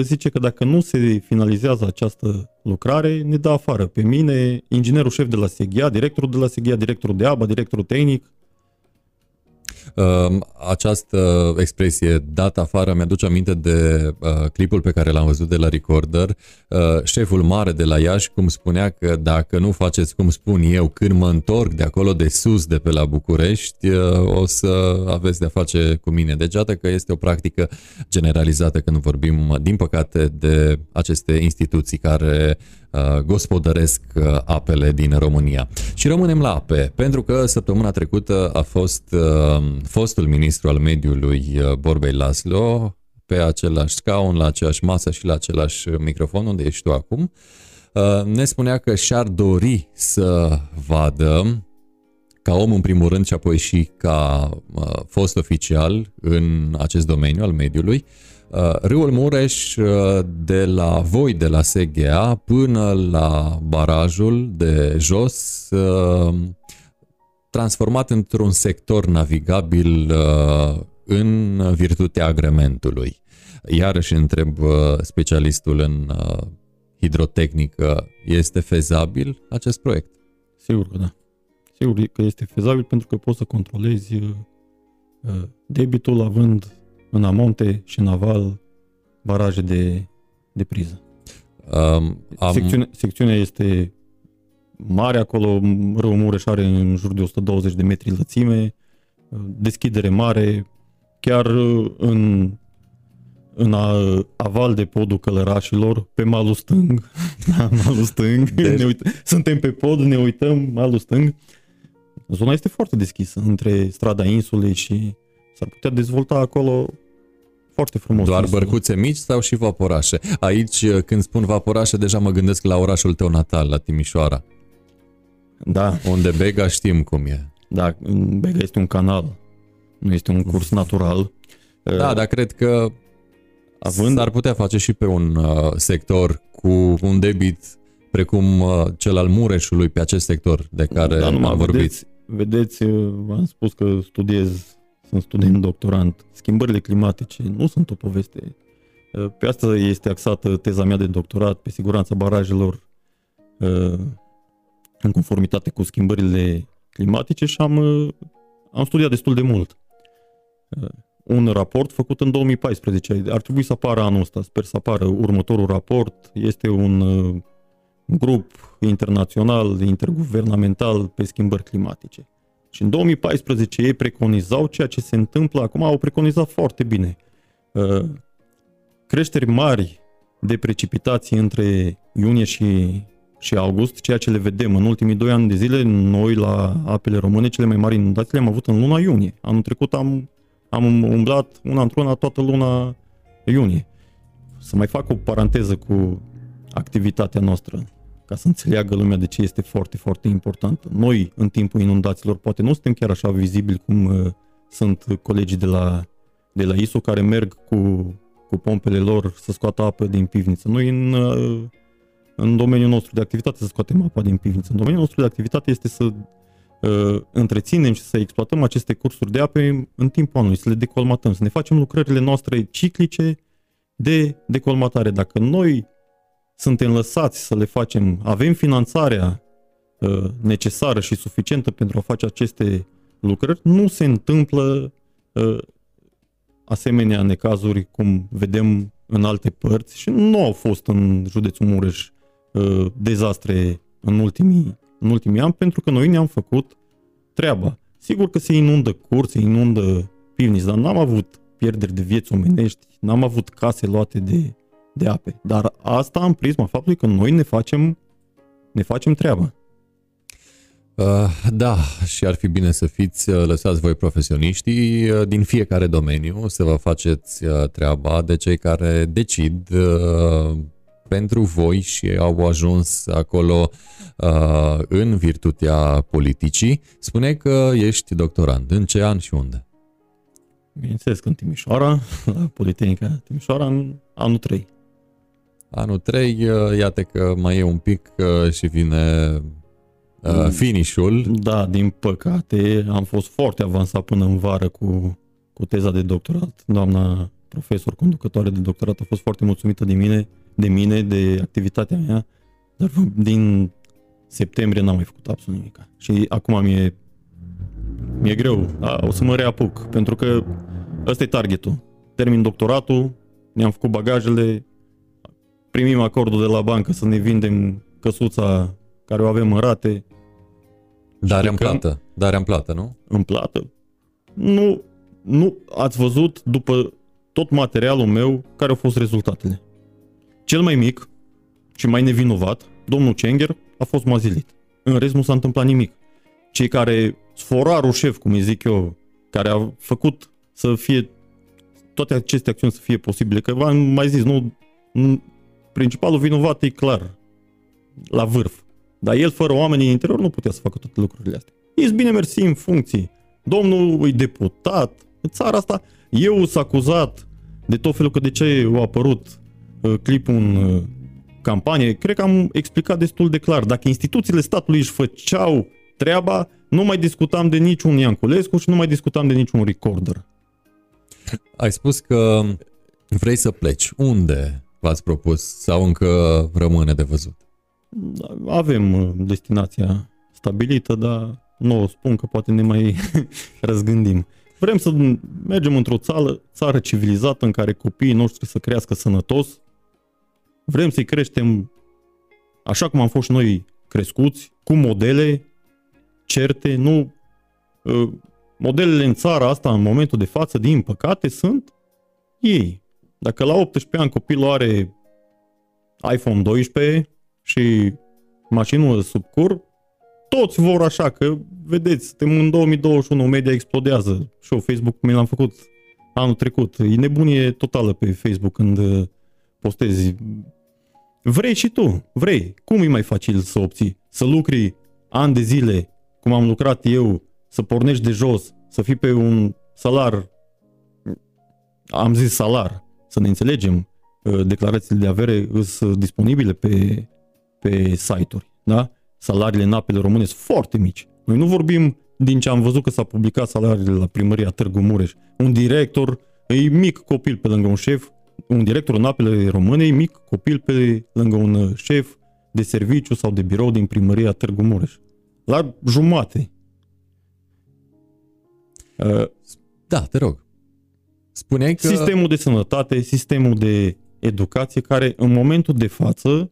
zice că dacă nu se finalizează această lucrare, ne dă afară. Pe mine, inginerul șef de la SEGIA, directorul de la SEGIA, directorul de ABA, directorul tehnic, Ehm, această expresie dat afară mi-aduce aminte de uh, clipul pe care l-am văzut de la Recorder. Uh, șeful mare de la Iași cum spunea că dacă nu faceți cum spun eu, când mă întorc de acolo de sus, de pe la București, uh, o să aveți de-a face cu mine. Deci, iată că este o practică generalizată când vorbim, din păcate, de aceste instituții care Uh, gospodăresc uh, apele din România. Și rămânem la ape, pentru că săptămâna trecută a fost uh, fostul ministru al mediului Borbei Laslo pe același scaun, la aceeași masă și la același microfon unde ești tu acum. Ne spunea că și-ar dori să vadă ca om în primul rând și apoi și ca fost oficial în acest domeniu al mediului, Uh, râul Mureș uh, de la voi, de la SGA, până la barajul de jos, uh, transformat într-un sector navigabil în virtutea agrementului. Iarăși întreb specialistul în hidrotehnică, este fezabil acest proiect? Sigur că da. Sigur că este fezabil pentru că poți să controlezi debitul având în amonte și în aval baraje de, de priză. Um, am... Secțiune, secțiunea este mare acolo, Râul Mureș are în jur de 120 de metri lățime, deschidere mare, chiar în, în aval de podul călărașilor, pe malul stâng, da, malul stâng, deci... ne uit- suntem pe pod, ne uităm, malul stâng. Zona este foarte deschisă între strada insulei și s-ar putea dezvolta acolo foarte frumos. Doar bărcuțe mici sau și vaporașe? Aici, când spun vaporașe, deja mă gândesc la orașul tău natal, la Timișoara. Da. Unde Bega știm cum e. Da, Bega este un canal, nu este un curs natural. Da, dar cred că având... s-ar putea face și pe un uh, sector cu un debit precum uh, cel al Mureșului pe acest sector de care da, am vorbit. Vedeți, vedeți, uh, am spus că studiez, sunt student doctorant. Schimbările climatice nu sunt o poveste. Uh, pe asta este axată teza mea de doctorat, pe siguranța barajelor uh, în conformitate cu schimbările climatice și am, am studiat destul de mult un raport făcut în 2014. Ar trebui să apară anul ăsta, sper să apară următorul raport. Este un uh, grup internațional, interguvernamental pe schimbări climatice. Și în 2014 ei preconizau ceea ce se întâmplă acum, au preconizat foarte bine. Uh, creșteri mari de precipitații între iunie și, și august, ceea ce le vedem în ultimii doi ani de zile, noi la apele române, cele mai mari inundații le-am avut în luna iunie. Anul trecut am am umblat una într-una toată luna iunie. Să mai fac o paranteză cu activitatea noastră, ca să înțeleagă lumea de ce este foarte, foarte importantă. Noi, în timpul inundațiilor, poate nu suntem chiar așa vizibili cum uh, sunt colegii de la, de la ISO care merg cu, cu pompele lor să scoată apă din pivniță. Noi în, uh, în domeniul nostru de activitate să scoatem apa din pivniță. În domeniul nostru de activitate este să uh, întreținem și să exploatăm aceste cursuri de ape în timpul anului, să le decolmatăm, să ne facem lucrările noastre ciclice de decolmatare. Dacă noi suntem lăsați să le facem, avem finanțarea uh, necesară și suficientă pentru a face aceste lucrări, nu se întâmplă uh, asemenea necazuri cum vedem în alte părți și nu au fost în județul Mureș uh, dezastre în ultimii în ultimii ani pentru că noi ne-am făcut treaba. Sigur că se inundă curți, se inundă pivnici, dar n-am avut pierderi de vieți omenești, n-am avut case luate de, de ape. Dar asta în prisma faptului că noi ne facem, ne facem treaba. Uh, da, și ar fi bine să fiți uh, lăsați voi profesioniștii uh, din fiecare domeniu să vă faceți uh, treaba de cei care decid uh, pentru voi și au ajuns acolo uh, în virtutea politicii. Spune că ești doctorand. În ce an și unde? Bineînțeles că în Timișoara, la Politehnica Timișoara, în anul 3. Anul 3, uh, iată că mai e un pic uh, și vine uh, mm. finishul. Da, din păcate, am fost foarte avansat până în vară cu, cu teza de doctorat. Doamna profesor conducătoare de doctorat a fost foarte mulțumită de mine de mine, de activitatea mea, dar din septembrie n-am mai făcut absolut nimic. Și acum mi-e, mi-e greu, da, o să mă reapuc, pentru că ăsta e targetul. Termin doctoratul, ne-am făcut bagajele, primim acordul de la bancă să ne vindem căsuța care o avem în rate. Dar în plată, dar în plată, nu? În plată? Nu, nu ați văzut după tot materialul meu care au fost rezultatele. Cel mai mic și mai nevinovat, domnul Cenger, a fost mazilit. În rest nu s-a întâmplat nimic. Cei care, sforarul șef, cum îi zic eu, care a făcut să fie toate aceste acțiuni să fie posibile, că v-am mai zis, nu, principalul vinovat e clar, la vârf. Dar el, fără oamenii în interior, nu putea să facă toate lucrurile astea. Ești bine mersi în funcții. Domnul e deputat. În țara asta, eu s-a acuzat de tot felul că de ce au apărut Uh, clipul în uh, campanie, cred că am explicat destul de clar. Dacă instituțiile statului își făceau treaba, nu mai discutam de niciun Ianculescu și nu mai discutam de niciun recorder. Ai spus că vrei să pleci. Unde v-ați propus sau încă rămâne de văzut? Avem uh, destinația stabilită, dar nu o spun că poate ne mai răzgândim. Vrem să mergem într-o țară, țară civilizată în care copiii noștri să crească sănătos, Vrem să-i creștem așa cum am fost și noi crescuți, cu modele certe, nu ă, modelele în țara asta în momentul de față, din păcate, sunt ei. Dacă la 18 ani copilul are iPhone 12 și mașinul sub cur, toți vor așa, că vedeți, suntem în 2021, media explodează. Și eu Facebook mi l-am făcut anul trecut. E nebunie totală pe Facebook când uh, postezi. Vrei și tu, vrei. Cum e mai facil să obții? Să lucri ani de zile, cum am lucrat eu, să pornești de jos, să fii pe un salar, am zis salar, să ne înțelegem, uh, declarațiile de avere sunt disponibile pe, pe site-uri, da? Salariile în apele române sunt foarte mici. Noi nu vorbim din ce am văzut că s-a publicat salariile la primăria Târgu Mureș. Un director e mic copil pe lângă un șef, un director în apele române e mic copil pe lângă un șef de serviciu sau de birou din primăria Târgu Mureș. La jumate. Uh, da, te rog. Spuneai că... Sistemul de sănătate, sistemul de educație, care în momentul de față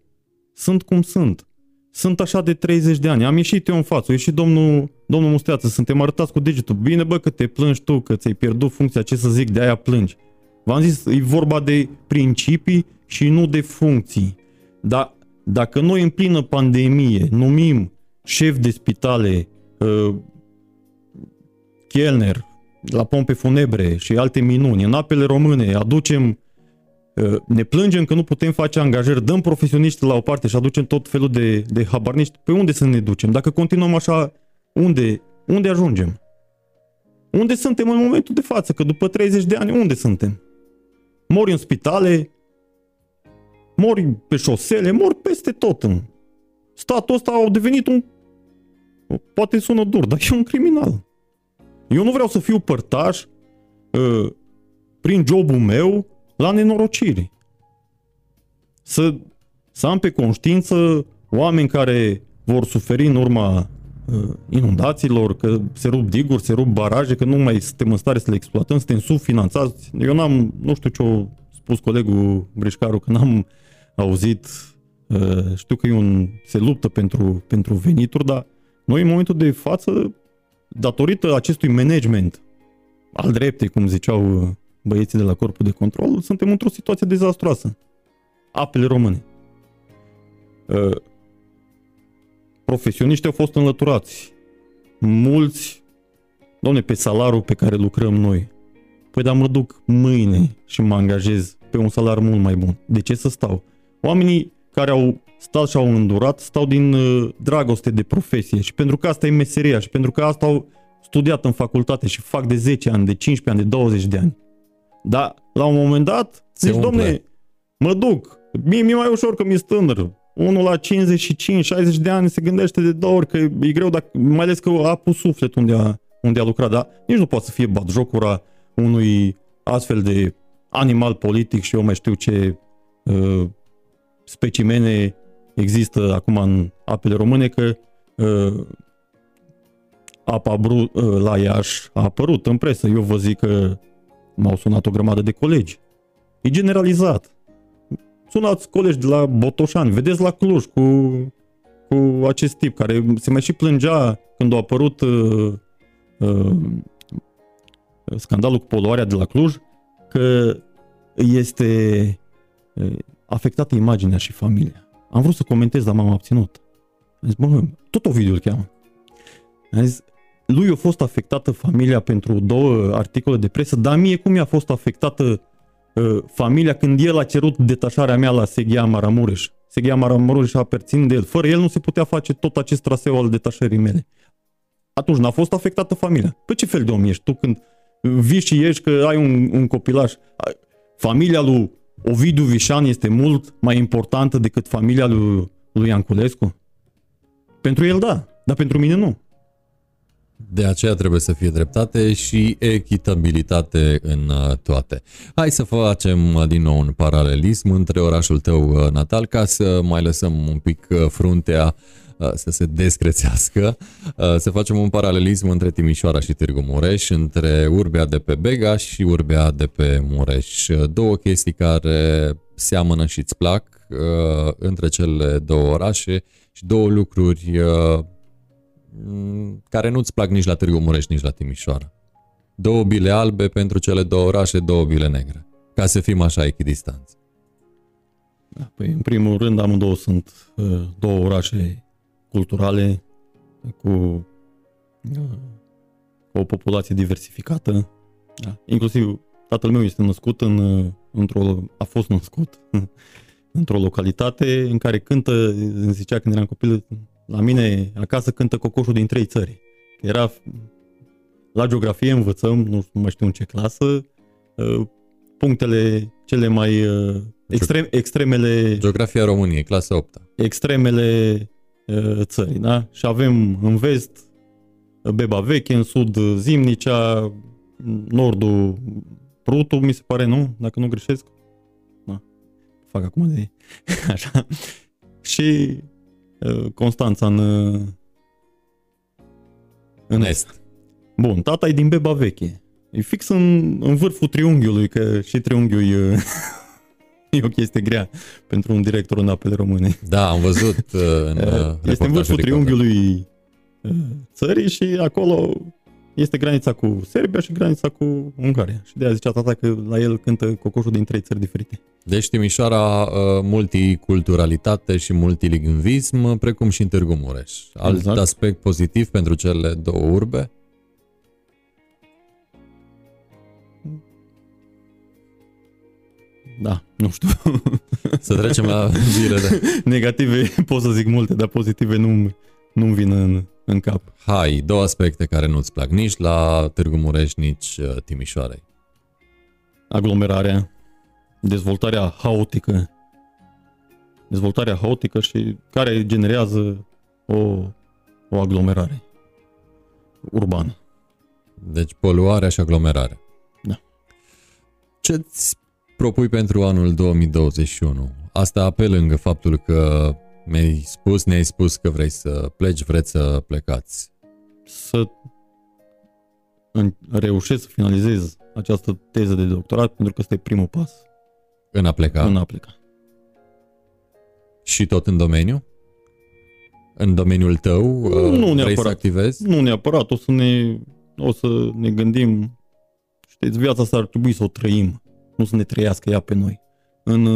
sunt cum sunt. Sunt așa de 30 de ani. Am ieșit eu în față, a ieșit domnul, domnul Musteață, suntem arătați cu degetul. Bine bă că te plângi tu, că ți-ai pierdut funcția, ce să zic, de aia plângi. V-am zis, e vorba de principii și nu de funcții. Dar dacă noi în plină pandemie numim șef de spitale, uh, chelner, la pompe funebre și alte minuni, în apele române, aducem, uh, ne plângem că nu putem face angajări, dăm profesioniști la o parte și aducem tot felul de, de habarniști, pe unde să ne ducem? Dacă continuăm așa, unde, unde ajungem? Unde suntem în momentul de față? Că după 30 de ani, unde suntem? Mori în spitale, mori pe șosele, mori peste tot. În statul ăsta au devenit un... Poate sună dur, dar e un criminal. Eu nu vreau să fiu părtaș uh, prin jobul meu la nenorociri. Să, să am pe conștiință oameni care vor suferi în urma uh, inundațiilor, că se rup diguri, se rup baraje, că nu mai suntem în stare să le exploatăm, suntem subfinanțați. Eu n-am, nu știu ce a spus colegul Brișcaru, că n-am auzit, uh, știu că e un, se luptă pentru, pentru venituri, dar noi în momentul de față datorită acestui management al dreptei, cum ziceau uh, băieții de la corpul de control, suntem într-o situație dezastroasă. Apele române. Uh, profesioniștii au fost înlăturați. Mulți, doamne, pe salarul pe care lucrăm noi. Păi dar mă duc mâine și mă angajez pe un salar mult mai bun. De ce să stau? Oamenii care au stat și au îndurat, stau din uh, dragoste de profesie și pentru că asta e meseria și pentru că asta au studiat în facultate și fac de 10 ani, de 15 ani, de 20 de ani. Dar la un moment dat, Se zici, domne, mă duc, mie mi-e mai ușor că mi-e tânăr. Unul la 55-60 de ani se gândește de două ori că e greu, dar mai ales că a pus suflet unde a, unde a lucrat, dar nici nu poate să fie batjocura unui astfel de animal politic și eu mai știu ce uh, specimene există acum în apele române, că uh, apa bru- uh, la Iași a apărut în presă. Eu vă zic că m-au sunat o grămadă de colegi. E generalizat. Sunați colegi de la Botoșani, vedeți la Cluj cu, cu acest tip care se mai și plângea când a apărut uh, uh, scandalul cu poluarea de la Cluj, că este uh, afectată imaginea și familia. Am vrut să comentez, dar m-am abținut. Am zis, bă, tot Ovidiu îl cheamă. Am zis, lui a fost afectată familia pentru două articole de presă, dar mie cum i-a fost afectată uh, familia când el a cerut detașarea mea la Seghia Maramureș. Seghia Maramureș aparțin de el. Fără el nu se putea face tot acest traseu al detașării mele. Atunci n-a fost afectată familia. Pe ce fel de om ești tu când vii și ești că ai un, un copilaș? Familia lui Ovidiu Vișan este mult mai importantă decât familia lui, lui Anculescu? Pentru el da, dar pentru mine nu. De aceea trebuie să fie dreptate și echitabilitate în uh, toate. Hai să facem uh, din nou un paralelism între orașul tău uh, natal ca să mai lăsăm un pic fruntea să se descrețească, să facem un paralelism între Timișoara și Târgu Mureș, între urbea de pe Bega și urbea de pe Mureș. Două chestii care seamănă și îți plac între cele două orașe și două lucruri Mm, care nu-ți plac nici la Târgu Mureș, nici la Timișoara. Două bile albe pentru cele două orașe, două bile negre. ca să fim așa echidistanți? Da, păi, în primul rând, amândouă sunt uh, două orașe culturale cu uh, o populație diversificată. Da. Inclusiv tatăl meu este născut în, uh, într-o, a fost născut într-o localitate în care cântă, îmi zicea când eram copil, la mine acasă cântă cocoșul din trei țări. Era la geografie învățăm, nu mai știu în ce clasă, uh, punctele cele mai uh, extrem, extremele... Geografia României, clasa 8 Extremele uh, țării, da? Și avem în vest Beba Veche, în sud Zimnicea, nordul Prutu, mi se pare, nu? Dacă nu greșesc. Da. Fac acum de... Așa. Și Constanța în... În est. Bun, tata e din Beba Veche. E fix în, în vârful triunghiului, că și triunghiul e, e o chestie grea pentru un director în apele române. Da, am văzut uh, în uh, Este în vârful triunghiului uh, țării și acolo este granița cu Serbia și granița cu Ungaria. Și de aia zicea tata că la el cântă cocoșul din trei țări diferite. Deci Timișoara, multiculturalitate și multilingvism, precum și în Târgu Mureș. Alt exact. aspect pozitiv pentru cele două urbe? Da, nu știu. Să trecem la zilele. Negative pot să zic multe, dar pozitive nu nu vin în, în cap. Hai, două aspecte care nu-ți plac nici la Târgu Mureș, nici uh, Timișoarei. Aglomerarea, dezvoltarea haotică, dezvoltarea haotică și care generează o, o aglomerare urbană. Deci poluarea și aglomerarea. Da. Ce-ți propui pentru anul 2021? Asta pe lângă faptul că mi-ai spus, ne-ai spus că vrei să pleci, vreți să plecați. Să reușesc să finalizez această teză de doctorat pentru că este primul pas. În a pleca? În a pleca. Și tot în domeniu? În domeniul tău nu vrei neapărat. să activezi? Nu neapărat, o să ne, o să ne gândim, știți, viața asta ar trebui să o trăim nu să ne trăiască ea pe noi. În,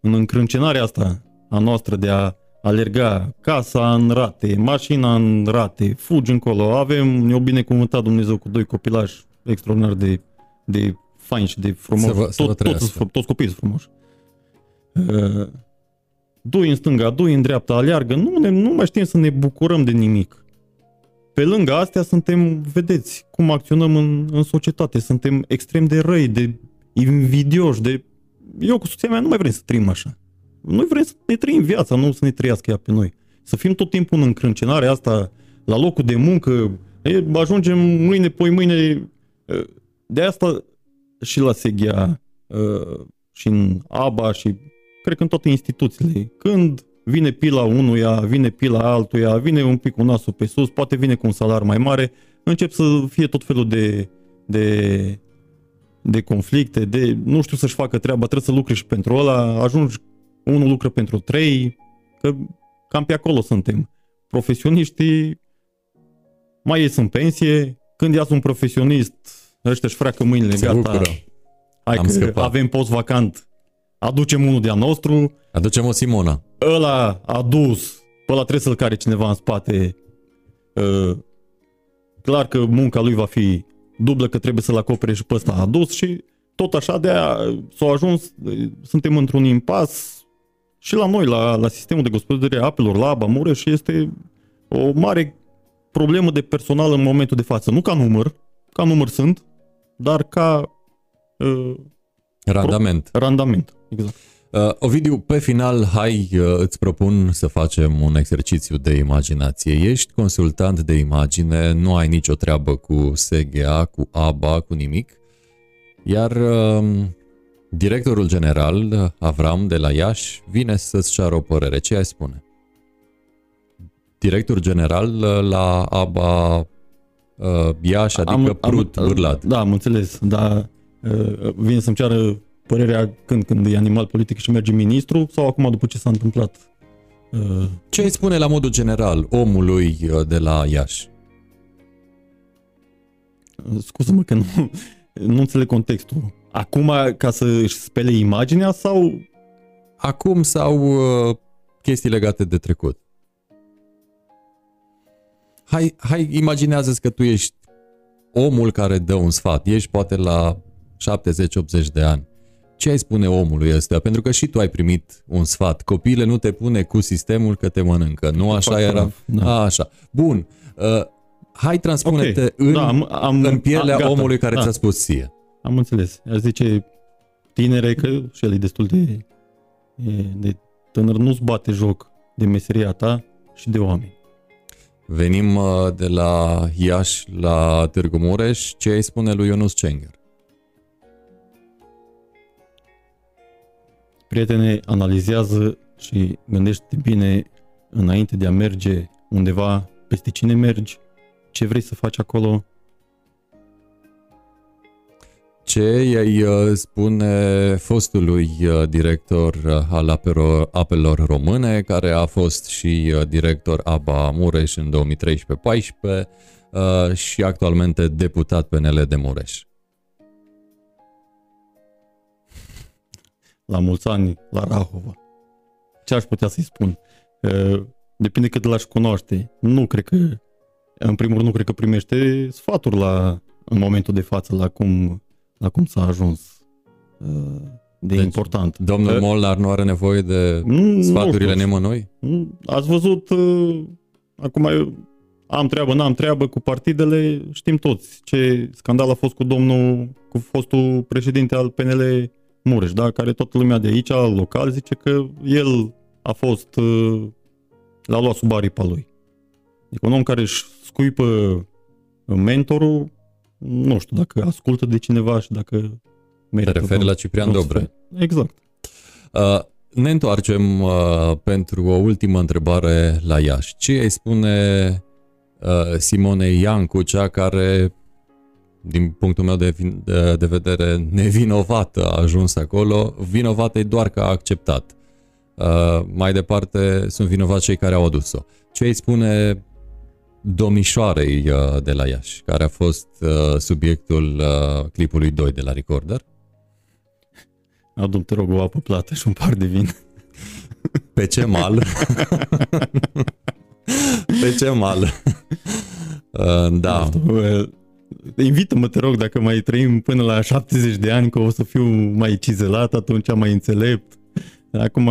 în încrâncenarea asta a noastră de a alerga casa în rate, mașina în rate, fugi încolo, avem, ne-o binecuvântat Dumnezeu cu doi copilași extraordinar de, de fain și de frumos. Să vă, să Tot, toți, toți copiii sunt frumoși. Uh, doi în stânga, doi în dreapta, aleargă, nu, ne, nu mai știm să ne bucurăm de nimic. Pe lângă astea suntem, vedeți, cum acționăm în, în societate, suntem extrem de răi, de invidioși de... Eu cu soția mea nu mai vrem să trăim așa. Noi vrem să ne trăim viața, nu să ne trăiască ea pe noi. Să fim tot timpul în încrâncenare asta, la locul de muncă, e, ajungem mâine, poi mâine... De asta și la Seghia și în ABA și cred că în toate instituțiile. Când vine pila unuia, vine pila altuia, vine un pic cu nasul pe sus, poate vine cu un salar mai mare, încep să fie tot felul de, de de conflicte, de nu știu să-și facă treaba, trebuie să lucre și pentru ăla, ajungi, unul lucră pentru trei, că cam pe acolo suntem. Profesioniștii mai ies în pensie, când iasă un profesionist, ăștia își freacă mâinile, Se gata, bucură. hai Am că scăpat. avem post vacant, aducem unul de-a nostru. Aducem o Simona. Ăla a dus, pe ăla trebuie să-l care cineva în spate. Uh, clar că munca lui va fi dublă că trebuie să-l acopere și pe ăsta adus și tot așa de a s-au ajuns, suntem într-un impas și la noi, la, la sistemul de gospodărire a apelor, la Aba Mureș, este o mare problemă de personal în momentul de față. Nu ca număr, ca număr sunt, dar ca uh, randament. Pro, randament, exact. Uh, Ovidiu, pe final, hai, uh, îți propun să facem un exercițiu de imaginație. Ești consultant de imagine, nu ai nicio treabă cu SGA, cu ABA, cu nimic, iar uh, directorul general, Avram de la Iași, vine să-ți ceară o părere. Ce ai spune? Director general uh, la ABA uh, Iași, adică am, Prut, am, Bârlat. Da, am înțeles, dar uh, vine să-mi ceară părerea când, când e animal politic și merge ministru sau acum după ce s-a întâmplat? Uh... Ce îi spune la modul general omului uh, de la Iași? Scuză-mă că nu, nu înțeleg contextul. Acum ca să își spele imaginea sau... Acum sau uh, chestii legate de trecut? Hai, hai imaginează-ți că tu ești omul care dă un sfat. Ești poate la 70-80 de ani. Ce ai spune omului ăsta? Pentru că și tu ai primit un sfat. Copiile nu te pune cu sistemul că te mănâncă. Nu așa era? Da. A, așa. Bun. Uh, hai transpune-te okay. în, da, am, am, în pielea a, omului care da. ți-a spus ție. Am înțeles. Aș zice tinere că și el e destul de, de tânăr. Nu-ți bate joc de meseria ta și de oameni. Venim uh, de la Iași la Târgu Mureș. Ce îi spune lui Ionus Cenger? Prietene, analizează și gândește bine înainte de a merge undeva peste cine mergi, ce vrei să faci acolo. Ce i-ai uh, spune fostului uh, director uh, al apelor, apelor române, care a fost și director ABA Mureș în 2013-14 și actualmente deputat PNL de Mureș? La mulți ani, la Rahova. Ce aș putea să-i spun? Depinde cât l-aș cunoaște. Nu cred că, în primul rând, nu cred că primește sfaturi la, în momentul de față la cum, la cum s-a ajuns uh, de deci, important. Domnul Molnar nu are nevoie de nu, sfaturile nemănoi? Ați văzut, uh, acum am treabă, n-am treabă cu partidele, știm toți ce scandal a fost cu domnul, cu fostul președinte al PNL Mureș, da? care toată lumea de aici, local, zice că el a fost uh, l-a luat sub aripa lui. Adică un om care își scuipă mentorul, nu știu dacă ascultă de cineva și dacă merită. Te referi la Ciprian Dobre. Exact. Uh, ne întoarcem uh, pentru o ultimă întrebare la Iași. Ce îi spune uh, Simone Iancu, cea care, din punctul meu de, de, de vedere, nevinovată a ajuns acolo, vinovată e doar că a acceptat. Uh, mai departe sunt vinovați cei care au adus-o. Ce îi spune domnișoarei uh, de la Iași, care a fost uh, subiectul uh, clipului 2 de la Recorder? Adu-mi, te rog, o apă plată și un par de vin. Pe ce mal? Pe ce mal? Uh, da. Invită-mă, te rog, dacă mai trăim până la 70 de ani, că o să fiu mai cizelat, atunci mai înțelept Acum,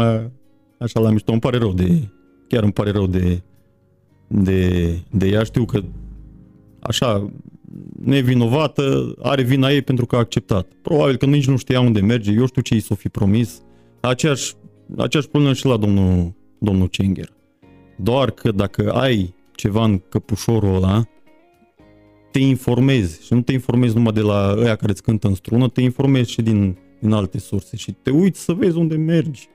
așa la mișto, îmi pare rău de, chiar îmi pare rău de, de, de ea. Știu că așa, nevinovată, are vina ei pentru că a acceptat. Probabil că nici nu știa unde merge, eu știu ce i s-o fi promis. Aceeași, aceeași problemă și la domnul, domnul Cenger. Doar că dacă ai ceva în căpușorul ăla, te informezi și nu te informezi numai de la ăia care îți cântă în strună, te informezi și din, din alte surse și te uiți să vezi unde mergi.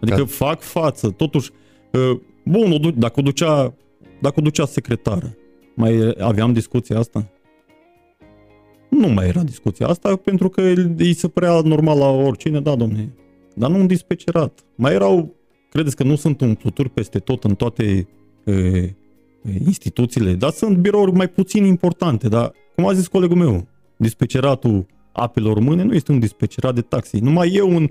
Adică da. fac față. Totuși, ă, bun, dacă o ducea, dacă o ducea secretară, mai aveam discuția asta? Nu mai era discuția asta pentru că îi se părea normal la oricine, da, domne. Dar nu un dispecerat. Mai erau, credeți că nu sunt umpluturi peste tot în toate e, instituțiile, dar sunt birouri mai puțin importante, dar cum a zis colegul meu, dispeceratul apelor române nu este un dispecerat de taxi. Numai eu în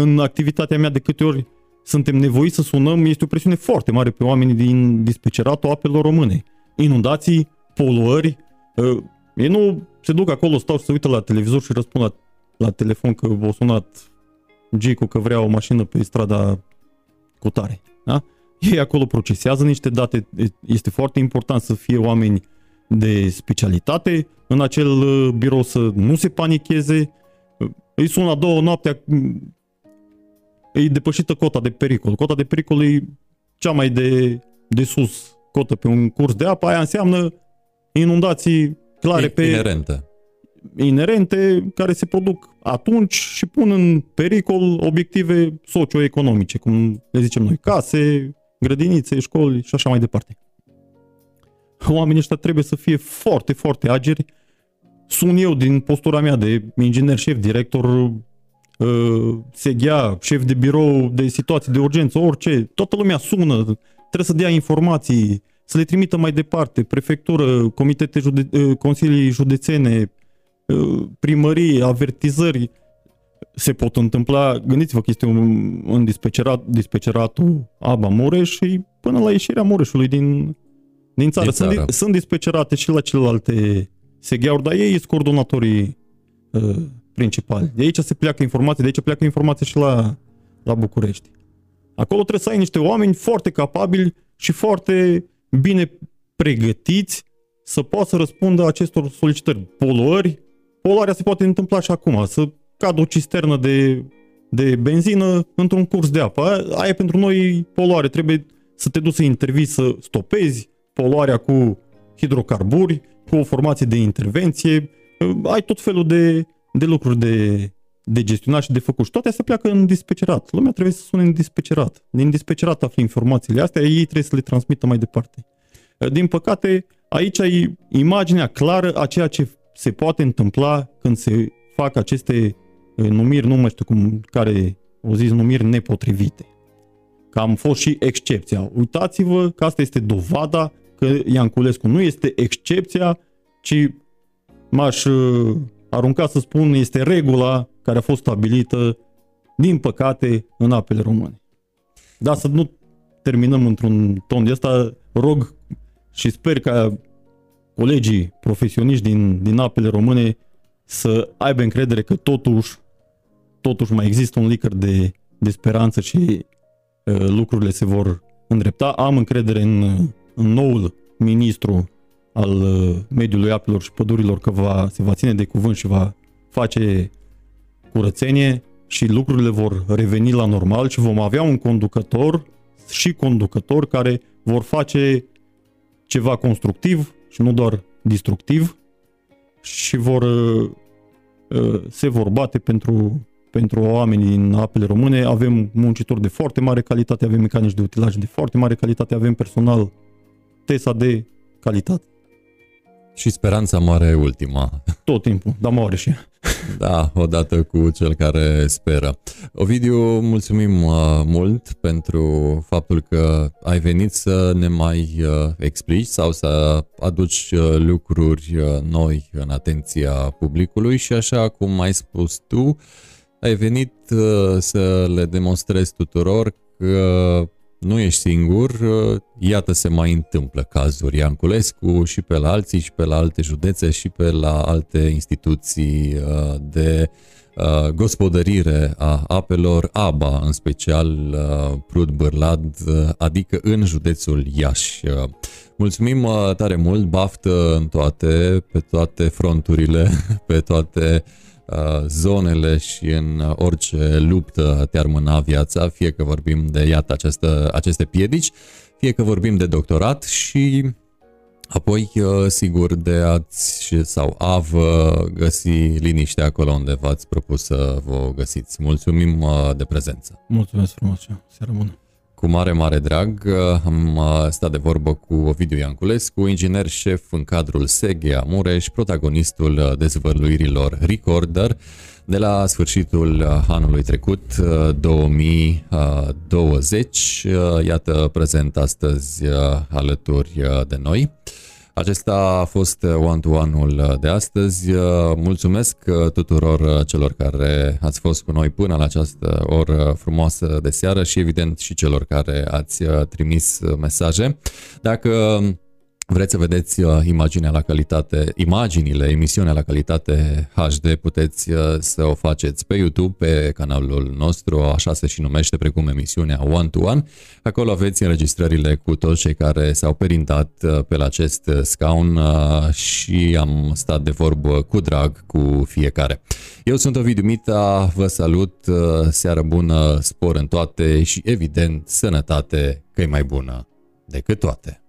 în activitatea mea de câte ori suntem nevoiți să sunăm, este o presiune foarte mare pe oamenii din dispeceratul apelor române. Inundații, poluări, uh, ei nu se duc acolo, stau și se uită la televizor și răspund la, la telefon că v-a sunat Gico că vrea o mașină pe strada cu tare. Da? Ei acolo procesează niște date, este foarte important să fie oameni de specialitate în acel uh, birou să nu se panicheze. Îi sună la două noaptea, e depășită cota de pericol. Cota de pericol e cea mai de, de sus cotă pe un curs de apă, aia înseamnă inundații clare pe... Inerente. Inerente, care se produc atunci și pun în pericol obiective socioeconomice, cum le zicem noi, case, grădinițe, școli și așa mai departe. Oamenii ăștia trebuie să fie foarte, foarte ageri. Sun eu din postura mea de inginer șef, director Uh, seghea, șef de birou de situații de urgență, orice, toată lumea sună, trebuie să dea informații, să le trimită mai departe, prefectură, comitete jude- uh, consilii județene, primării, avertizări, se pot întâmpla, gândiți-vă că este un, un dispecerat, dispeceratul Aba Mureș și până la ieșirea Mureșului din, din țară. Din țară. Sunt, sunt dispecerate și la celelalte segheauri, dar ei sunt coordonatorii uh, principali. De aici se pleacă informații, de aici pleacă informații și la, la București. Acolo trebuie să ai niște oameni foarte capabili și foarte bine pregătiți să poată să răspundă acestor solicitări. Poluări, poluarea se poate întâmpla și acum, să cadă o cisternă de, de benzină într-un curs de apă. Aia, e pentru noi poluare. Trebuie să te duci să intervii, să stopezi poluarea cu hidrocarburi, cu o formație de intervenție. Ai tot felul de, de lucruri de, de gestionat și de făcut. Și toate astea pleacă în dispecerat. Lumea trebuie să sune în dispecerat. Din dispecerat afli informațiile astea, ei trebuie să le transmită mai departe. Din păcate, aici ai imaginea clară a ceea ce se poate întâmpla când se fac aceste numiri, nu mai știu cum, care o zis numiri nepotrivite. Că am fost și excepția. Uitați-vă că asta este dovada că Ianculescu nu este excepția, ci m-aș uh, arunca să spun este regula care a fost stabilită, din păcate, în apele române. Dar să nu terminăm într-un ton de asta, rog și sper ca colegii profesioniști din, din apele române să aibă încredere că totuși totuși mai există un licăr de, de speranță și uh, lucrurile se vor îndrepta. Am încredere în, în noul ministru al uh, mediului apelor și pădurilor că va, se va ține de cuvânt și va face curățenie și lucrurile vor reveni la normal și vom avea un conducător și conducător care vor face ceva constructiv și nu doar destructiv și vor uh, se vor bate pentru pentru oamenii din apele române. Avem muncitori de foarte mare calitate, avem mecanici de utilaj de foarte mare calitate, avem personal TESA de calitate. Și speranța mare ultima. Tot timpul, dar mare și Da, odată cu cel care speră. Ovidiu, mulțumim uh, mult pentru faptul că ai venit să ne mai uh, explici sau să aduci uh, lucruri noi în atenția publicului și așa cum ai spus tu, ai venit uh, să le demonstrezi tuturor că nu ești singur, uh, iată se mai întâmplă cazuri Ianculescu și pe la alții și pe la alte județe și pe la alte instituții uh, de gospodărire a apelor, ABA în special, Prud Bârlad, adică în județul Iași. Mulțumim tare mult, baftă în toate, pe toate fronturile, pe toate uh, Uh, zonele și în orice luptă te-ar mâna viața, fie că vorbim de, iată, această, aceste piedici, fie că vorbim de doctorat și apoi, uh, sigur, de ați sau a vă găsi liniște acolo unde v-ați propus să vă găsiți. Mulțumim uh, de prezență! Mulțumesc frumos! Seară bună! Cu mare, mare drag am uh, stat de vorbă cu Ovidiu Ianculescu, inginer șef în cadrul SEGE Mureș, protagonistul uh, dezvăluirilor Recorder de la sfârșitul uh, anului trecut, 2020. Iată prezent astăzi alături de noi. Acesta a fost one-to-one-ul de astăzi. Mulțumesc tuturor celor care ați fost cu noi până la această oră frumoasă de seară și evident și celor care ați trimis mesaje. Dacă Vreți să vedeți uh, imaginea la calitate, imaginile, emisiunea la calitate HD, puteți uh, să o faceți pe YouTube, pe canalul nostru, așa se și numește precum emisiunea One to One. Acolo aveți înregistrările cu toți cei care s-au perintat uh, pe la acest scaun și am stat de vorbă cu drag cu fiecare. Eu sunt Ovidiu Mita, vă salut, seară bună, spor în toate și evident sănătate că e mai bună decât toate.